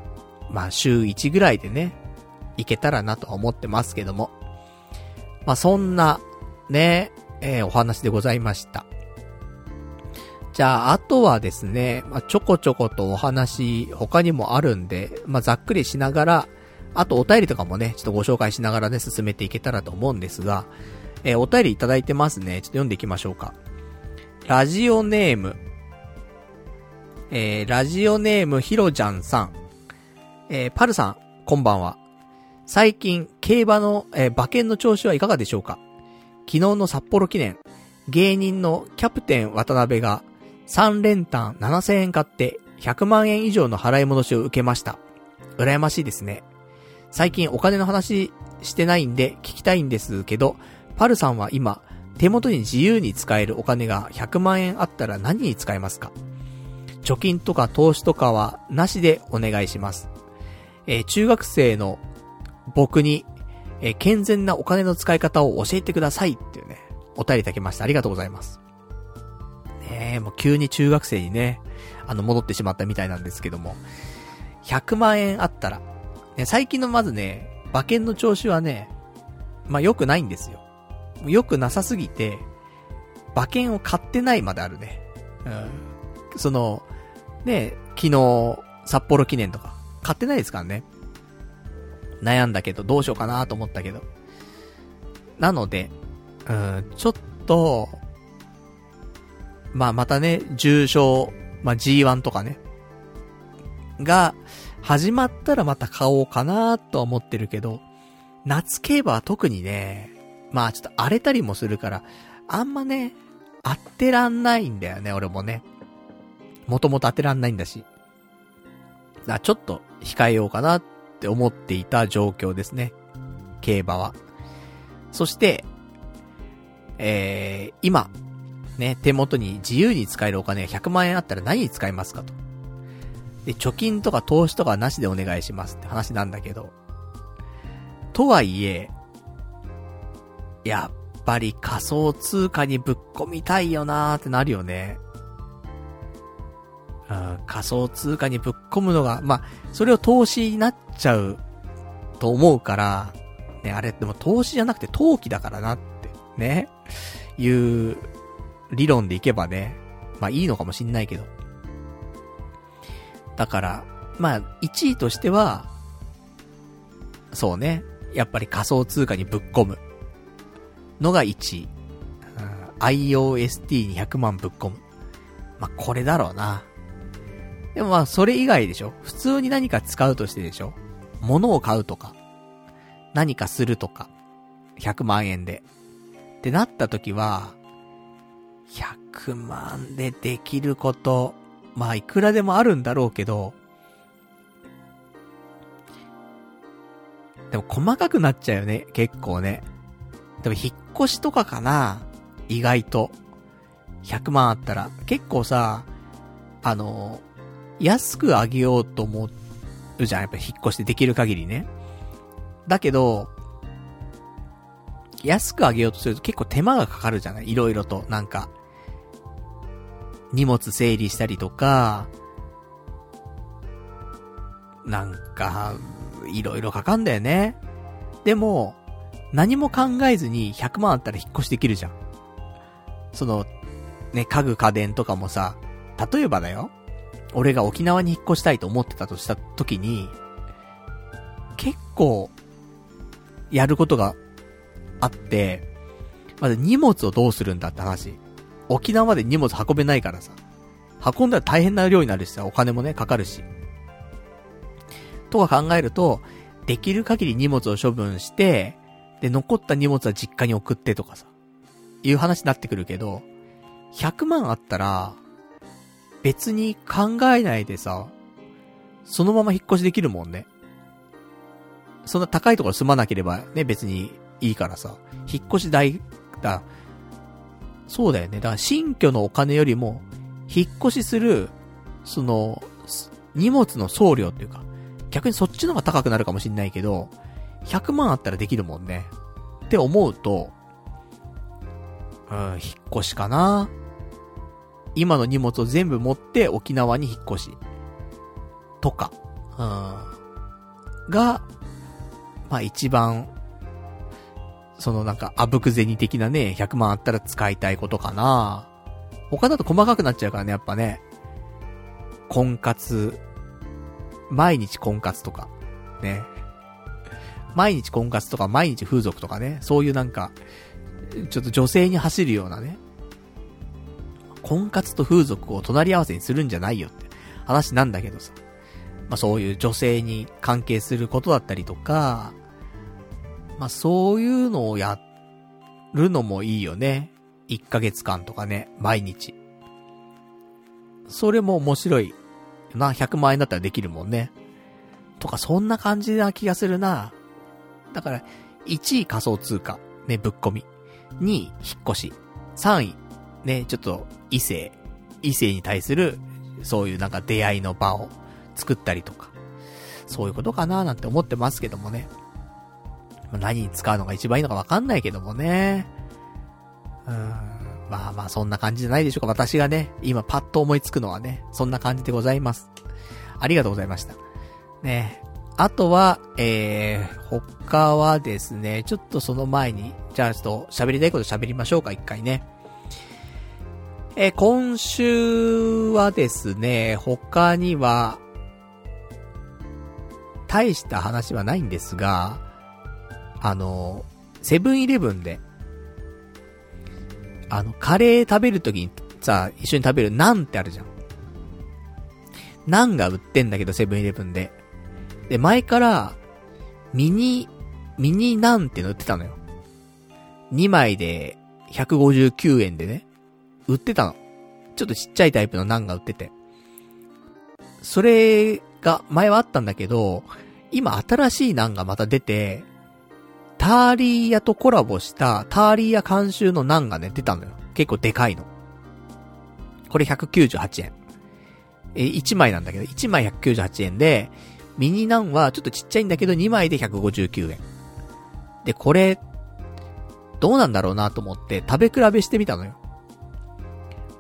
Speaker 1: まあ週1ぐらいでね、行けたらなとは思ってますけども。まあそんな、ね、えー、お話でございました。じゃあ、あとはですね、まあ、ちょこちょことお話、他にもあるんで、まあ、ざっくりしながら、あとお便りとかもね、ちょっとご紹介しながらね、進めていけたらと思うんですが、えー、お便りいただいてますね。ちょっと読んでいきましょうか。ラジオネーム、えー、ラジオネームひろちゃんさん。えー、パルさん、こんばんは。最近、競馬の、えー、馬券の調子はいかがでしょうか？昨日の札幌記念、芸人のキャプテン渡辺が3連単7000円買って100万円以上の払い戻しを受けました。羨ましいですね。最近お金の話してないんで聞きたいんですけど、パルさんは今、手元に自由に使えるお金が100万円あったら何に使えますか？貯金とか投資とかはなしでお願いします。えー、中学生の僕に、えー、健全なお金の使い方を教えてくださいっていうね、お便りいただきました。ありがとうございます。ねえ、もう急に中学生にね、あの、戻ってしまったみたいなんですけども、100万円あったら、ね、最近のまずね、馬券の調子はね、まあ、良くないんですよ。良くなさすぎて、馬券を買ってないまであるね。うん。その、ね、昨日、札幌記念とか、買ってないですからね。悩んだけど、どうしようかなと思ったけど。なので、うん、ちょっと、まあまたね、重賞、まあ G1 とかね、が、始まったらまた買おうかなとは思ってるけど、夏競馬は特にね、まあちょっと荒れたりもするから、あんまね、当てらんないんだよね、俺もね。もともと当てらんないんだし。だちょっと控えようかなって思っていた状況ですね。競馬は。そして、えー、今、ね、手元に自由に使えるお金が100万円あったら何に使いますかと。で、貯金とか投資とかなしでお願いしますって話なんだけど。とはいえ、やっぱり仮想通貨にぶっ込みたいよなーってなるよね。うん、仮想通貨にぶっ込むのが、まあ、それを投資になっちゃうと思うから、ね、あれでも投資じゃなくて投機だからなって、ね、いう理論でいけばね、まあいいのかもしんないけど。だから、まあ、1位としては、そうね、やっぱり仮想通貨にぶっ込む。のが1位。IOST に100万ぶっ込む。まあ、これだろうな。でもまあ、それ以外でしょ普通に何か使うとしてでしょ物を買うとか、何かするとか、100万円で。ってなった時は、100万でできること、まあいくらでもあるんだろうけど、でも細かくなっちゃうよね、結構ね。でも引っ越しとかかな意外と。100万あったら。結構さ、あの、安くあげようと思うじゃん。やっぱ引っ越してできる限りね。だけど、安くあげようとすると結構手間がかかるじゃない？いろいろと。なんか、荷物整理したりとか、なんか、いろいろかかんだよね。でも、何も考えずに100万あったら引っ越しできるじゃん。その、ね、家具家電とかもさ、例えばだよ。俺が沖縄に引っ越したいと思ってたとした時に、結構、やることがあって、まず荷物をどうするんだって話。沖縄まで荷物運べないからさ。運んだら大変な量になるしさ、お金もね、かかるし。とか考えると、できる限り荷物を処分して、で、残った荷物は実家に送ってとかさ、いう話になってくるけど、100万あったら、別に考えないでさ、そのまま引っ越しできるもんね。そんな高いところ住まなければね、別にいいからさ、引っ越し代、だ、そうだよね。だから新居のお金よりも、引っ越しする、その、荷物の送料っていうか、逆にそっちの方が高くなるかもしんないけど、100万あったらできるもんね。って思うと、うん、引っ越しかな。今の荷物を全部持って沖縄に引っ越し。とか。うん。が、まあ一番、そのなんか、あぶく銭的なね、100万あったら使いたいことかな。他だと細かくなっちゃうからね、やっぱね。婚活、毎日婚活とか、ね。毎日婚活とか、毎日風俗とかね、そういうなんか、ちょっと女性に走るようなね、婚活と風俗を隣り合わせにするんじゃないよって話なんだけどさ。まあそういう女性に関係することだったりとか、まあそういうのをやるのもいいよね。1ヶ月間とかね、毎日。それも面白い。な、100万円だったらできるもんね。とか、そんな感じな気がするな。だから、1位仮想通貨、ね、ぶっ込み。2位、引っ越し。3位、ね、ちょっと、異性。異性に対する、そういうなんか出会いの場を作ったりとか。そういうことかななんて思ってますけどもね。何に使うのが一番いいのかわかんないけどもね。うん。まあまあそんな感じじゃないでしょうか。私がね、今パッと思いつくのはね、そんな感じでございます。ありがとうございました。ねあとは、えー、他はですね、ちょっとその前に、じゃあちょっと喋りたいこと喋りましょうか、一回ね。えー、今週はですね、他には、大した話はないんですが、あの、セブンイレブンで、あの、カレー食べるときにさ、一緒に食べるナンってあるじゃん。ナンが売ってんだけど、セブンイレブンで。で、前から、ミニ、ミニナンっての売ってたのよ。2枚で159円でね、売ってたの。ちょっとちっちゃいタイプのナンが売ってて。それが前はあったんだけど、今新しいナンがまた出て、ターリー屋とコラボしたターリー屋監修のナンがね、出たのよ。結構でかいの。これ198円。え、1枚なんだけど、1枚198円で、ミニナンはちょっとちっちゃいんだけど2枚で159円。で、これ、どうなんだろうなと思って食べ比べしてみたのよ。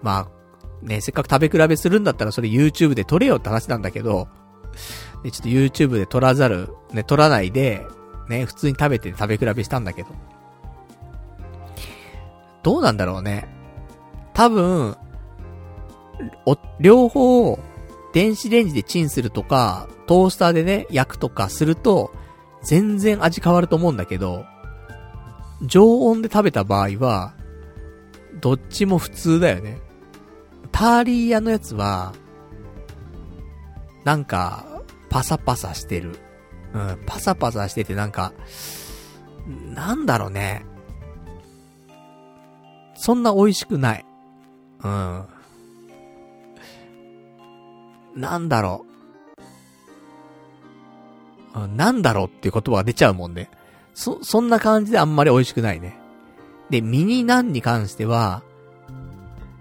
Speaker 1: まあ、ね、せっかく食べ比べするんだったらそれ YouTube で撮れよって話なんだけど、で、ちょっと YouTube で撮らざる、ね、撮らないで、ね、普通に食べて食べ比べしたんだけど。どうなんだろうね。多分、お、両方、電子レンジでチンするとか、トースターでね、焼くとかすると、全然味変わると思うんだけど、常温で食べた場合は、どっちも普通だよね。ターリー屋のやつは、なんか、パサパサしてる。うん、パサパサしててなんか、なんだろうね。そんな美味しくない。うん。なんだろう。なんだろうっていう言葉が出ちゃうもんね。そ、そんな感じであんまり美味しくないね。で、ミニナンに関しては、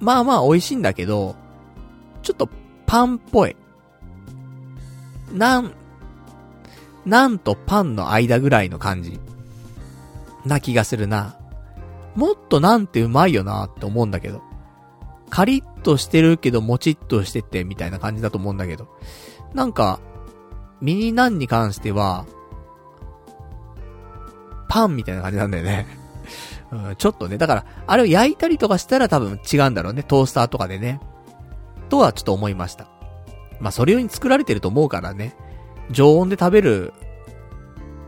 Speaker 1: まあまあ美味しいんだけど、ちょっとパンっぽい。なん、なんとパンの間ぐらいの感じ。な気がするな。もっとなんてうまいよなって思うんだけど。カリッとしてるけどもちっとしててみたいな感じだと思うんだけど。なんか、ミニナンに関しては、パンみたいな感じなんだよね。うん、ちょっとね。だから、あれを焼いたりとかしたら多分違うんだろうね。トースターとかでね。とはちょっと思いました。まあ、それ用に作られてると思うからね。常温で食べる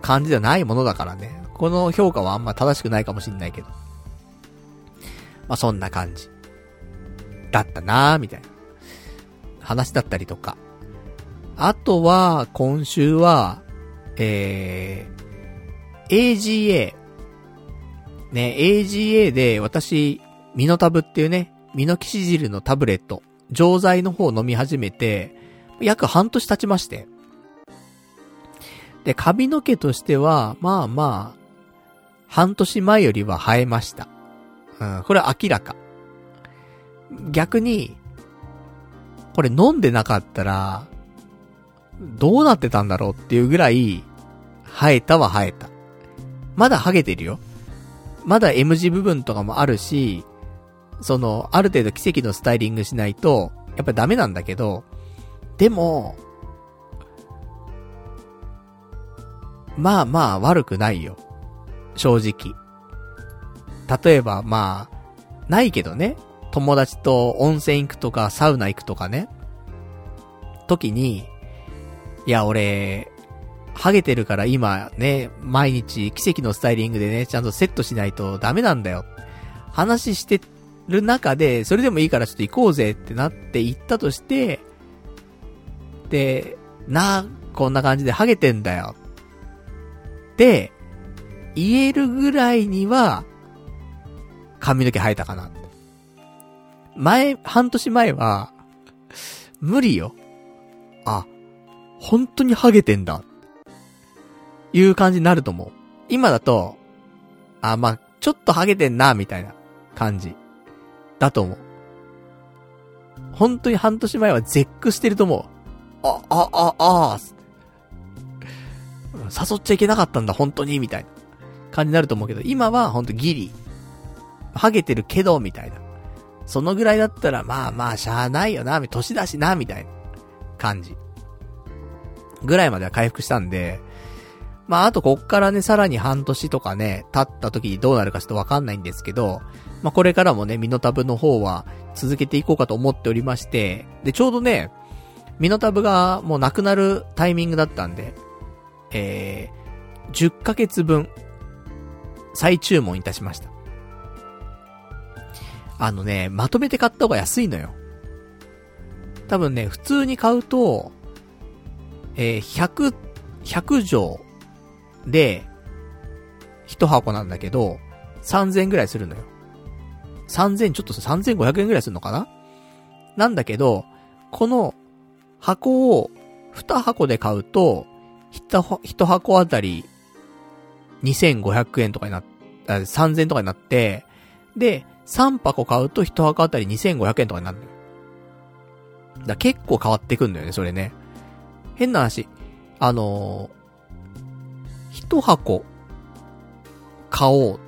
Speaker 1: 感じではないものだからね。この評価はあんま正しくないかもしんないけど。まあ、そんな感じ。だったなーみたいな。話だったりとか。あとは、今週は、えー、AGA。ね、AGA で私、ミノタブっていうね、ミノキシジルのタブレット、錠剤の方を飲み始めて、約半年経ちまして。で、髪の毛としては、まあまあ、半年前よりは生えました。うん、これは明らか。逆に、これ飲んでなかったら、どうなってたんだろうっていうぐらい、生えたは生えた。まだハゲてるよ。まだ M 字部分とかもあるし、その、ある程度奇跡のスタイリングしないと、やっぱダメなんだけど、でも、まあまあ悪くないよ。正直。例えばまあ、ないけどね。友達と温泉行くとか、サウナ行くとかね。時に、いや、俺、ハゲてるから今ね、毎日奇跡のスタイリングでね、ちゃんとセットしないとダメなんだよ。話してる中で、それでもいいからちょっと行こうぜってなって行ったとして、で、なあこんな感じでハゲてんだよ。って、言えるぐらいには、髪の毛生えたかな。前、半年前は、無理よ。あ、本当にハゲてんだ。いう感じになると思う。今だと、あ、まあ、ちょっとハゲてんな、みたいな感じ。だと思う。本当に半年前は絶句してると思う。あ、あ、あ、あ、誘っちゃいけなかったんだ、本当に、みたいな感じになると思うけど、今はほんとギリ。ハゲてるけど、みたいな。そのぐらいだったら、まあまあ、しゃあないよな、年だしな、みたいな感じ。ぐらいまでは回復したんで、まああとこっからね、さらに半年とかね、経った時にどうなるかちょっとわかんないんですけど、まあこれからもね、ミノタブの方は続けていこうかと思っておりまして、で、ちょうどね、ミノタブがもうなくなるタイミングだったんで、えー、10ヶ月分、再注文いたしました。あのね、まとめて買った方が安いのよ。多分ね、普通に買うと、えー、100、100錠で、一箱なんだけど、3000円ぐらいするのよ。3000、ちょっと3500円ぐらいするのかな？なんだけど、この箱を2箱で買うと、1箱あたり2500円とかになっ、3000とかになって、で、3箱買うと1箱あたり2500円とかになるのよ。だ結構変わってくんだよね、それね。変な話。あのー、1箱買おうっ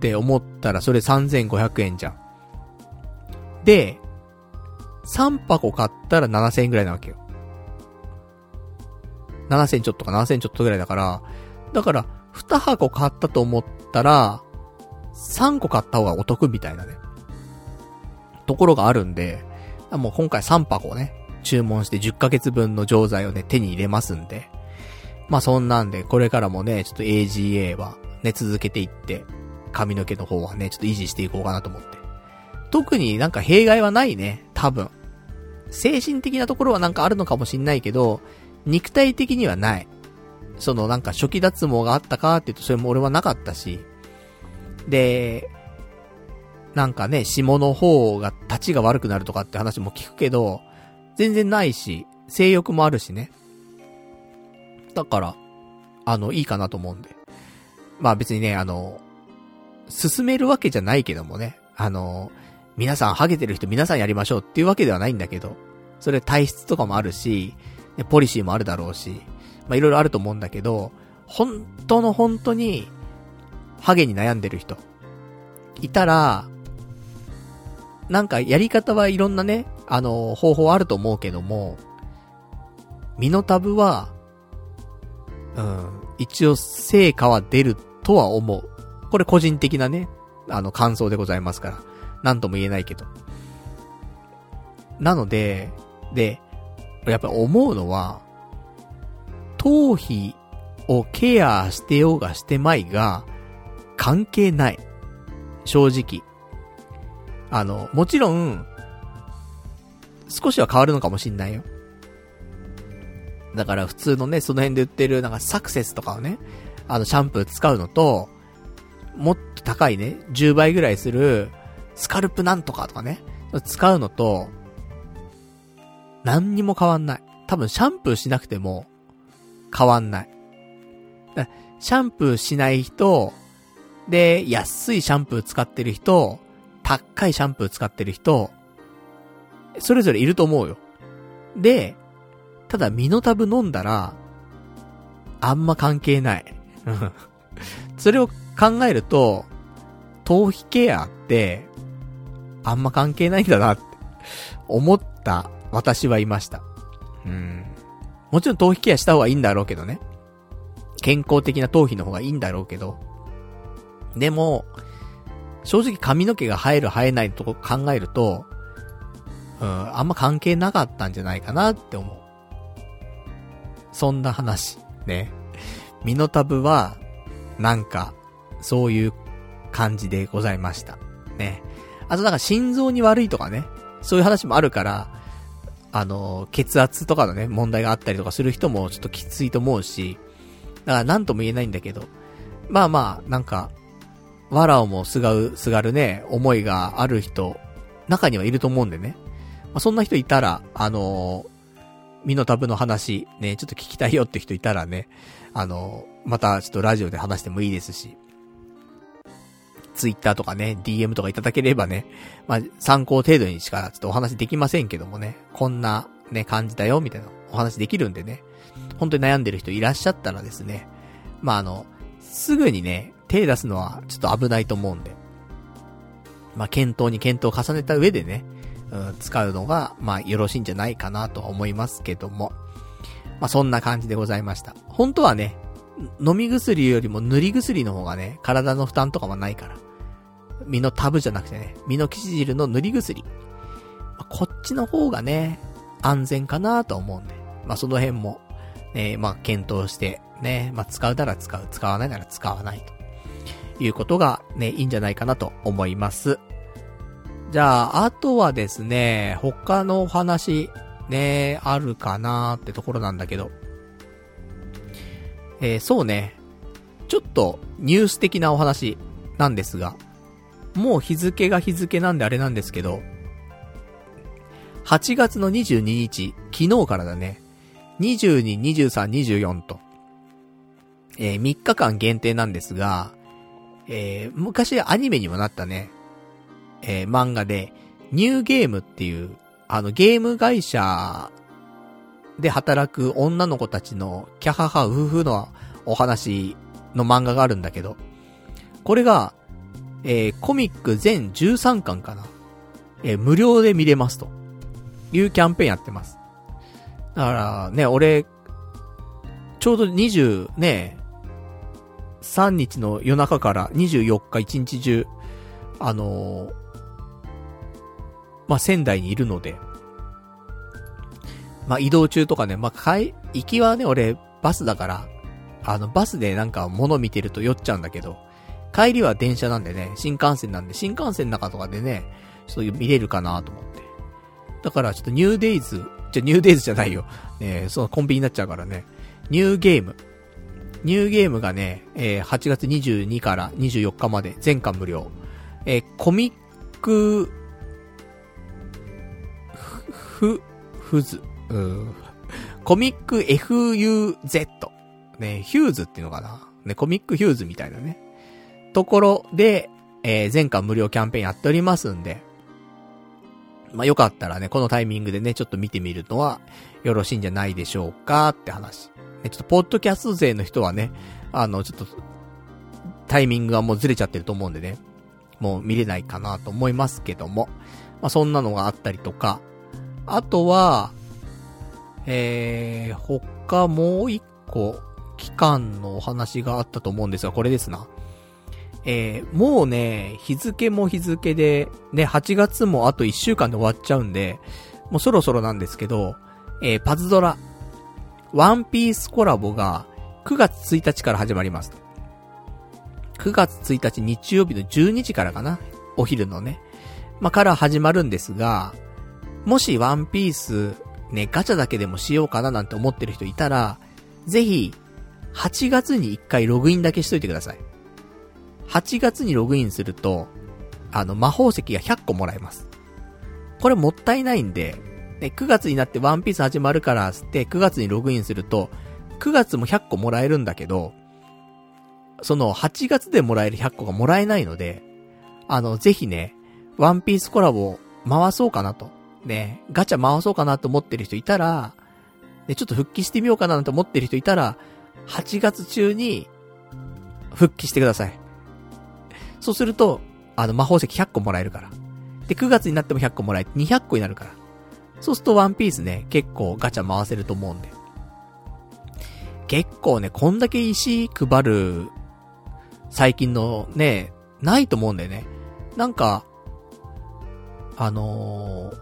Speaker 1: て思ったらそれ3500円じゃん。で、3箱買ったら7000円ぐらいなわけよ。7000ちょっとか7000ちょっとぐらいだから、だから、2箱買ったと思ったら、3個買った方がお得みたいなね。ところがあるんで、もう今回3箱ね、注文して10ヶ月分の錠剤をね、手に入れますんで。まあそんなんで、これからもね、ちょっと AGA はね、続けていって、髪の毛の方はね、ちょっと維持していこうかなと思って。特になんか弊害はないね、多分。精神的なところはなんかあるのかもしんないけど、肉体的にはない。そのなんか初期脱毛があったかって言うとそれも俺はなかったし。で、なんかね、下の方が立ちが悪くなるとかって話も聞くけど、全然ないし、性欲もあるしね。だから、あの、いいかなと思うんで。まあ別にね、あの、進めるわけじゃないけどもね。あの、皆さんハゲてる人皆さんやりましょうっていうわけではないんだけど、それ体質とかもあるし、ポリシーもあるだろうし、まあいろいろあると思うんだけど、本当の本当に、ハゲに悩んでる人、いたら、なんかやり方はいろんなね、あの、方法あると思うけども、ミノタブは、うん、一応成果は出るとは思う。これ個人的なね、あの感想でございますから。なんとも言えないけど。なので、で、やっぱ思うのは、頭皮をケアしてようがしてまいが、関係ない。正直。あの、もちろん、少しは変わるのかもしんないよ。だから普通のね、その辺で売ってるなんかサクセスとかをね、あのシャンプー使うのと、もっと高いね、10倍ぐらいする、スカルプなんとかとかね、使うのと、何にも変わんない。多分シャンプーしなくても、変わんない。シャンプーしない人、で、安いシャンプー使ってる人、高いシャンプー使ってる人、それぞれいると思うよ。で、ただミノタブ飲んだら、あんま関係ない。それを考えると、頭皮ケアって、あんま関係ないんだなって思った私はいました。うん。もちろん頭皮ケアした方がいいんだろうけどね。健康的な頭皮の方がいいんだろうけど。でも、正直髪の毛が生える生えないとこ考えると、うん、あんま関係なかったんじゃないかなって思う。そんな話。ね。ミノタブは、なんか、そういう感じでございました。ね。あとなんか心臓に悪いとかね。そういう話もあるから、あの、血圧とかのね、問題があったりとかする人もちょっときついと思うし、だからなんとも言えないんだけど、まあまあ、なんか、わらをもすがう、すがるね、思いがある人、中にはいると思うんでね。まあ、そんな人いたら、あのー、ミノタブの話、ね、ちょっと聞きたいよって人いたらね、あのー、またちょっとラジオで話してもいいですし、ツイッターとかね、DM とかいただければね、まあ、参考程度にしかちょっとお話できませんけどもね、こんなね、感じだよ、みたいなお話できるんでね、本当に悩んでる人いらっしゃったらですね、まあ、あの、すぐにね、手出すのはちょっと危ないと思うんで、まあ、検討に検討を重ねた上でね、うん、使うのが、まあ、よろしいんじゃないかなと思いますけども、まあ、そんな感じでございました。本当はね、飲み薬よりも塗り薬の方がね、体の負担とかはないから。身のタブじゃなくてね、身の生地汁の塗り薬。こっちの方がね、安全かなと思うんで。まあ、その辺も、ね、まあ、検討して、ね、まあ、使うなら使う、使わないなら使わないと。いうことがね、いいんじゃないかなと思います。じゃあ、あとはですね、他のお話、ね、あるかなってところなんだけど。えー、そうね。ちょっとニュース的なお話なんですが、もう日付が日付なんであれなんですけど、8月の22日、昨日からだね、22、23、24と、えー、3日間限定なんですが、えー、昔アニメにもなったね、えー、漫画で、ニューゲームっていう、あの、ゲーム会社で働く女の子たちの、キャハハウフのお話の漫画があるんだけど、これが、えー、コミック全13巻かな。えー、無料で見れますと。いうキャンペーンやってます。だからね、俺、ちょうど20ね、3日の夜中から24日1日中、あのー、まあ、仙台にいるので、まあ、移動中とかね、まあ、帰、行きはね、俺、バスだから、あの、バスでなんか物見てると酔っちゃうんだけど、帰りは電車なんでね、新幹線なんで、新幹線の中とかでね、ちょっと見れるかなと思って。だからちょっとニューデイズ、じゃ、ニューデイズじゃないよ。ねそのコンビニになっちゃうからね。ニューゲーム。ニューゲームがね、えー、8月22から24日まで全巻無料。えー、コミック、ふ、ふず、うん。コミック FUZ。ね、ヒューズっていうのかな。ね、コミックヒューズみたいなね。ところで、えー、全巻無料キャンペーンやっておりますんで、まあ、よかったらね、このタイミングでね、ちょっと見てみるのはよろしいんじゃないでしょうかって話。ね、ちょっとポッドキャスト勢の人はね、あの、ちょっと、タイミングがもうずれちゃってると思うんでね、もう見れないかなと思いますけども、まあ、そんなのがあったりとか、あとは、えー、他もう一個、期間のお話があったと思うんですが、これですな。えー、もうね、日付も日付で、ね、8月もあと1週間で終わっちゃうんで、もうそろそろなんですけど、えー、パズドラ、ワンピースコラボが9月1日から始まります。9月1日日曜日の12時からかなお昼のね。まあ、から始まるんですが、もしワンピース、ね、ガチャだけでもしようかななんて思ってる人いたら、ぜひ、8月に1回ログインだけしといてください。8月にログインすると、あの、魔法石が100個もらえます。これもったいないんで、ね、9月になってワンピース始まるからつって9月にログインすると、9月も100個もらえるんだけど、その8月でもらえる100個がもらえないので、あの、ぜひね、ワンピースコラボ回そうかなと。ね、ガチャ回そうかなと思ってる人いたら、で、ちょっと復帰してみようかなと思ってる人いたら、8月中に、復帰してください。そうすると、あの、魔法石100個もらえるから。で、9月になっても100個もらえ200個になるから。そうするとワンピースね、結構ガチャ回せると思うんで。結構ね、こんだけ石配る、最近のね、ないと思うんだよね。なんか、あのー、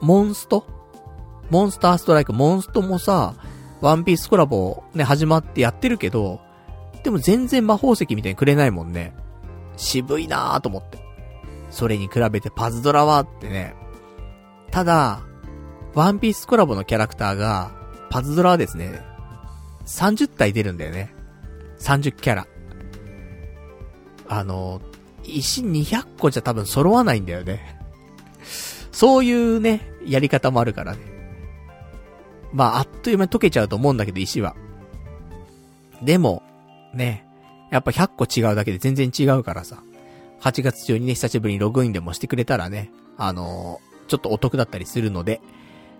Speaker 1: モンスト？モンスターストライク、モンストもさ、ワンピースコラボね、始まってやってるけど、でも全然魔法石みたいにくれないもんね。渋いなぁと思って。それに比べてパズドラはってね。ただ、ワンピースコラボのキャラクターが、パズドラはですね、30体出るんだよね。30キャラ。あの、石200個じゃ多分揃わないんだよね。そういうね、やり方もあるからね。まあ、あっという間に溶けちゃうと思うんだけど、石は。でも、ね、やっぱ100個違うだけで全然違うからさ。8月中にね、久しぶりにログインでもしてくれたらね、あのー、ちょっとお得だったりするので、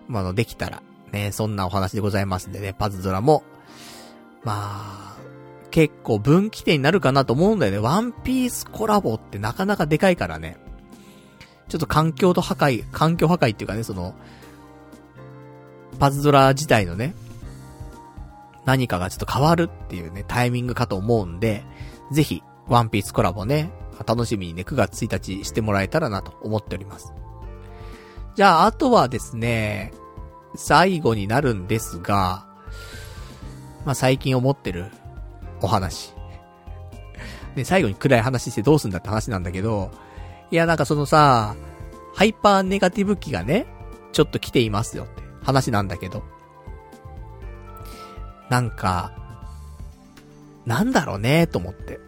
Speaker 1: まあ、の、できたら、ね、そんなお話でございますんでね、パズドラも、まあ、結構分岐点になるかなと思うんだよね。ワンピースコラボってなかなかでかいからね。ちょっと環境と破壊、環境破壊っていうかね、その、パズドラ自体のね、何かがちょっと変わるっていうね、タイミングかと思うんで、ぜひ、ワンピースコラボね、楽しみにね、9月1日してもらえたらなと思っております。じゃあ、あとはですね、最後になるんですが、まあ、最近思ってるお話。で、最後に暗い話してどうすんだって話なんだけど、いや、なんかそのさ、ハイパーネガティブ期がね、ちょっと来ていますよって話なんだけど。なんか、なんだろうね、と思って。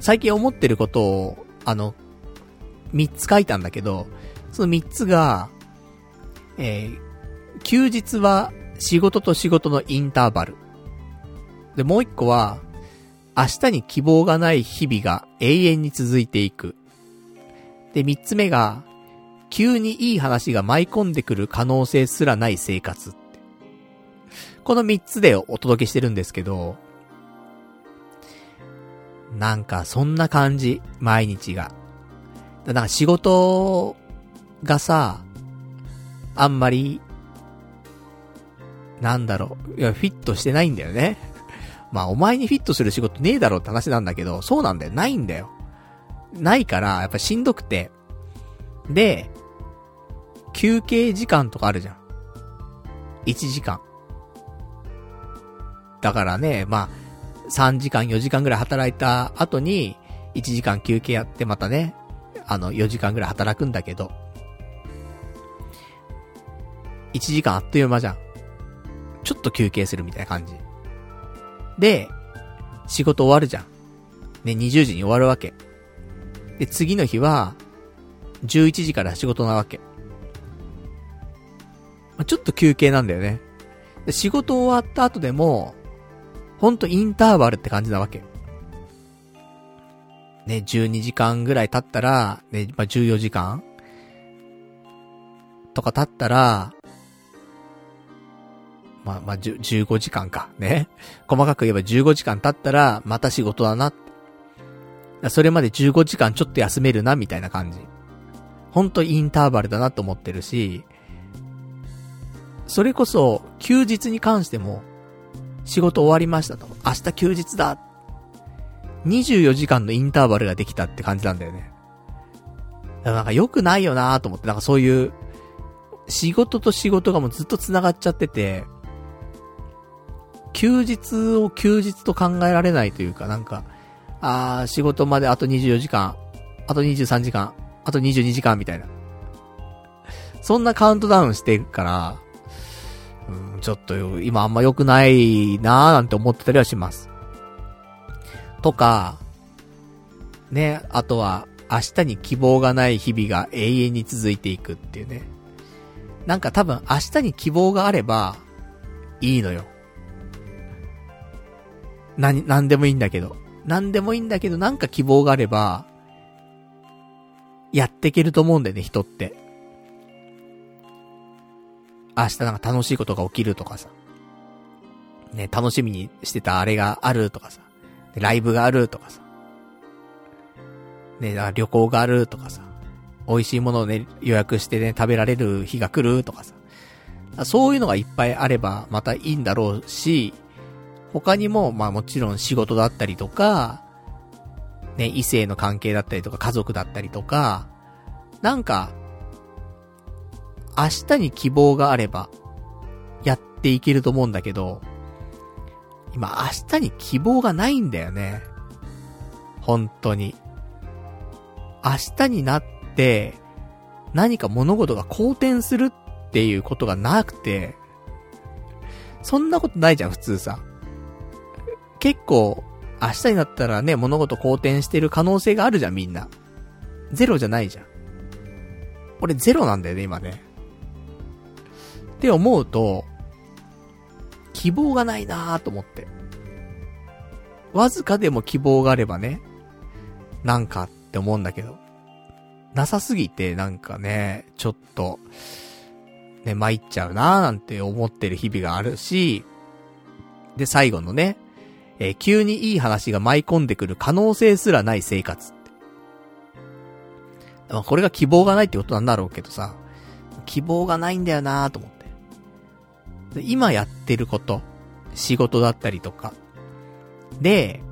Speaker 1: 最近思ってることを、あの、三つ書いたんだけど、その三つが、えー、休日は仕事と仕事のインターバル。で、もう一個は、明日に希望がない日々が永遠に続いていく。で、三つ目が、急にいい話が舞い込んでくる可能性すらない生活。この三つでお届けしてるんですけど、なんかそんな感じ、毎日が。だから仕事がさ、あんまり、なんだろう、いや、フィットしてないんだよね。まあ、お前にフィットする仕事ねえだろって話なんだけど、そうなんだよ。ないんだよ。ないから、やっぱしんどくて。で、休憩時間とかあるじゃん。1時間。だからね、まあ、3時間4時間ぐらい働いた後に、1時間休憩やってまたね、あの、4時間ぐらい働くんだけど、1時間あっという間じゃん。ちょっと休憩するみたいな感じ。で、仕事終わるじゃん。ね、20時に終わるわけ。で、次の日は、11時から仕事なわけ。まあ、ちょっと休憩なんだよね。で、仕事終わった後でも、ほんとインターバルって感じなわけ。ね、12時間ぐらい経ったら、ね、まあ、14時間とか経ったら、まあ、まあ、15時間か。ね。細かく言えば15時間経ったら、また仕事だな。それまで15時間ちょっと休めるな、みたいな感じ。ほんとインターバルだなと思ってるし、それこそ、休日に関しても、仕事終わりましたと。明日休日だ。24時間のインターバルができたって感じなんだよね。だからなんか良くないよなと思って、なんかそういう、仕事と仕事がもうずっと繋がっちゃってて、休日を休日と考えられないというか、なんか、あー、仕事まであと24時間、あと23時間、あと22時間みたいな。そんなカウントダウンしてるから、うん、ちょっと今あんま良くないなーなんて思ってたりはします。とか、ね、あとは、明日に希望がない日々が永遠に続いていくっていうね。なんか多分明日に希望があれば、いいのよ。な、なんでもいいんだけど。なんでもいいんだけど、なんか希望があれば、やっていけると思うんだよね、人って。明日なんか楽しいことが起きるとかさ。ね、楽しみにしてたあれがあるとかさ。ライブがあるとかさ。ね、旅行があるとかさ。美味しいものをね、予約してね、食べられる日が来るとかさ。そういうのがいっぱいあれば、またいいんだろうし、他にも、まあもちろん仕事だったりとか、ね、異性の関係だったりとか、家族だったりとか、なんか、明日に希望があれば、やっていけると思うんだけど、今明日に希望がないんだよね。本当に。明日になって、何か物事が好転するっていうことがなくて、そんなことないじゃん、普通さ。結構、明日になったらね、物事好転してる可能性があるじゃん、みんな。ゼロじゃないじゃん。俺ゼロなんだよね、今ね。って思うと、希望がないなーと思って。わずかでも希望があればね、なんかって思うんだけど。なさすぎて、なんかね、ちょっと、ね、参っちゃうなーなんて思ってる日々があるし、で、最後のね、えー、急にいい話が舞い込んでくる可能性すらない生活って。まあ、これが希望がないってことなんだろうけどさ、希望がないんだよなーと思って。今やってること、仕事だったりとか。で、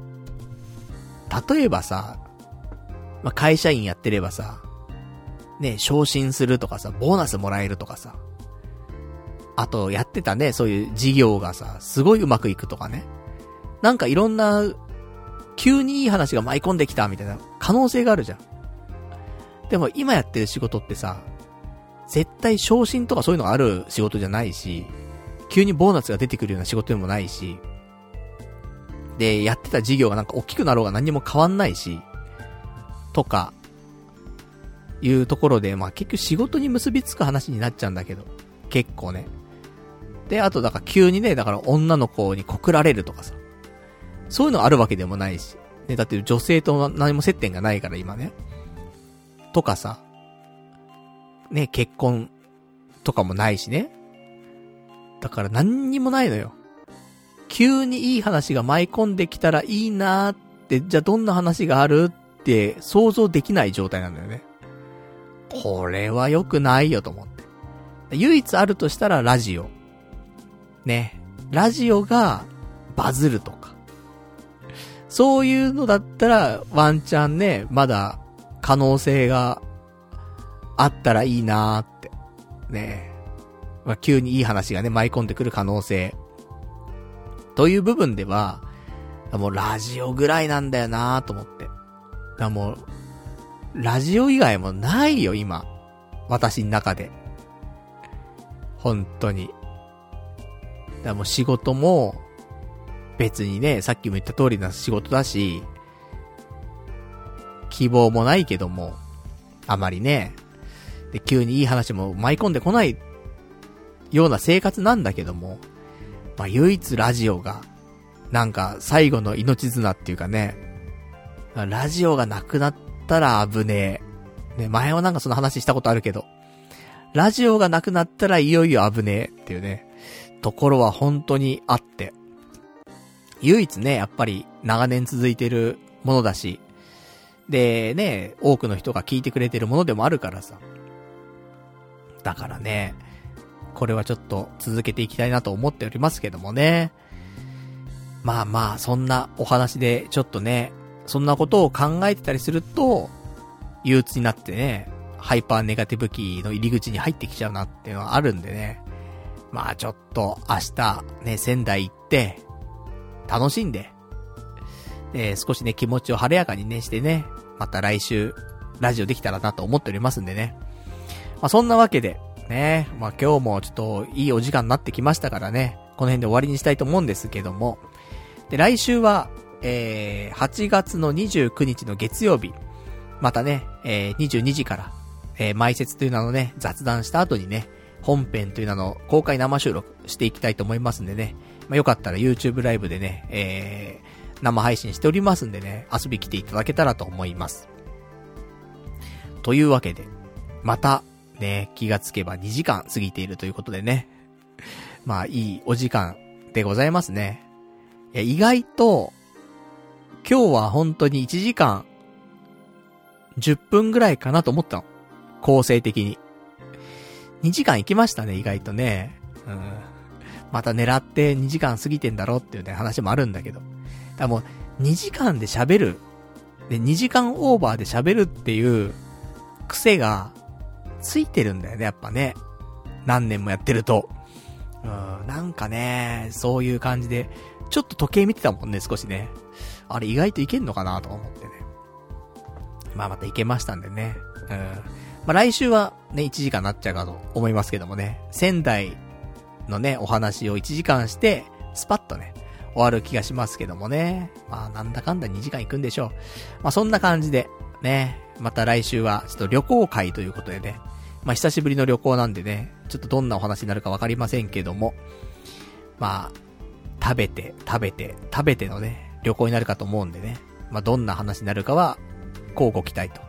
Speaker 1: 例えばさ、まあ、会社員やってればさ、ね、昇進するとかさ、ボーナスもらえるとかさ、あと、やってたね、そういう事業がさ、すごいうまくいくとかね。なんかいろんな、急にいい話が舞い込んできたみたいな可能性があるじゃん。でも今やってる仕事ってさ、絶対昇進とかそういうのがある仕事じゃないし、急にボーナスが出てくるような仕事でもないし、で、やってた事業がなんか大きくなろうが何にも変わんないし、とか、いうところで、まあ結局仕事に結びつく話になっちゃうんだけど、結構ね。で、あとだから急にね、だから女の子に告られるとかさ。そういうのあるわけでもないし。ね、だって女性と何も接点がないから今ね。とかさ。ね、結婚とかもないしね。だから何にもないのよ。急にいい話が舞い込んできたらいいなーって、じゃあどんな話があるって想像できない状態なんだよね。これは良くないよと思って。唯一あるとしたらラジオ。ね。ラジオがバズるとか。そういうのだったら、ワンチャンね、まだ可能性があったらいいなーって。ねまあ、急にいい話がね、舞い込んでくる可能性。という部分では、もうラジオぐらいなんだよなと思って。だもう、ラジオ以外もないよ、今。私の中で。本当に。だもう仕事も、別にね、さっきも言った通りな仕事だし、希望もないけども、あまりね、で、急にいい話も舞い込んでこないような生活なんだけども、まあ、唯一ラジオが、なんか最後の命綱っていうかね、ラジオがなくなったら危ねえ。ね、前はなんかその話したことあるけど、ラジオがなくなったらいよいよ危ねえっていうね、ところは本当にあって。唯一ね、やっぱり長年続いてるものだし、で、ね、多くの人が聞いてくれてるものでもあるからさ。だからね、これはちょっと続けていきたいなと思っておりますけどもね。まあまあ、そんなお話で、ちょっとね、そんなことを考えてたりすると、憂鬱になってね、ハイパーネガティブキーの入り口に入ってきちゃうなっていうのはあるんでね。まあちょっと明日ね、仙台行って、楽しんで、えー、少しね、気持ちを晴れやかにね、してね、また来週、ラジオできたらなと思っておりますんでね。まあ、そんなわけで、ね、まあ、今日もちょっといいお時間になってきましたからね、この辺で終わりにしたいと思うんですけども。で、来週は、えー、8月の29日の月曜日、またね、えー、22時から、えー、埋設という名のね、雑談した後にね、本編という名の公開生収録していきたいと思いますんでね、まあ、よかったら YouTube ライブでね、えー、生配信しておりますんでね、遊び来ていただけたらと思います。というわけで、また、ね、気がつけば2時間過ぎているということでね、まあ、いいお時間でございますね。いや、意外と、今日は本当に1時間、10分ぐらいかなと思ったの。構成的に。2時間行きましたね、意外とね。うん。また狙って2時間過ぎてんだろうっていうね、話もあるんだけど。だもう、2時間で喋る。で、2時間オーバーで喋るっていう癖がついてるんだよね、やっぱね。何年もやってると。うん、なんかね、そういう感じで、ちょっと時計見てたもんね、少しね。あれ意外といけんのかなと思ってね。まあまたいけましたんでね。うん。まあ来週はね、1時間なっちゃうかと思いますけどもね。仙台のね、お話を1時間して、スパッとね、終わる気がしますけどもね。まあなんだかんだ2時間行くんでしょう。まあそんな感じで、ね。また来週はちょっと旅行会ということでね。まあ久しぶりの旅行なんでね、ちょっとどんなお話になるかわかりませんけども。まあ、食べて、食べて、食べてのね、旅行になるかと思うんでね。まあどんな話になるかは、こうご期待と。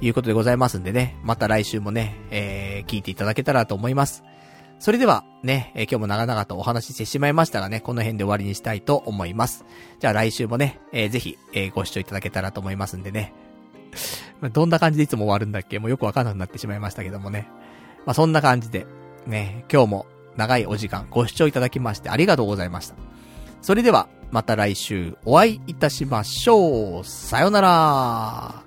Speaker 1: いうことでございますんでね。また来週もね、えー、聞いていただけたらと思います。それでは、ね、えー、今日も長々とお話ししてしまいましたがね、この辺で終わりにしたいと思います。じゃあ来週もね、えー、ぜひ、えー、ご視聴いただけたらと思いますんでね。どんな感じでいつも終わるんだっけ？もうよくわかんなくなってしまいましたけどもね。まあ、そんな感じで、ね、今日も長いお時間ご視聴いただきましてありがとうございました。それでは、また来週お会いいたしましょう。さよなら